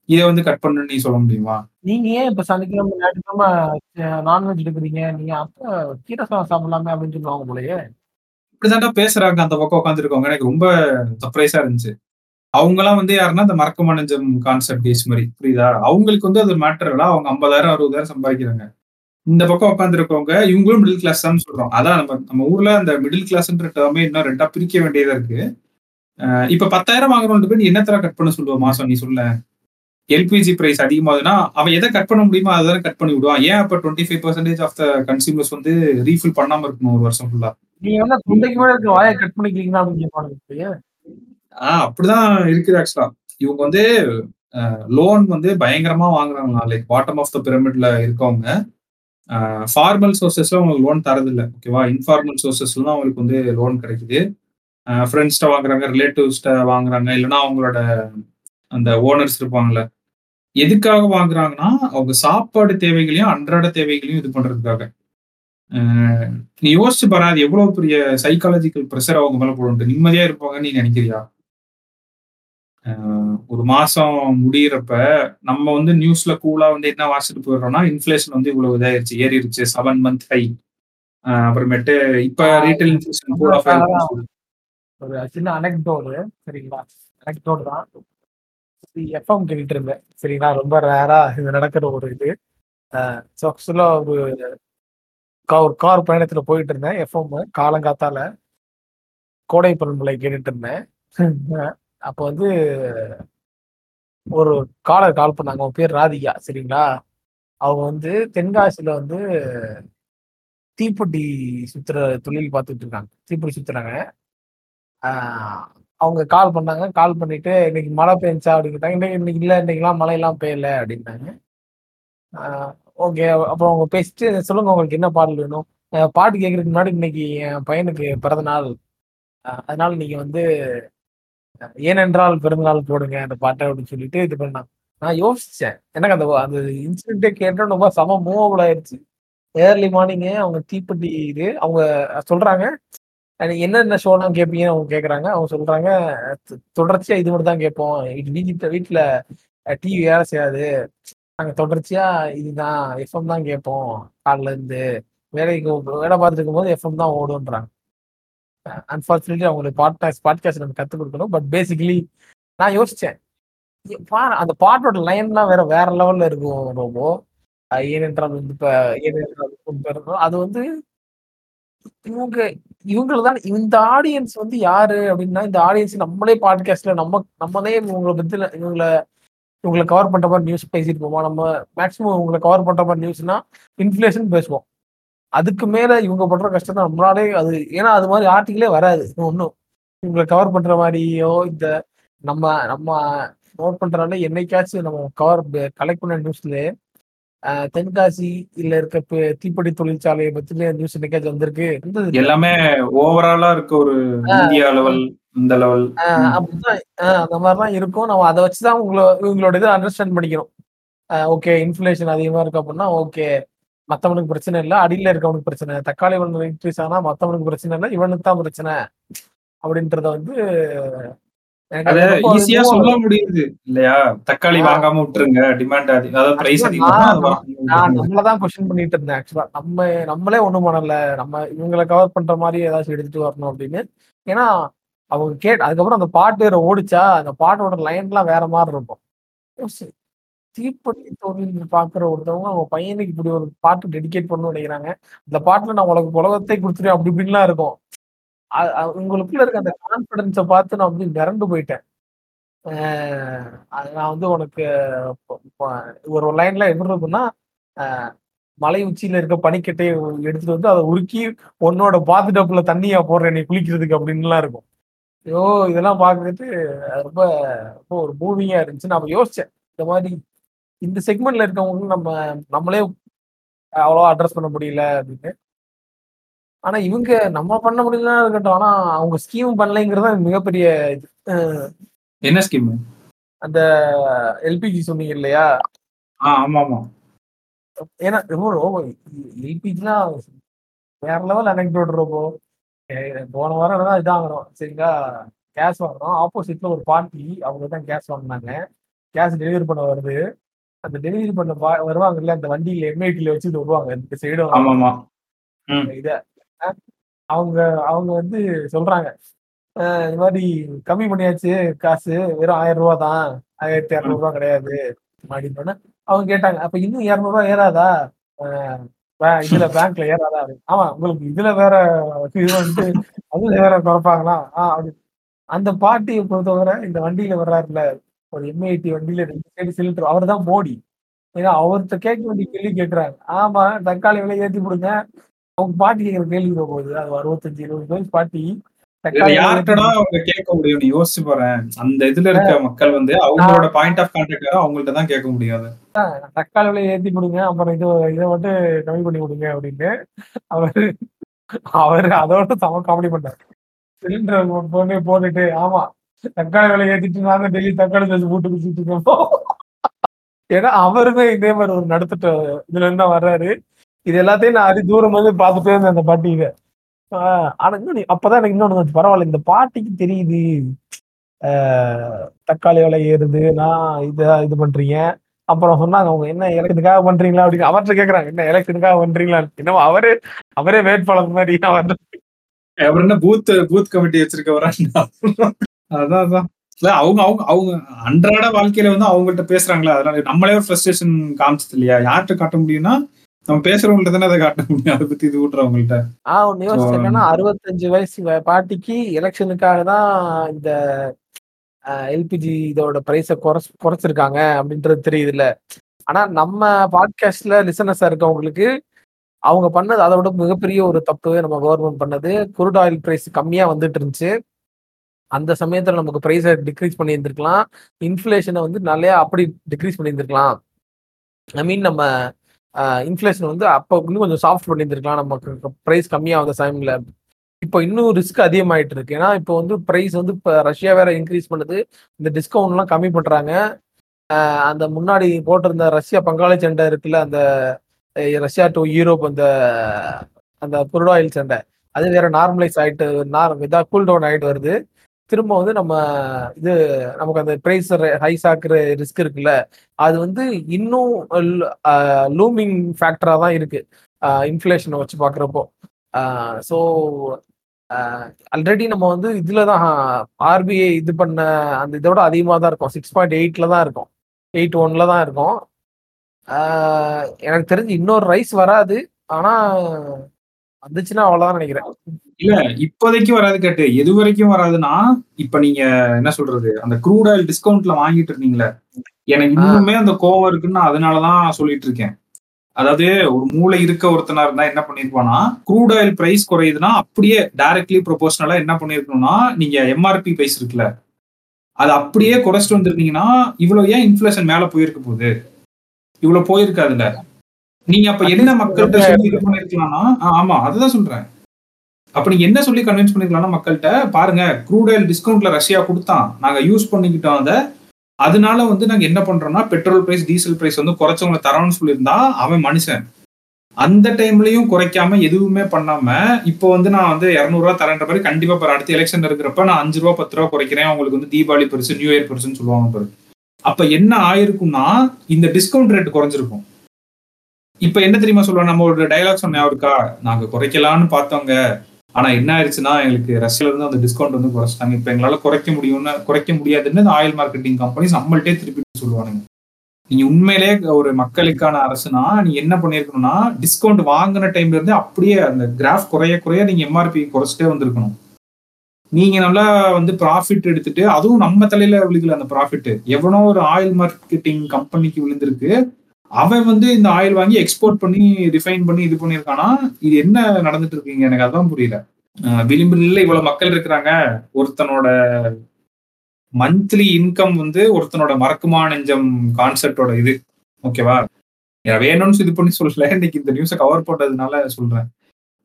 இதை வந்து கட் பண்ணுன்னு நீ சொல்ல முடியுமா? நீங்க ஏன் இப்ப சனிக்கிழமை ஞாயிற்றுக்கிழமை நான்வெஜ் எடுக்கிறீங்க? நீங்க அப்ப கீரை சாதம் சாப்பிடலாமே அப்படின்னு சொல்லுவாங்க போலயே. இப்படிதான்டா பேசுறாங்க. அந்த பக்கம் உட்காந்துருக்கவங்க எனக்கு ரொம்ப சர்ப்ரைஸா இருந்துச்சு. அவங்கலாம் வந்து யாருன்னா அந்த மறக்க கான்செப்ட் கேஸ் மாதிரி. புரியுதா? அவங்களுக்கு வந்து அது மேட்டர் இல்லை. அவங்க ஐம்பதாயிரம் அறுபதாயிரம் சம்பாதிக்கிறாங்க. இந்த பக்கம் உட்காந்துருக்கவங்க இவங்களும் மிடில் கிளாஸ் தான் சொல்றோம். அதான் நம்ம நம்ம ஊர்ல அந்த மிடில் கிளாஸ்ன்ற டேர்மே இன்னும் ரெண்டா பிரிக்க வேண்டியதா இருக்கு. இப்ப பத்தாயிரம் வாங்குறவங்க போய் நீ என்ன தர கட் பண்ண சொல்லுவோம் மாசம்? நீ சொல்ல. எல்பிஜி பிரைஸ் அதிகமாகுதுன்னா அவன் எதை கட் பண்ண முடியுமோ அதை கட் பண்ணி விடுவான். ஏன் அப்ப twenty five percentage of the consumers வந்து ரீஃபில் பண்ணாம இருக்கணும் ஒரு வருஷம் ஃபுல்லா நீங்க வந்து தொண்டைக்கு மேல இருக்க வாயை கட் பண்ணிக்கிறீங்களா அப்படின்னு ஆஹ் அப்படிதான் இருக்குது ஆக்சுவலா இவங்க வந்து லோன் வந்து பயங்கரமா வாங்குறாங்களா லைக் பாட்டம் ஆஃப் த பிரமிட்ல இருக்கவங்க. ஃபார்மல் சோர்சஸ்ல அவங்களுக்கு லோன் தரதில்லை. ஓகேவா இன்ஃபார்மல் சோர்சஸ்ல தான் அவங்களுக்கு வந்து லோன் கிடைக்குது. ஃப்ரெண்ட்ஸ்ட வாங்குறாங்க ரிலேட்டிவ்ஸ்ட வாங்குறாங்க. இல்லைன்னா அவங்களோட அந்த ஓனர்ஸ் இருப்பாங்கல்ல. எதுக்காக வாங்குறாங்கன்னா அவங்க சாப்பாடு தேவைகளையும் அன்றாட தேவைகளையும் இது பண்றதுக்காக. நீ யோசிச்சு பாரு அது எவ்வளவு பெரிய சைக்காலஜிக்கல் ப்ரெஷர் அவங்க மேல போட்டு நிம்மதியா இருப்பாங்கன்னு நீ நினைக்கிறியா? ஒரு மாசம் முடியிறப்ப நம்ம வந்து நியூஸ்ல கூலா வந்து என்ன வாசிட்டு போயிடுறோம்னா இன்ஃபிளேஷன் வந்து இவ்வளவு இதாயிருச்சு ஏறிடுச்சு செவன் மந்த் ஹை அப்புறமேட்டு இப்ப ரீட்டைல் ஆஃப் அதான் ஒரு சின்ன அனெக்டோடு சரிங்களா? அனெக்டோடு தான். எஃப்எம் கேட்டுட்டு இருந்தேன் சரிங்களா? ரொம்ப ரேரா இது நடக்கிற ஒரு இது. ஸோ ஆக்சுவலாக ஒரு ஒரு கார் பயணத்துல போயிட்டு இருந்தேன் எஃப்எம் காலங்காத்தால. கோடை பண்புலை கேட்டுட்டு இருந்தேன். அப்போ வந்து ஒரு காலர் கால் பண்ணாங்க. அவங்க பேர் ராதிகா சரிங்களா? அவங்க வந்து தென்காசியில் வந்து தீப்பெட்டி சுத்துற தொழில் பார்த்துட்டு இருக்காங்க. தீப்பெட்டி சுத்துறாங்க. அவங்க கால் பண்ணாங்க. கால் பண்ணிட்டு இன்னைக்கு மழை பெஞ்சா அப்படின்னு இன்னைக்கு இன்னைக்கு இல்லை இன்னைக்கெல்லாம் மழையெல்லாம் பெய்யல அப்படின்னாங்க. ஓகே. அப்புறம் அவங்க பேசிட்டு சொல்லுங்க உங்களுக்கு என்ன பாடல் வேணும்? பாட்டு கேட்கறதுக்கு முன்னாடி இன்னைக்கு என் பையனுக்கு பிறந்த நாள் அதனால நீங்க வந்து ஏனென்றால் பிறந்தநாள் போடுங்க அந்த பாட்டை அப்படின்னு சொல்லிட்டு இது பண்ணாங்க நான் யோசிச்சேன். எனக்கு அந்த அந்த இன்சிடென்ட்டே கேட்டோம் ரொம்ப சம மூவபிள் ஆயிடுச்சு. ஏர்லி மார்னிங்கே அவங்க தீப்பெட்டி இது அவங்க சொல்றாங்க என்னென்ன ஷோலாம் கேட்பீங்கன்னு அவங்க கேட்குறாங்க அவங்க சொல்றாங்க தொடர்ச்சியா இது மட்டும் தான் கேட்போம். வீட்டு வீட்டில் டிவி வேலை செய்யாது. நாங்கள் தொடர்ச்சியா இதுதான் எஃப்எம் தான் கேட்போம். காலைல இருந்து வேலைக்கு வேலை பார்த்துருக்கும் போது எஃப்எம் தான் ஓடுன்றாங்க அன்பார்ச்சுனேட்லி அவங்களுக்கு பாட்காஸ்ட் பாட்காஸ்ட் நம்ம கற்றுக் கொடுக்கணும். பட் பேசிக்கலி நான் யோசிச்சேன். அந்த பாட்டோட லைன்லாம் வேற வேற லெவல்ல இருக்கும் ரொம்ப ஏனென்றால் வந்து இப்போ ஏனென்றால் அது வந்து இவங்க இவங்களை தான் இந்த ஆடியன்ஸ் வந்து யாரு அப்படின்னா இந்த ஆடியன்ஸ் நம்மளே பாட்காஸ்ட்ல நம்ம நம்மளே இவங்களை பத்தி இவங்களை இவங்களை கவர் பண்ற மாதிரி நியூஸ் பேசிட்டு போவோம்? நம்ம மேக்ஸிமம் இவங்களை கவர் பண்ற மாதிரி நியூஸ்னா இன்ஃபிளேஷன் பேசுவோம். அதுக்கு மேல இவங்க பண்ற கஷ்டம் நம்மளாலே அது ஏன்னா அது மாதிரி ஆர்டிகளே வராது. ஒன்றும் இவங்களை கவர் பண்ற மாதிரியோ இந்த நம்ம நம்ம நோட் பண்றதால என்னைக்காச்சும் நம்ம கவர் கலெக்ட் பண்ண நியூஸ்ல தென்காசி இல்ல இருக்க தீப்பெட்டி தொழிற்சாலையை பத்தி நியூஸ் என்னைக்காச்சும் வந்திருக்கு. எல்லாமே ஓவராலா இருக்க ஒரு இந்தியா லெவல் இந்த லெவல் அப்படிதான் அந்த மாதிரிலாம் இருக்கும். நம்ம அதை வச்சுதான் உங்களை இவங்களோட இதை அண்டர்ஸ்டாண்ட் பண்ணிக்கணும் ஓகே இன்ஃப்ளேஷன் அதிகமா இருக்கு அப்படின்னா ஓகே மத்தவனுக்கு பிரச்சனை இல்லை அடியில இருக்கவனுக்கு பிரச்சனை. தக்காளி விலை இன்க்ரீஸ் ஆனா மத்தவனுக்கு பிரச்சனை இல்லை இவனுக்கு தான் பிரச்சனை அப்படின்றத வந்து ஈஸியா சொல்ல முடியுது இல்லையா? தக்காளி வாங்காம விட்டுருங்க டிமாண்ட் நான் நம்மளதான் கொஸ்டின் பண்ணிட்டு இருந்தேன் ஆக்சுவலா நம்ம நம்மளே ஒண்ணும் பண்ணல. நம்ம இவங்களை கவர் பண்ற மாதிரி ஏதாச்சும் எடுத்துட்டு வரணும் அப்படின்னு. ஏன்னா அவங்க கேட் அதுக்கப்புறம் அந்த பாட்டு ஓடிச்சா அந்த பாட்டோட லைன்லாம் வேற மாதிரி இருக்கும். தீப்பெட்டி தொழில் பாக்குற ஒருத்தவங்க அவங்க பையனுக்கு இப்படி ஒரு பாட்டு டெடிகேட் பண்ணணும்னு நினைக்கிறாங்க. இந்த பாட்டுல நான் உலக உலகத்தை கொடுத்துருவேன் அப்படி இப்படின்லாம் இருக்கும். உங்களுக்குள்ள இருக்க அந்த கான்பிடன்ஸை பார்த்து நான் வந்து மிரண்டு போயிட்டேன். அது நான் வந்து உனக்கு ஒரு லைன்ல எப்படி இருக்குன்னா மலை உச்சியில இருக்க பனிக்கட்டையை எடுத்துட்டு வந்து அதை உருக்கி உன்னோட பாத்து டப்புல தண்ணியா போடுறேன் நீ குளிக்கிறதுக்கு அப்படின்னுலாம் இருக்கும். ஐயோ இதெல்லாம் பார்க்கறது ரொம்ப ரொம்ப ஒரு மூவிங்கா இருந்துச்சு. நான் யோசிச்சேன் இந்த மாதிரி இந்த செக்மெண்ட்ல இருக்கவங்க நம்ம நம்மளே அவ்வளவா அட்ரஸ் பண்ண முடியல அப்படின்னு. ஆனா இவங்க நம்ம பண்ண முடியலன்னா இருக்கட்டும். ஆனா அவங்க ஸ்கீம் பண்ணலைங்கிறது தான் மிகப்பெரிய இது. என்ன ஸ்கீம் அந்த எல்பிஜி சொன்னீங்க இல்லையா? ஆஹ் ஆமா ஆமா ஏன்னா ரொம்ப எல்பிஜிலாம் வேற லெவல் அனெக்டோட் ரொம்ப போன வாரம் தான் இதாகிறோம் சரிங்களா? கேஸ் வாங்குறோம் ஆப்போசிட்ல ஒரு பார்ட்டி அவங்க தான் கேஸ் வாங்கினாங்க. கேஸ் டெலிவரி பண்ண வருது. அந்த டெலிவரி பண்ண பா- வருவாங்கல்ல அந்த வண்டியில எம்ஐடில வச்சு வருவாங்க இந்த சைடு இத. அவங்க அவங்க வந்து சொல்றாங்க இந்த மாதிரி கம்மி பண்ணியாச்சு காசு வெறும் ஆயிரம் ரூபா தான். ஆயிரத்தி இரநூறுவா கிடையாது. அப்படின்னு சொன்னா அவங்க கேட்டாங்க அப்ப இன்னும் இரநூறுவா ஏறாதா? இதுல பேங்க்ல ஏறாதா. ஆமா உங்களுக்கு இதுல வேற இது வந்து அதுல வேற குறைப்பாங்களா? ஆஹ் அந்த பாட்டியை பொறுத்தவரை இந்த வண்டியில வர்றாருல ஒரு எம்ஐடி வண்டியில ரெண்டு சைடு சிலிண்டர் அவர் தான் மோடி ஏன்னா அவர்கிட்ட கேட்க வேண்டிய கேள்வி கேட்கறாங்க ஆமா தக்காளி விலை ஏத்தி கொடுங்க. அவங்க பாட்டி கேட்கிற கேள்வி போகுது. அது அறுபத்தஞ்சு இருபது வயசு பாட்டி யார்கிட்டடா அவங்க கேட்க முடியும்? யோசிச்சு போறேன் அந்த இதுல இருக்க மக்கள் வந்து அவங்களோட பாயிண்ட் ஆஃப் கான்டாக்ட் அவங்கள்ட்ட தான் கேட்க முடியாது. தக்காளி விலை ஏத்தி கொடுங்க. அப்புறம் இது இதை மட்டும் கம்மி பண்ணி கொடுங்க அப்படின்னு அவரு அவரு அதோட சம காமெடி பண்ணாரு சிலிண்டர் பொண்ணு போட்டுட்டு ஆமா. தக்காளி விலை ஏத்திட்டு நாங்க டெல்லி தக்காளி தச்சு போட்டு குடிச்சிட்டு இருக்கோம். ஏன்னா அவருமே இதே மாதிரி ஒரு நடத்திட்ட இதுல இருந்து வர்றாரு. இது எல்லாத்தையும் நான் அரி தூரம் வந்து பார்த்துட்டே இருந்தேன் அந்த பாட்டியில. ஆனா இன்னும் அப்பதான் எனக்கு இன்னொன்னு தோணுச்சு, பரவாயில்ல இந்த பாட்டிக்கு தெரியுது. ஆஹ் தக்காளி விலை ஏறுது நான் இதை இது பண்றீங்க. அப்புறம் சொன்னாங்க அவங்க என்ன எலெக்ஷனுக்காக பண்றீங்களா? அப்படின்னு. அவர்கிட்ட கேக்குறாங்க என்ன எலெக்ஷனுக்காக பண்றீங்களா? என்னமோ அவரே அவரே வேட்பாளர் மாதிரி அவர் அவர் என்ன பூத் பூத் கமிட்டி வச்சிருக்க வரா அதான் அதான் இல்ல அவங்க அவங்க அவங்க அன்றாட வாழ்க்கையில வந்து அவங்கள்ட்ட பேசுறாங்களா அதனால நம்மளே ஒரு ஃப்ரஸ்ட்ரேஷன் காமிச்சது இல்லையா? யார்கிட்ட காட்ட முடியும்னா நம்ம பேசுறவங்கள்ட்ட தானே அதை காட்ட முடியும். அதை பத்தி இது விட்டுறவங்கள்ட்ட ஆஹ் ஒன்னு யோசிச்சு என்னன்னா அறுபத்தஞ்சு வயசு பாட்டிக்கு எலெக்ஷனுக்காக தான் இந்த எல்பிஜி இதோட பிரைஸ குறைச்சு குறைச்சிருக்காங்க அப்படின்றது தெரியுதுல்ல ஆனா நம்ம பாட்காஸ்ட்ல லிசனஸா இருக்கவங்களுக்கு அவங்க பண்ணது அதை விட மிகப்பெரிய ஒரு தப்பு நம்ம கவர்மெண்ட் பண்ணது. குருட் ஆயில் பிரைஸ் கம்மியா வந்துட்டு இருந்துச்சு. அந்த சமயத்துல நமக்கு ப்ரைஸை டிக்ரீஸ் பண்ணி இருந்திருக்கலாம் இன்ஃப்ளேஷனை வந்து நிறையா அப்படி டிக்ரீஸ் பண்ணி இருந்திருக்கலாம் ஐ மீன் நம்ம இன்ஃப்ளேஷன் வந்து அப்போ இன்னும் கொஞ்சம் சாஃப்ட் பண்ணியிருந்திருக்கலாம். நமக்கு ப்ரைஸ் கம்மியாகுது டைம்ல இப்போ இன்னும் ரிஸ்க் அதிகமாயிட்டு இருக்கு. ஏன்னா இப்போ வந்து ப்ரைஸ் வந்து இப்போ ரஷ்யா வேற இன்க்ரீஸ் பண்ணுது. இந்த டிஸ்கவுண்ட்லாம் கம்மி பண்றாங்க. ஆஹ் அந்த முன்னாடி போட்டிருந்த ரஷ்யா பங்காளி சண்டை இருக்குல்ல அந்த ரஷ்யா டு யூரோப் அந்த அந்த குருட் ஆயில் சண்டை. அது வேற நார்மலைஸ் ஆயிட்டு நார் இதாக கூல் டவுன் ஆயிட்டு வருது. திரும்ப வந்து நம்ம இது நமக்கு அந்த பிரைஸ் ஹைஸ் ஆக்குற ரிஸ்க் இருக்குல்ல அது வந்து இன்னும் லூமிங் ஃபேக்டரா தான் இருக்கு. இன்ஃப்ளேஷனை வச்சு பார்க்குறப்போ ஸோ ஆல்ரெடி நம்ம வந்து இதில் தான் ஆர்பிஐ இது பண்ண அந்த இதோட அதிகமாக தான் இருக்கும். சிக்ஸ் பாயிண்ட் எயிட்ல தான் இருக்கும். எயிட் ஒன்ல தான் இருக்கும். எனக்கு தெரிஞ்சு இன்னொரு ரைஸ் வராது. ஆனா வந்துச்சுன்னா அவ்வளவுதான் நினைக்கிறேன். இல்ல இப்போதைக்கு வராது கேட்டு. எது வரைக்கும் வராதுன்னா இப்ப நீங்க என்ன சொல்றது? அந்த க்ரூட் ஆயில் டிஸ்கவுண்ட்ல வாங்கிட்டு இருந்தீங்களே எனக்கு இன்னுமே அந்த கோவம் இருக்குன்னு அதனாலதான் சொல்லிட்டு இருக்கேன். அதாவது ஒரு மூளை இருக்க ஒருத்தனா இருந்தா என்ன பண்ணிருப்பானா க்ரூட் ஆயில் பிரைஸ் குறையுதுன்னா அப்படியே டைரக்ட்லி ப்ரொபோஷனலா என்ன பண்ணிருக்கணும்னா நீங்க எம்ஆர்பி பிரைஸ் இருக்குல்ல அது அப்படியே குறைச்சிட்டு வந்திருந்தீங்கன்னா இவ்வளவு ஏன் இன்ஃபிளேஷன் மேல போயிருக்க போகுது? இவ்வளவு போயிருக்காதுல்ல? நீங்க அப்ப என்ன மக்கள்கிட்ட சொல்லி இது பண்ணிருக்கலாம்னா ஆமா அதுதான் சொல்றேன். அப்ப நீங்க என்ன சொல்லி கன்வின்ஸ் பண்ணிருக்கலாம்னா மக்கள்கிட்ட பாருங்க க்ரூட் ஆயில் டிஸ்கவுண்ட்ல ரஷ்யா கொடுத்தான். நாங்க யூஸ் பண்ணிக்கிட்டோம் அதை. அதனால வந்து நாங்க என்ன பண்றோம்னா பெட்ரோல் பிரைஸ் டீசல் பிரைஸ் வந்து குறைச்சவங்க தரோம்னு சொல்லியிருந்தா அவன் மனுஷன். அந்த டைம்லயும் குறைக்காம எதுவுமே பண்ணாம இப்போ வந்து நான் வந்து இரநூறுவா தரேன்ற மாதிரி கண்டிப்பா பாரு அடுத்த எலெக்ஷன் இருக்கிறப்ப நான் அஞ்சு ரூபா பத்து ரூபா குறைக்கிறேன். உங்களுக்கு வந்து தீபாவளி பெருசு நியூ இயர் பெருசுன்னு சொல்லுவாங்க பாரு. அப்ப என்ன ஆயிருக்கும்னா இந்த டிஸ்கவுண்ட் ரேட் குறைஞ்சிருக்கும். இப்ப என்ன தெரியுமா சொல்லுவோம் நம்ம ஒரு டைலாக் சொன்னேன் இருக்கா நாங்க குறைக்கலாம்னு பார்த்தோங்க. ஆனா என்ன ஆயிடுச்சுன்னா எங்களுக்கு ரஷ்யால இருந்து அந்த டிஸ்கவுண்ட் வந்து குறைச்சிட்டாங்க. இப்ப எங்களால குறைக்க முடியும்னு குறைக்க முடியாதுன்னு அந்த ஆயில் மார்க்கெட்டிங் கம்பெனிஸ் நம்மள்ட்டே திருப்பி சொல்லுவானுங்க. நீங்க உண்மையிலே ஒரு மக்களுக்கான அரசுனா நீ என்ன பண்ணிருக்கணும்னா டிஸ்கவுண்ட் வாங்கின டைம்ல இருந்து அப்படியே அந்த கிராஃப் குறைய குறைய நீங்க எம்ஆர்பி குறைச்சிட்டே வந்திருக்கணும். நீங்க நல்லா வந்து ப்ராஃபிட் எடுத்துட்டு அதுவும் நம்ம தலையில விழுகல அந்த ப்ராஃபிட் எவனோ ஒரு ஆயில் மார்க்கெட்டிங் கம்பெனிக்கு விழுந்திருக்கு. அவன் வந்து இந்த ஆயில் வாங்கி எக்ஸ்போர்ட் பண்ணி ரிஃபைன் பண்ணி இது பண்ணியிருக்கானா? இது என்ன நடந்துட்டு இருக்கீங்க? எனக்கு அதான் புரியல. விளிம்பு நிலையில இவ்வளவு மக்கள் இருக்கிறாங்க. ஒருத்தனோட மந்த்லி இன்கம் வந்து ஒருத்தனோட மறக்குமா நெஞ்சம் கான்செப்டோட இது. ஓகேவா வேணும்னு இது பண்ணி சொல்லல. இன்னைக்கு இந்த நியூஸை கவர் போட்டதுனால சொல்றேன்.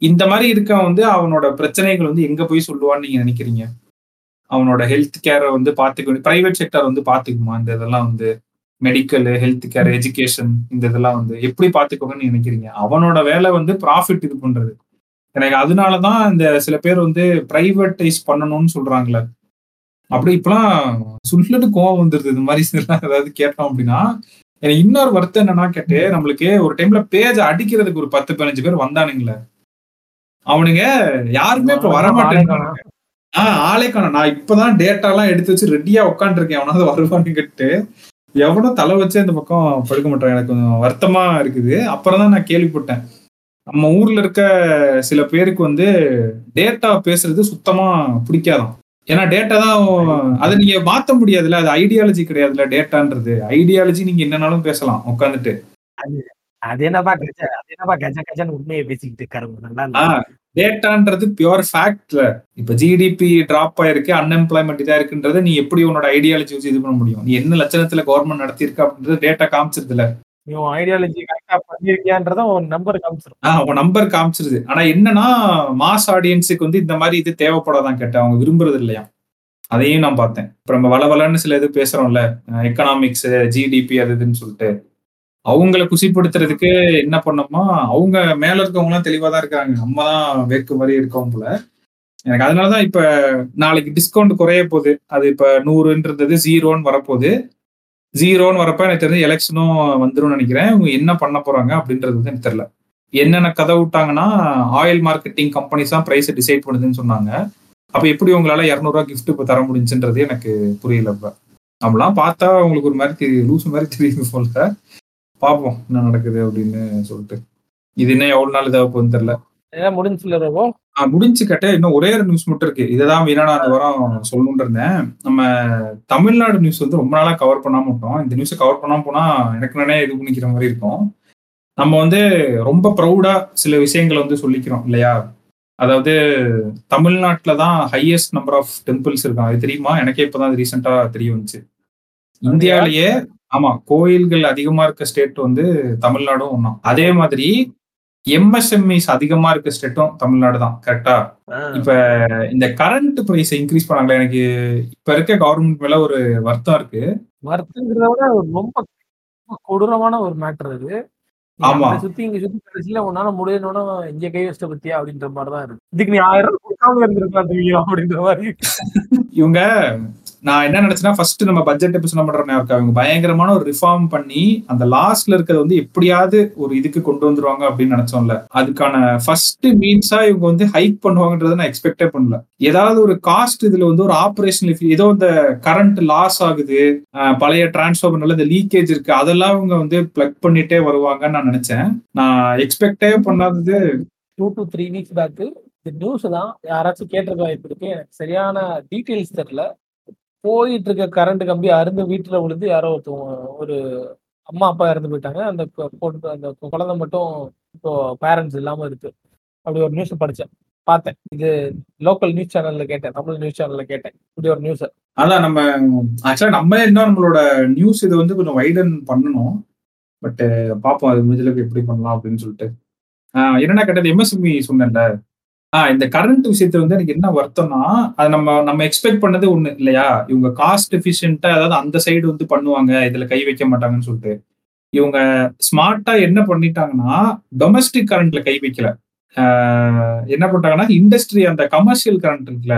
இந்த மாதிரி இருக்க வந்து அவனோட பிரச்சனைகள் வந்து எங்க போய் சொல்லுவான்னு நீங்க நினைக்கிறீங்க? அவனோட ஹெல்த் கேரை வந்து பாத்துக்க பிரைவேட் செக்டர் வந்து பாத்துக்குமா? இந்த இதெல்லாம் வந்து மெடிக்கல் ஹெல்த் கேர் எஜுகேஷன் இந்த இதெல்லாம் வந்து எப்படி பாத்துக்கோங்கன்னு நினைக்கிறீங்க? அவனோட வேலை வந்து ப்ராஃபிட் இது பண்றது. எனக்கு அதனாலதான் இந்த சில பேர் வந்து பிரைவேட்டைஸ் பண்ணணும்னு சொல்றாங்களே அப்படி இப்பெல்லாம் சொல்லிட்டு கோவம் வந்துருது. இந்த மாதிரி ஏதாவது கேட்டோம் அப்படின்னா எனக்கு இன்னொரு வருத்தம் என்னன்னா கேட்டு நம்மளுக்கு ஒரு டைம்ல பேஜ் அடிக்கிறதுக்கு ஒரு பத்து பதினஞ்சு பேர் வந்தானுங்களே. அவனுங்க யாருமே இப்ப வரமாட்டேங்கிறாங்க ஆஹ் ஆளே காணோம். நான் இப்பதான் டேட்டா எல்லாம் எடுத்து வச்சு ரெடியா உட்காந்துருக்கேன் அவனாவது வருவான்னு கேட்டு எவ்வளோ தலை வச்சு இந்த பக்கம் படுக்க மாட்டாங்க எனக்கு கொஞ்சம் வருத்தமா இருக்குது. அப்புறம் தான் நான் கேள்விப்பட்டேன். நம்ம ஊர்ல இருக்க சில பேருக்கு வந்து டேட்டா பேசுறது சுத்தமா பிடிக்காதான். ஏன்னா டேட்டா தான் அதை நீங்க மாத்த முடியாதுல்ல. அது ஐடியாலஜி கிடையாதுல்ல டேட்டான்றது ஐடியாலஜி நீங்க என்னன்னாலும் பேசலாம் உட்காந்துட்டு அது என்னப்பா கஜ அது என்னப்பா கஜ கஜன்னு உண்மையை பேசிக்கிட்டு. ஆஹ் டேட்டான்றது பியூர் ஃபேக்ட்ல இப்ப ஜிடிபி டிராப் ஆயிருக்கு அன்எம்ப்ளாய்மெண்ட் இதா இருக்குன்றத நீ எப்படி உன்னோட ஐடியாலஜி வச்சு இது பண்ண முடியும்? நீ என்ன லட்சணத்துல கவர்மெண்ட் நடத்திருக்க அப்படின்றது டேட்டா காமிச்சிருதுல. நீ உன் ஐடியாலஜி கரெக்டா பண்ணிருக்கியான்றத உன் நம்பர் காமிச்சிரும். ஆஹ் உன் நம்பர் காமிச்சிருது. ஆனா என்னன்னா மாஸ் ஆடியன்ஸுக்கு வந்து இந்த மாதிரி இது தேவைப்படாதான் கேட்ட அவங்க விரும்புறது இல்லையா? அதையும் நான் பார்த்தேன். இப்ப நம்ம வளவலன்னு சில இது பேசுறோம்ல எக்கனாமிக்ஸ் ஜிடிபி அது இதுன்னு சொல்லிட்டு. அவங்கள குசிப்படுத்துறதுக்கு என்ன பண்ணோமா அவங்க மேல இருக்கவங்க எல்லாம் தெளிவா தான் இருக்காங்க. நம்ம தான் வேக்கு மாதிரி இருக்கோம் போல. எனக்கு அதனாலதான் இப்ப நாளைக்கு டிஸ்கவுண்ட் குறைய போகுது. அது இப்ப நூறுன்றது ஜீரோன்னு வரப்போகுது. ஜீரோன்னு வரப்ப எனக்கு தெரிஞ்சு எலெக்ஷனும் வந்துரும்னு நினைக்கிறேன். இவங்க என்ன பண்ண போறாங்க அப்படின்றது வந்து எனக்கு தெரியல. என்னென்ன கதை விட்டாங்கன்னா ஆயில் மார்க்கெட்டிங் கம்பெனிஸ் தான் ப்ரைஸை டிசைட் பண்ணுதுன்னு சொன்னாங்க. அப்ப எப்படி உங்களால இரநூறுவா கிஃப்ட் இப்போ தர முடிஞ்சுன்றது எனக்கு புரியல இப்ப. நம்மளாம் பார்த்தா உங்களுக்கு ஒரு மாதிரி தெரியும் லூஸ் மாதிரி தெரியுது போல. பார்ப்போம் என்ன நடக்குது அப்படின்னு சொல்லிட்டு. இது இன்னும் எவ்வளவு நாள் போகுதுன்னு தெரியல. முடிஞ்சுல ரோபோ ஆஹ் முடிஞ்சு கேட்ட இன்னும் ஒரே ஒரு நியூஸ் மட்டும் இருக்கு. இதுதான் வீணா நான் இந்த வாரம் சொல்லணும்னு இருந்தேன். நம்ம தமிழ்நாடு நியூஸ் வந்து ரொம்ப நாளா கவர் பண்ணாம விட்டோம். இந்த நியூஸை கவர் பண்ணாம போனா எனக்கு நானே இது பண்ணிக்கிற மாதிரி இருக்கும். நம்ம வந்து ரொம்ப ப்ரௌடா சில விஷயங்களை வந்து சொல்லிக்கிறோம் இல்லையா? அதாவது தமிழ்நாட்டுல தான் ஹையஸ்ட் நம்பர் ஆஃப் டெம்பிள்ஸ் இருக்காங்க. அது தெரியுமா? எனக்கே இப்பதான் ரீசெண்டா தெரிய வந்துச்சு. இந்தியாவிலேயே ஆமா கோயில்கள் அதிகமா இருக்க ஸ்டேட் வந்து தமிழ்நாடும் ஒன்றும் அதே மாதிரி எம்எஸ்எம்இஸ் அதிகமா இருக்க ஸ்டேட்டும் தமிழ்நாடு தான் கரெக்டா இப்ப இந்த கரண்ட் பிரைஸ் இன்க்ரீஸ் பண்ணாங்களே எனக்கு இப்ப இருக்க கவர்மெண்ட் மேல ஒரு வருத்தம் இருக்கு. வருத்தங்கிறத விட ரொம்ப கொடூரமான ஒரு மேட்டர் அது. ஆமா. சுத்தி இங்க சுத்தி கடைசியில உன்னால முடியணும்னா இங்க கை வச்சிட்ட பத்தியா? அப்படின்ற மாதிரிதான் இருக்கு. இதுக்கு நீ ஆயிரம் ரூபாய் கொடுக்காம இருந்திருக்கலாம் அப்படின்ற மாதிரி. இவங்க நான் என்ன நினைச்சேன்னா ஃபர்ஸ்ட் நம்ம பட்ஜெட் எபிசோட் பண்றேன் இருக்கு? அவங்க பயங்கரமான ஒரு ரிஃபார்ம் பண்ணி அந்த லாஸ்ட்ல இருக்கிறது வந்து எப்படியாவது ஒரு இதுக்கு கொண்டு வந்துருவாங்க அப்படின்னு நினைச்சோம்ல. அதுக்கான ஃபர்ஸ்ட் மீன்ஸா இவங்க வந்து ஹைக் பண்ணுவாங்கன்றத நான் எக்ஸ்பெக்டே பண்ணல. ஏதாவது ஒரு காஸ்ட் இதுல வந்து ஒரு ஆபரேஷன் ஏதோ இந்த கரண்ட் லாஸ் ஆகுது பழைய டிரான்ஸ்ஃபார்மர்ல இந்த லீக்கேஜ் இருக்கு அதெல்லாம் இவங்க வந்து பிளக் பண்ணிட்டே வருவாங்கன்னு நான் நினைச்சேன். நான் எக்ஸ்பெக்டே பண்ணாதது two to three weeks back இந்த நியூஸ் தான் யாராச்சும் கேட்டிருக்க வாய்ப்பு இருக்கு எனக்கு சரியான டீட்டெயில்ஸ் தெரியல. போயிட்டு இருக்க கரண்ட் கம்பி அருந்து வீட்டுல விழுந்து யாரோ ஒருத்தவங்க ஒரு அம்மா அப்பா இறந்து போயிட்டாங்க. அந்த போட்டு பொண்ணு அந்த குழந்தை மட்டும் இப்போ பேரண்ட்ஸ் இல்லாம இருக்கு. அப்படி ஒரு நியூஸ் படிச்சேன். பார்த்தேன். இது லோக்கல் நியூஸ் சேனல்ல கேட்டேன். தமிழ் நியூஸ் சேனல்ல கேட்டேன். இப்படி ஒரு நியூஸ் அதான் நம்ம ஆக்சுவலா நம்ம என்ன நம்மளோட நியூஸ் இதை வந்து கொஞ்சம் வைடன் பண்ணணும். பட் பார்ப்போம். அது முடிஞ்சளவுக்கு எப்படி பண்ணலாம் அப்படின்னு சொல்லிட்டு. ஆஹ் என்னன்னா கேட்டது? எம்எஸ்எம்இ சொன்னேன்ல. ஆஹ் இந்த கரண்ட் விஷயத்துல வந்து எனக்கு என்ன வருத்தம்னா அது நம்ம நம்ம எக்ஸ்பெக்ட் பண்ணது ஒண்ணு இல்லையா? இவங்க காஸ்ட் எஃபிஷியன்ட்டா அதாவது அந்த சைடு வந்து பண்ணுவாங்க இதுல கை வைக்க மாட்டாங்கன்னு சொல்லிட்டு. இவங்க ஸ்மார்ட்டா என்ன பண்ணிட்டாங்கன்னா டொமஸ்டிக் கரண்ட்ல கை வைக்கல. ஆஹ் என்ன பண்ணிட்டாங்கன்னா இண்டஸ்ட்ரி அந்த கமர்ஷியல் கரண்ட் இருக்குல்ல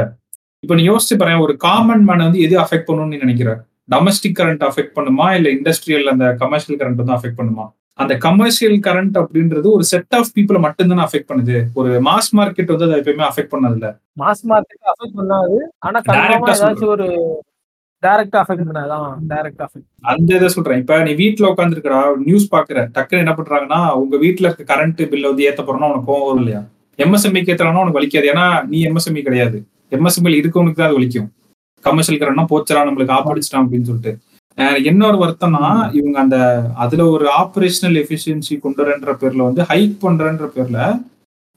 இப்ப நீ யோசிச்சு பாரு ஒரு காமன் மேனை வந்து எது அஃபெக்ட் பண்ணணும்னு நினைக்கிற? டொமஸ்டிக் கரண்ட் அஃபெக்ட் பண்ணுமா? இல்ல இண்டஸ்ட்ரியல் அந்த கமர்ஷியல் கரண்ட் வந்து அஃபெக்ட் பண்ணுமா? அந்த கமர்ஷியல் கரண்ட் அப்படின்றது ஒரு செட் ஆஃப் பீப்புளை மட்டும்தானே அஃபெக்ட் பண்ணுது. ஒரு மாஸ் மார்க்கெட் வந்து அதை எப்பயுமே அஃபெக்ட் பண்ணதில்ல. மாஸ் மார்க்கெட் அஃபெக்ட் பண்ணாது. ஆனா ஏதாச்சும் ஒரு டைரக்டா அஃபெக்ட் பண்ணாதான் டைரக்ட் அஃபெக்ட் அந்த இதை சொல்றேன். இப்ப நீ வீட்டுல உட்காந்துருக்கா நியூஸ் பாக்குற டக்குன்னு என்ன பண்றாங்கன்னா உங்க வீட்டுல இருக்க கரண்ட் பில்ல வந்து ஏத்த போறோம்னா உனக்கு கோவம் வரும் இல்லையா? எம்எஸ்எம்இ ஏத்துறாங்கன்னா உனக்கு வலிக்காது. ஏன்னா நீ எம்எஸ்எம்இ கிடையாது. எம்எஸ்எம்இ இருக்கவனுக்கு தான் அது வலிக்கும். கமர்ஷியல் கரண்ட்னா போச்சரா நம்மளுக்கு ஆப்படிச்சிட்டான் அப்படின்னு சொல்லிட்டு. இன்னொரு வருத்தம்னா இவங்க அந்த அதுல ஒரு ஆப்ரேஷனல் எஃபிஷியன்சி கொண்டு வரன்ற பேர்ல வந்து ஹைக் பண்றன்ற பேர்ல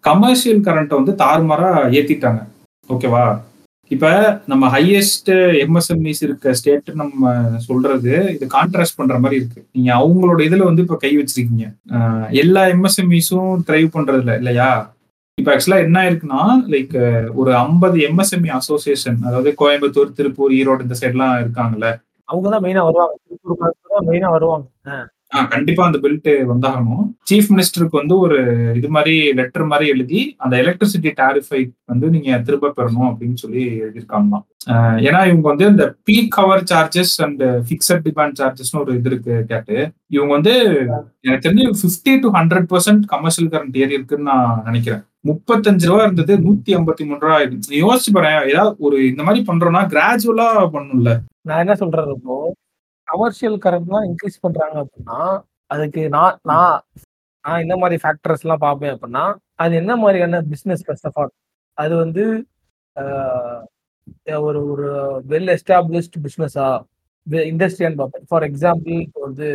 கமர்ஷியல் கரண்ட்டை வந்து தாறுமாறா ஏத்திட்டாங்க. ஓகேவா இப்ப நம்ம ஹையஸ்ட் எம்எஸ்எம்இஸ் இருக்க ஸ்டேட் நம்ம சொல்றது இது கான்ட்ராஸ்ட் பண்ற மாதிரி இருக்கு. நீங்க அவங்களோட இதுல வந்து இப்ப கை வச்சிருக்கீங்க. எல்லா எம்எஸ்எம்இஸும் ட்ரைவ் பண்றது இல்லை இல்லையா? இப்ப ஆக்சுவலா என்ன இருக்குன்னா லைக் ஒரு ஐம்பது எம்எஸ்எம்இ அசோசியேஷன் அதாவது கோயம்புத்தூர் திருப்பூர் ஈரோடு இந்த சைட்லாம் இருக்காங்கல்ல அவங்க தான் மெயினா வருவாங்க. திருப்பூர் தான் மெயினா வருவாங்க. கண்டிப்பா அந்த பெல்ட் வந்தாகணும். சீஃப் மினிஸ்டருக்கு வந்து ஒரு இது மாதிரி லெட்டர் மாதிரி எழுதி அந்த எலக்ட்ரிசிட்டி டாரிஃபை வந்து நீங்க திரும்ப பெறணும் அப்படின்னு சொல்லி எழுதியிருக்காங்களாம். ஏன்னா இவங்க வந்து இந்த peak hour charges and fixed demand சார்ஜஸ்னு ஒரு இது இருக்கு கேட்டு. இவங்க வந்து எனக்கு தெரிஞ்சு fifty to hundred percent commercial current ஏறி இருக்குன்னு நான் நினைக்கிறேன். முப்பத்தஞ்சு ரூபா இருந்தது நூத்தி ஐம்பத்தி மூணு ரூபா ஆயிடுச்சு. யோசிச்சு பாரு ஏதாவது ஒரு இந்த மாதிரி பண்றோம்னா கிராஜுவலா பண்ணும்ல. நான் என்ன சொல்றது இப்போ கமர்ஷியல் கரண்ட்லாம் இன்க்ரீஸ் பண்றாங்க அப்படின்னா அதுக்கு நான் நான் நான் என்ன மாதிரி ஃபேக்டர்ஸ் எல்லாம் பார்ப்பேன் அப்படின்னா அது என்ன மாதிரியான பிசினஸ் ஃபர்ஸ்ட் ஆஃப் ஆல் அது வந்து ஆஹ், ஒரு ஒரு வெல் எஸ்டாப்ளிஷ்ட் பிஸ்னஸா இண்டஸ்ட்ரியான்னு பார்ப்பேன். ஃபார் எக்ஸாம்பிள் இப்போ வந்து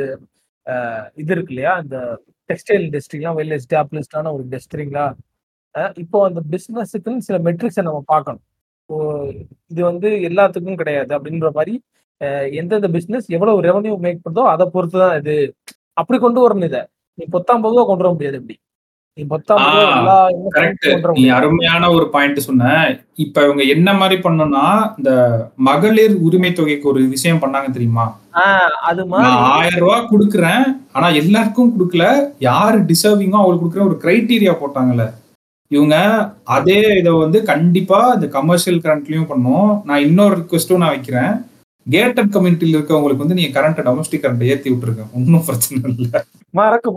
இது இருக்கு இல்லையா? இந்த டெக்ஸ்டைல் இண்டஸ்ட்ரிலாம் வெல் எஸ்டாப்ளிஷ்டான ஒரு இண்டஸ்ட்ரிங்களா இப்போ அந்த பிஸ்னஸுக்குன்னு சில மெட்ரிக்ஸை நம்ம பார்க்கணும். இப்போ இது வந்து எல்லாத்துக்கும் கிடையாது அப்படின்ற மாதிரி எந்தெந்த பிசினஸ் எவ்வளவு ரெவன்யூ மேக் பண்ணுதோ அதை பொறுத்து தான் இது. அப்படி கொண்டு வரணும் இதை. நீ பொத்தாம்பது ரூபா கொண்டு வர முடியாது இப்படி. நீ அருமையான ஒரு பாயிண்ட் சொன்ன. இப்ப இவங்க என்ன மாதிரி பண்ணணும்னா இந்த மகளிர் உரிமை தொகைக்கு ஒரு விஷயம் பண்ணாங்க தெரியுமா? ஆயிரம் ரூபாய் கொடுக்குறேன் ஆனா எல்லாருக்கும் கொடுக்கல. யாரு டிசர்விங்கோ அவங்களுக்கு கொடுக்குற ஒரு கிரைட்டீரியா போட்டாங்கல்ல. இவங்க அதே இதை வந்து கண்டிப்பா இந்த கமர்ஷியல் கரண்ட்லயும் பண்ணும். நான் இன்னொரு ரிக்வெஸ்ட்டும் நான் வைக்கிறேன். கேட்டட் கம்யூனிட்டியில் இருக்கவங்களுக்கு வந்து நீங்க கரண்ட் டொமஸ்டிக் கரண்ட் ஏத்தி விட்டுருங்க. ஒன்றும் பிரச்சனை இல்லை. மறக்க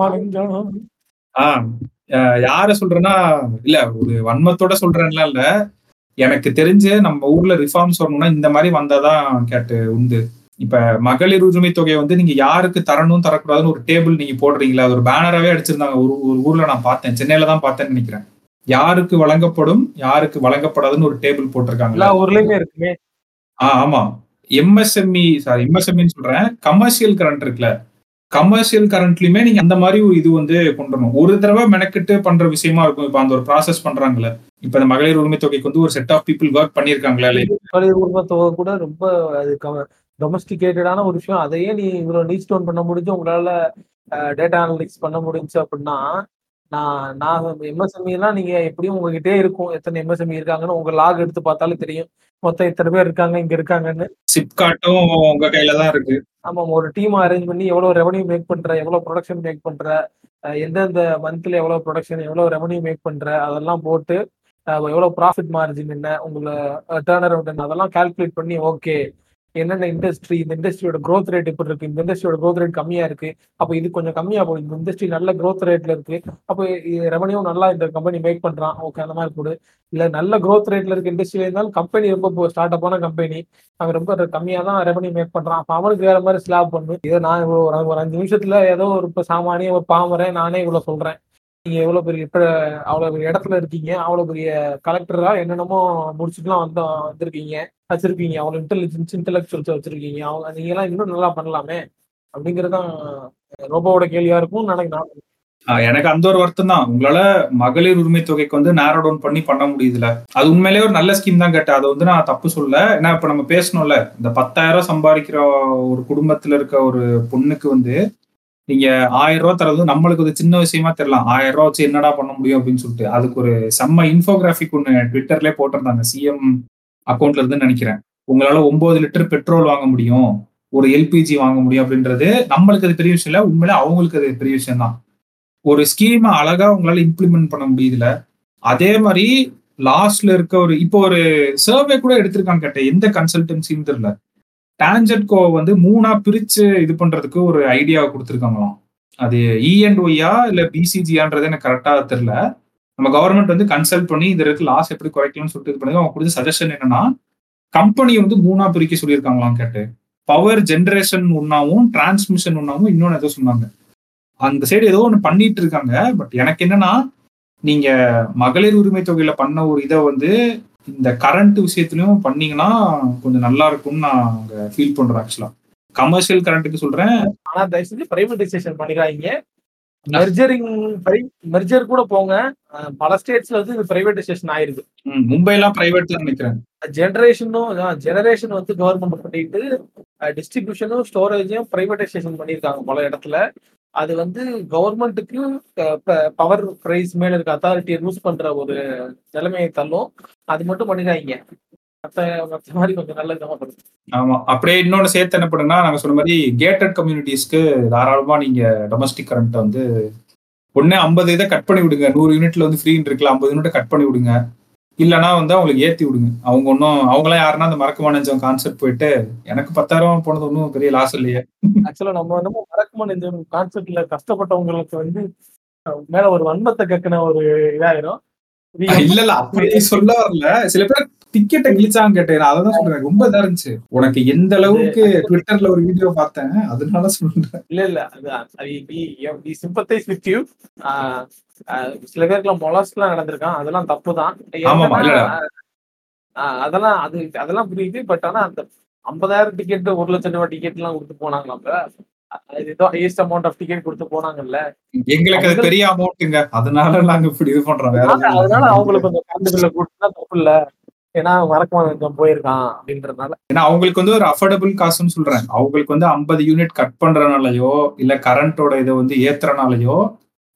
யார சொல்றேன்னா இல்ல ஒரு வன்மத்தோட சொல்றேன்லாம் இல்ல. எனக்கு தெரிஞ்சு நம்ம ஊர்ல ரிஃபார்ம்ஸ் வரணும்னா இந்த மாதிரி வந்தாதான் கேட்டு உண்டு. இப்ப மகளிர் உரிமை தொகையை வந்து நீங்க யாருக்கு தரணும் தரக்கூடாதுன்னு ஒரு டேபிள் நீங்க போடுறீங்களா? அது ஒரு பேனராவே அடிச்சிருந்தாங்க. ஒரு ஒரு ஊர்ல நான் பார்த்தேன். சென்னையில தான் பார்த்தேன்னு நினைக்கிறேன். யாருக்கு வழங்கப்படும் யாருக்கு வழங்கப்படாதுன்னு ஒரு டேபிள் போட்டிருக்காங்களா. எல்லா ஊர்லயுமே இருக்குமே. ஆஹ் ஆமா. எம்எஸ்எம்இ சாரி எம்எஸ்எம்இன்னு சொல்றேன். கமர்ஷியல் கரண்ட் இருக்குல்ல. கமர்ஷியல் கரண்ட்லயுமே நீங்க அந்த மாதிரி இது வந்து கொண்டு வரணும் ஒரு தடவை மெனக்கிட்டு பண்ற விஷயமா இருக்கும். இப்ப அந்த ஒரு ப்ராசஸ் பண்றாங்கல்ல. இப்ப இந்த மகளிர் உரிமை தொகைக்கு வந்து ஒரு செட் ஆஃப் பீப்புள் ஒர்க் பண்ணிருக்காங்களா மகளிர் உரிமை தொகை கூட ரொம்ப அது டொமஸ்டிகேட்டடான ஒரு விஷயம். அதையே நீ இவ்வளவு நீட் ஸ்டோன் பண்ண முடிஞ்சு உங்களால டேட்டா அனலிட்டிக்ஸ் பண்ண முடிஞ்சு அப்படின்னா நான் நான் எம்எஸ்எம்இ எல்லாம் நீங்க எப்படியும் உங்ககிட்டே இருக்கும். எத்தனை எம்எஸ்எம்இ இருக்காங்கன்னு உங்க லாக் எடுத்து பார்த்தாலும் தெரியும். மொத்தம் இத்தனை பேர் இருக்காங்க இங்க இருக்காங்கன்னு. சிப்காட்டும் உங்க கையில தான் இருக்கு. ஆமா ஒரு டீம் அரேஞ்ச் பண்ணி எவ்வளவு ரெவன்யூ மேக் பண்ற எவ்வளவு ப்ரொடக்ஷன் மேக் பண்ற எந்தெந்த மந்த்ல எவ்வளவு ப்ரொடக்ஷன் எவ்வளவு ரெவன்யூ மேக் பண்ற அதெல்லாம் போட்டு எவ்வளவு ப்ராஃபிட் மார்ஜின் என்ன உங்களை டேர்ன் அரௌண்ட் என்ன அதெல்லாம் கால்குலேட் பண்ணி ஓகே என்னென்ன இண்டஸ்ட்ரி இந்த இண்டஸ்ட்ரியோட க்ரோத் ரேட் இப்படி இருக்கு? இந்த இண்டஸ்ட்ரியோட க்ரோத் ரேட் கம்மியா இருக்கு. அப்போ இது கொஞ்சம் கம்மியா போகுது. இந்த இண்டஸ்ட்ரி நல்ல க்ரோத் ரேட்ல இருக்கு. அப்போ ரெவன்யூ நல்லா இந்த கம்பெனி மேக் பண்றான். ஓகே அந்த மாதிரி போடு. இல்ல நல்ல க்ரோத் ரேட்ல இருக்க இண்டஸ்ட்ரியில இருந்தாலும் கம்பெனி ரொம்ப ஸ்டார்ட் அப்பான கம்பெனி அவன் ரொம்ப கம்மியா தான் ரெவன்யூ மேக் பண்றான். அப்ப அவனுக்கு வேற மாதிரி ஸ்லாப் பண்ணு. இதை நான் ஒரு அஞ்சு நிமிஷத்துல ஏதோ ஒரு சாமானிய ஒரு பாமரை நானே இவ்வளவு சொல்றேன். நீங்க எவ்வளவு பெரிய இப்ப அவ்வளவு பெரிய இடத்துல இருக்கீங்க அவ்வளவு பெரிய கலெக்டரா என்னென்னமோ முடிச்சுட்டுலாம் வந்து வந்திருக்கீங்க வச்சிருக்கீங்க அவ்வளவு இன்டெலிஜென்ஸ் இன்டெலக்சுவல்ஸ் வச்சிருக்கீங்க. அவங்க நீங்க எல்லாம் இன்னும் நல்லா பண்ணலாமே அப்படிங்கறதுதான் ரோபோவோட கேள்வியா இருக்கும் நினைக்கிறேன் நான் எனக்கு அந்த ஒரு வருத்தம் தான். உங்களால மகளிர் உரிமை தொகைக்கு வந்து நேரோ டவுன் பண்ணி பண்ண முடியுதுல. அது உண்மையிலேயே ஒரு நல்ல ஸ்கீம் தான் கேட்டேன். அதை வந்து நான் தப்பு சொல்ல ஏன்னா இப்ப நம்ம பேசணும்ல. இந்த பத்தாயிரம் சம்பாதிக்கிற ஒரு குடும்பத்துல இருக்க ஒரு பொண்ணுக்கு வந்து நீங்க ஆயிரம் ரூபா தரது நம்மளுக்கு ஒரு சின்ன விஷயமா தெரியலாம் ஆயிரம் ரூபா வச்சு என்னடா பண்ண முடியும் அப்படின்னு சொல்லிட்டு. அதுக்கு ஒரு செம்ம இன்ஃபோகிராஃபிக் ஒன்று ட்விட்டர்லேயே போட்டிருந்தாங்க. சிஎம் அக்கௌண்ட்ல இருந்து நினைக்கிறேன். உங்களால ஒன்பது லிட்டர் பெட்ரோல் வாங்க முடியும். ஒரு எல்பிஜி வாங்க முடியும் அப்படின்றது நம்மளுக்கு அது பெரிய விஷயம் இல்லை. உண்மையிலே அவங்களுக்கு அது பெரிய விஷயம் தான். ஒரு ஸ்கீமை அழகா உங்களால இம்ப்ளிமெண்ட் பண்ண முடியுதுல அதே மாதிரி லாஸ்ட்ல இருக்க ஒரு இப்போ ஒரு சர்வே கூட எடுத்திருக்காங்க கேட்டேன். எந்த கன்சல்டன்சின்னு தெரியல. டான்ஜெட்கோ வந்து மூணா பிரிச்சு இது பண்றதுக்கு ஒரு ஐடியா கொடுத்துருக்காங்களாம். அது e இஎன்ட் ஒய்யா இல்ல பிசிஜியான்றது எனக்கு கரெக்டா தெரியல. நம்ம கவர்மெண்ட் வந்து கன்சல்ட் பண்ணி இது இருக்கு லாஸ் எப்படி குறைக்கலாம்னு சொல்லிட்டு இது பண்ணி அவங்க கொடுத்த சஜஷன் என்னன்னா கம்பெனியை வந்து மூணா பிரிக்க சொல்லியிருக்காங்களாம் கேட்டு. பவர் ஜென்ரேஷன் ஒன்னாவும் டிரான்ஸ்மிஷன் ஒன்னாவும் இன்னொன்று ஏதோ சொன்னாங்க. அந்த சைடு ஏதோ ஒன்று பண்ணிட்டு இருக்காங்க. பட் எனக்கு என்னன்னா நீங்க மகளிர் உரிமை தொகையில பண்ண ஒரு இதை வந்து இந்த கரண்ட் விஷயத்துலயும் பண்ணீங்கன்னா கொஞ்சம் நல்லா இருக்கும்னு நான் அங்க ஃபீல் பண்றேன் ஆக்சுவலா கமர்ஷியல் கரண்ட்டுக்கு சொல்றேன். ஆனா தயவு செஞ்சு பிரைவேடைசேஷன் பண்ணிக்கிறாங்க மெர்ஜரிங் மெர்ஜர் கூட போங்க. பல ஸ்டேட்ஸ்ல வந்து இது பிரைவேடைசேஷன் ஆயிருக்கு ம், மும்பைலாம் பிரைவேட் தான் நினைக்கிறேன். ஜெனரேஷனும் ஜெனரேஷன் வந்து கவர்மெண்ட் பண்ணிட்டு டிஸ்ட்ரிபியூஷனும் ஸ்டோரேஜையும் பிரைவேடைசேஷன் பண்ணியிருக்காங்க பல இடத்துல. அது வந்து கவர்மெண்ட்டுக்கு பவர் பிரைஸ் மேல இருக்க அத்தாரிட்டியை லூஸ் பண்ற ஒரு நிலைமையை தள்ளும். அது மட்டும் பண்ணிடாங்க மற்ற மற்ற மாதிரி கொஞ்சம் ஆமா. அப்படியே இன்னொன்னு சேர்த்து என்ன பண்ணுன்னா நாங்க சொன்ன மாதிரி கேட்டட் கம்யூனிட்டிஸ்க்கு தாராளமா நீங்க டொமஸ்டிக் கரண்ட் வந்து ஒன்னே ஐம்பது இதை கட் பண்ணி விடுங்க நூறு யூனிட்ல வந்து ஃப்ரீன்னு இருக்குல்ல ஐம்பது யூனிட் கட் பண்ணி விடுங்க இல்லைன்னா வந்து அவங்களுக்கு ஏத்தி விடுங்க. அவங்க ஒன்றும் அவங்களாம் யாருன்னா அந்த மறக்க நெஞ்சம் கான்செப்ட் போயிட்டு எனக்கு பத்தாயிரம் போனது ஒன்றும் பெரிய லாஸ் இல்லையே. ஆக்சுவலா நம்ம நம்ம மறக்குமா இந்த கான்செப்ட்ல கஷ்டப்பட்டவங்களுக்கு வந்து மேல ஒரு வன்மத்தை கக்கின ஒரு இதாயிரும். இல்ல இல்ல அப்படி சொல்ல வரல. சில பேர் டிக்கெட்டை கிழிச்சாங்க கேட்டேன். அதான் சொல்றேன். ரொம்ப இதா இருந்துச்சு. உனக்கு எந்த அளவுக்கு ட்விட்டர்ல ஒரு வீடியோ பார்த்தேன் அதனால சொல்றேன். இல்ல இல்ல. அது சிம்பத்தைஸ் வித் யூ சில பேருக்குலாம் மொலாஸ்ட்லாம் நடந்திருக்கான். அதெல்லாம் தப்பு தான் ஆமாமா, இல்லடா. அதெல்லாம் அது அதெல்லாம் புரியுது. பட் ஆனா அந்த ஐம்பதாயிரம் டிக்கெட் ஒரு லட்சம் ரூபாய் டிக்கெட் எல்லாம் கொடுத்து போனாங்களாம் ஏதோ ஹையஸ்ட் அமௌண்ட் ஆஃப் டிக்கெட் கொடுத்து போனாங்கல்ல. எங்களுக்கு அது பெரிய அமௌண்ட்டுங்க அதனால நாங்க இப்படி இது பண்றோம். அதனால அவங்களுக்கு கொஞ்சம் பில்ல கொடுத்தா தப்பு இல்ல. ஏன்னா வழக்கமான கொஞ்சம் போயிருக்கான் அப்படின்றதுனால. ஏன்னா அவங்களுக்கு வந்து ஒரு அஃபோர்டபுள் காசுன்னு சொல்றேன் அவங்களுக்கு வந்து ஐம்பது யூனிட் கட் பண்றனாலயோ இல்ல கரண்டோட இதை வந்து ஏத்துறனாலயோ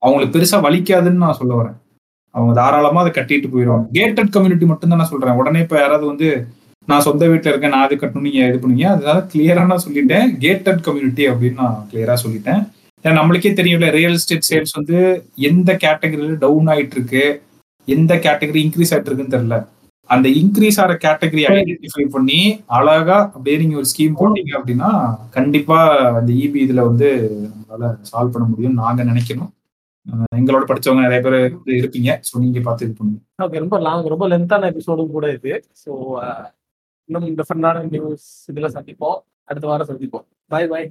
அவங்களுக்கு பெருசா வலிக்காதுன்னு நான் சொல்ல வரேன். அவங்க தாராளமா அதை கட்டிட்டு போயிடுவாங்க. கேட்டட் கம்யூனிட்டி மட்டும் தான் நான் சொல்றேன். உடனே இப்ப யாராவது வந்து நான் சொந்த வீட்டுல இருக்கேன் நான் அது கட்டணும் நீங்க இது பண்ணுங்க அதனால கிளியரா நான் சொல்லிட்டேன். கேட்டட் கம்யூனிட்டி அப்படின்னு நான் கிளியரா சொல்லிட்டேன். ஏன்னா நம்மளுக்கே தெரியும்ல ரியல் எஸ்டேட் சேல்ஸ் வந்து எந்த கேட்டகரியில டவுன் ஆயிட்டு இருக்கு எந்த கேட்டகரி இன்க்ரீஸ் ஆயிட்டு இருக்குன்னு தெரியல. அந்த இன்க்ரீஸ் ஆகிற கேட்டகரி ஐடென்டிஃபை பண்ணி அழகா அப்படியே நீங்க ஒரு ஸ்கீம் போட்டீங்க அப்படின்னா கண்டிப்பா அந்த இபி இதுல வந்து நம்மளால சால்வ் பண்ண முடியும் நாங்க நினைக்கணும். எங்களோட படிச்சவங்க நிறைய பேர் இருப்பீங்க. ஸோ நீங்க பார்த்து இது பண்ணுங்க. ஓகே ரொம்ப லாங் ரொம்ப லென்த்தான எபிசோடும் கூட இது. ஸோ இன்னும் டிஃப்ரெண்டான நியூஸ் இதில் சந்திப்போம். அடுத்த வாரம் சந்திப்போம். பாய் பாய்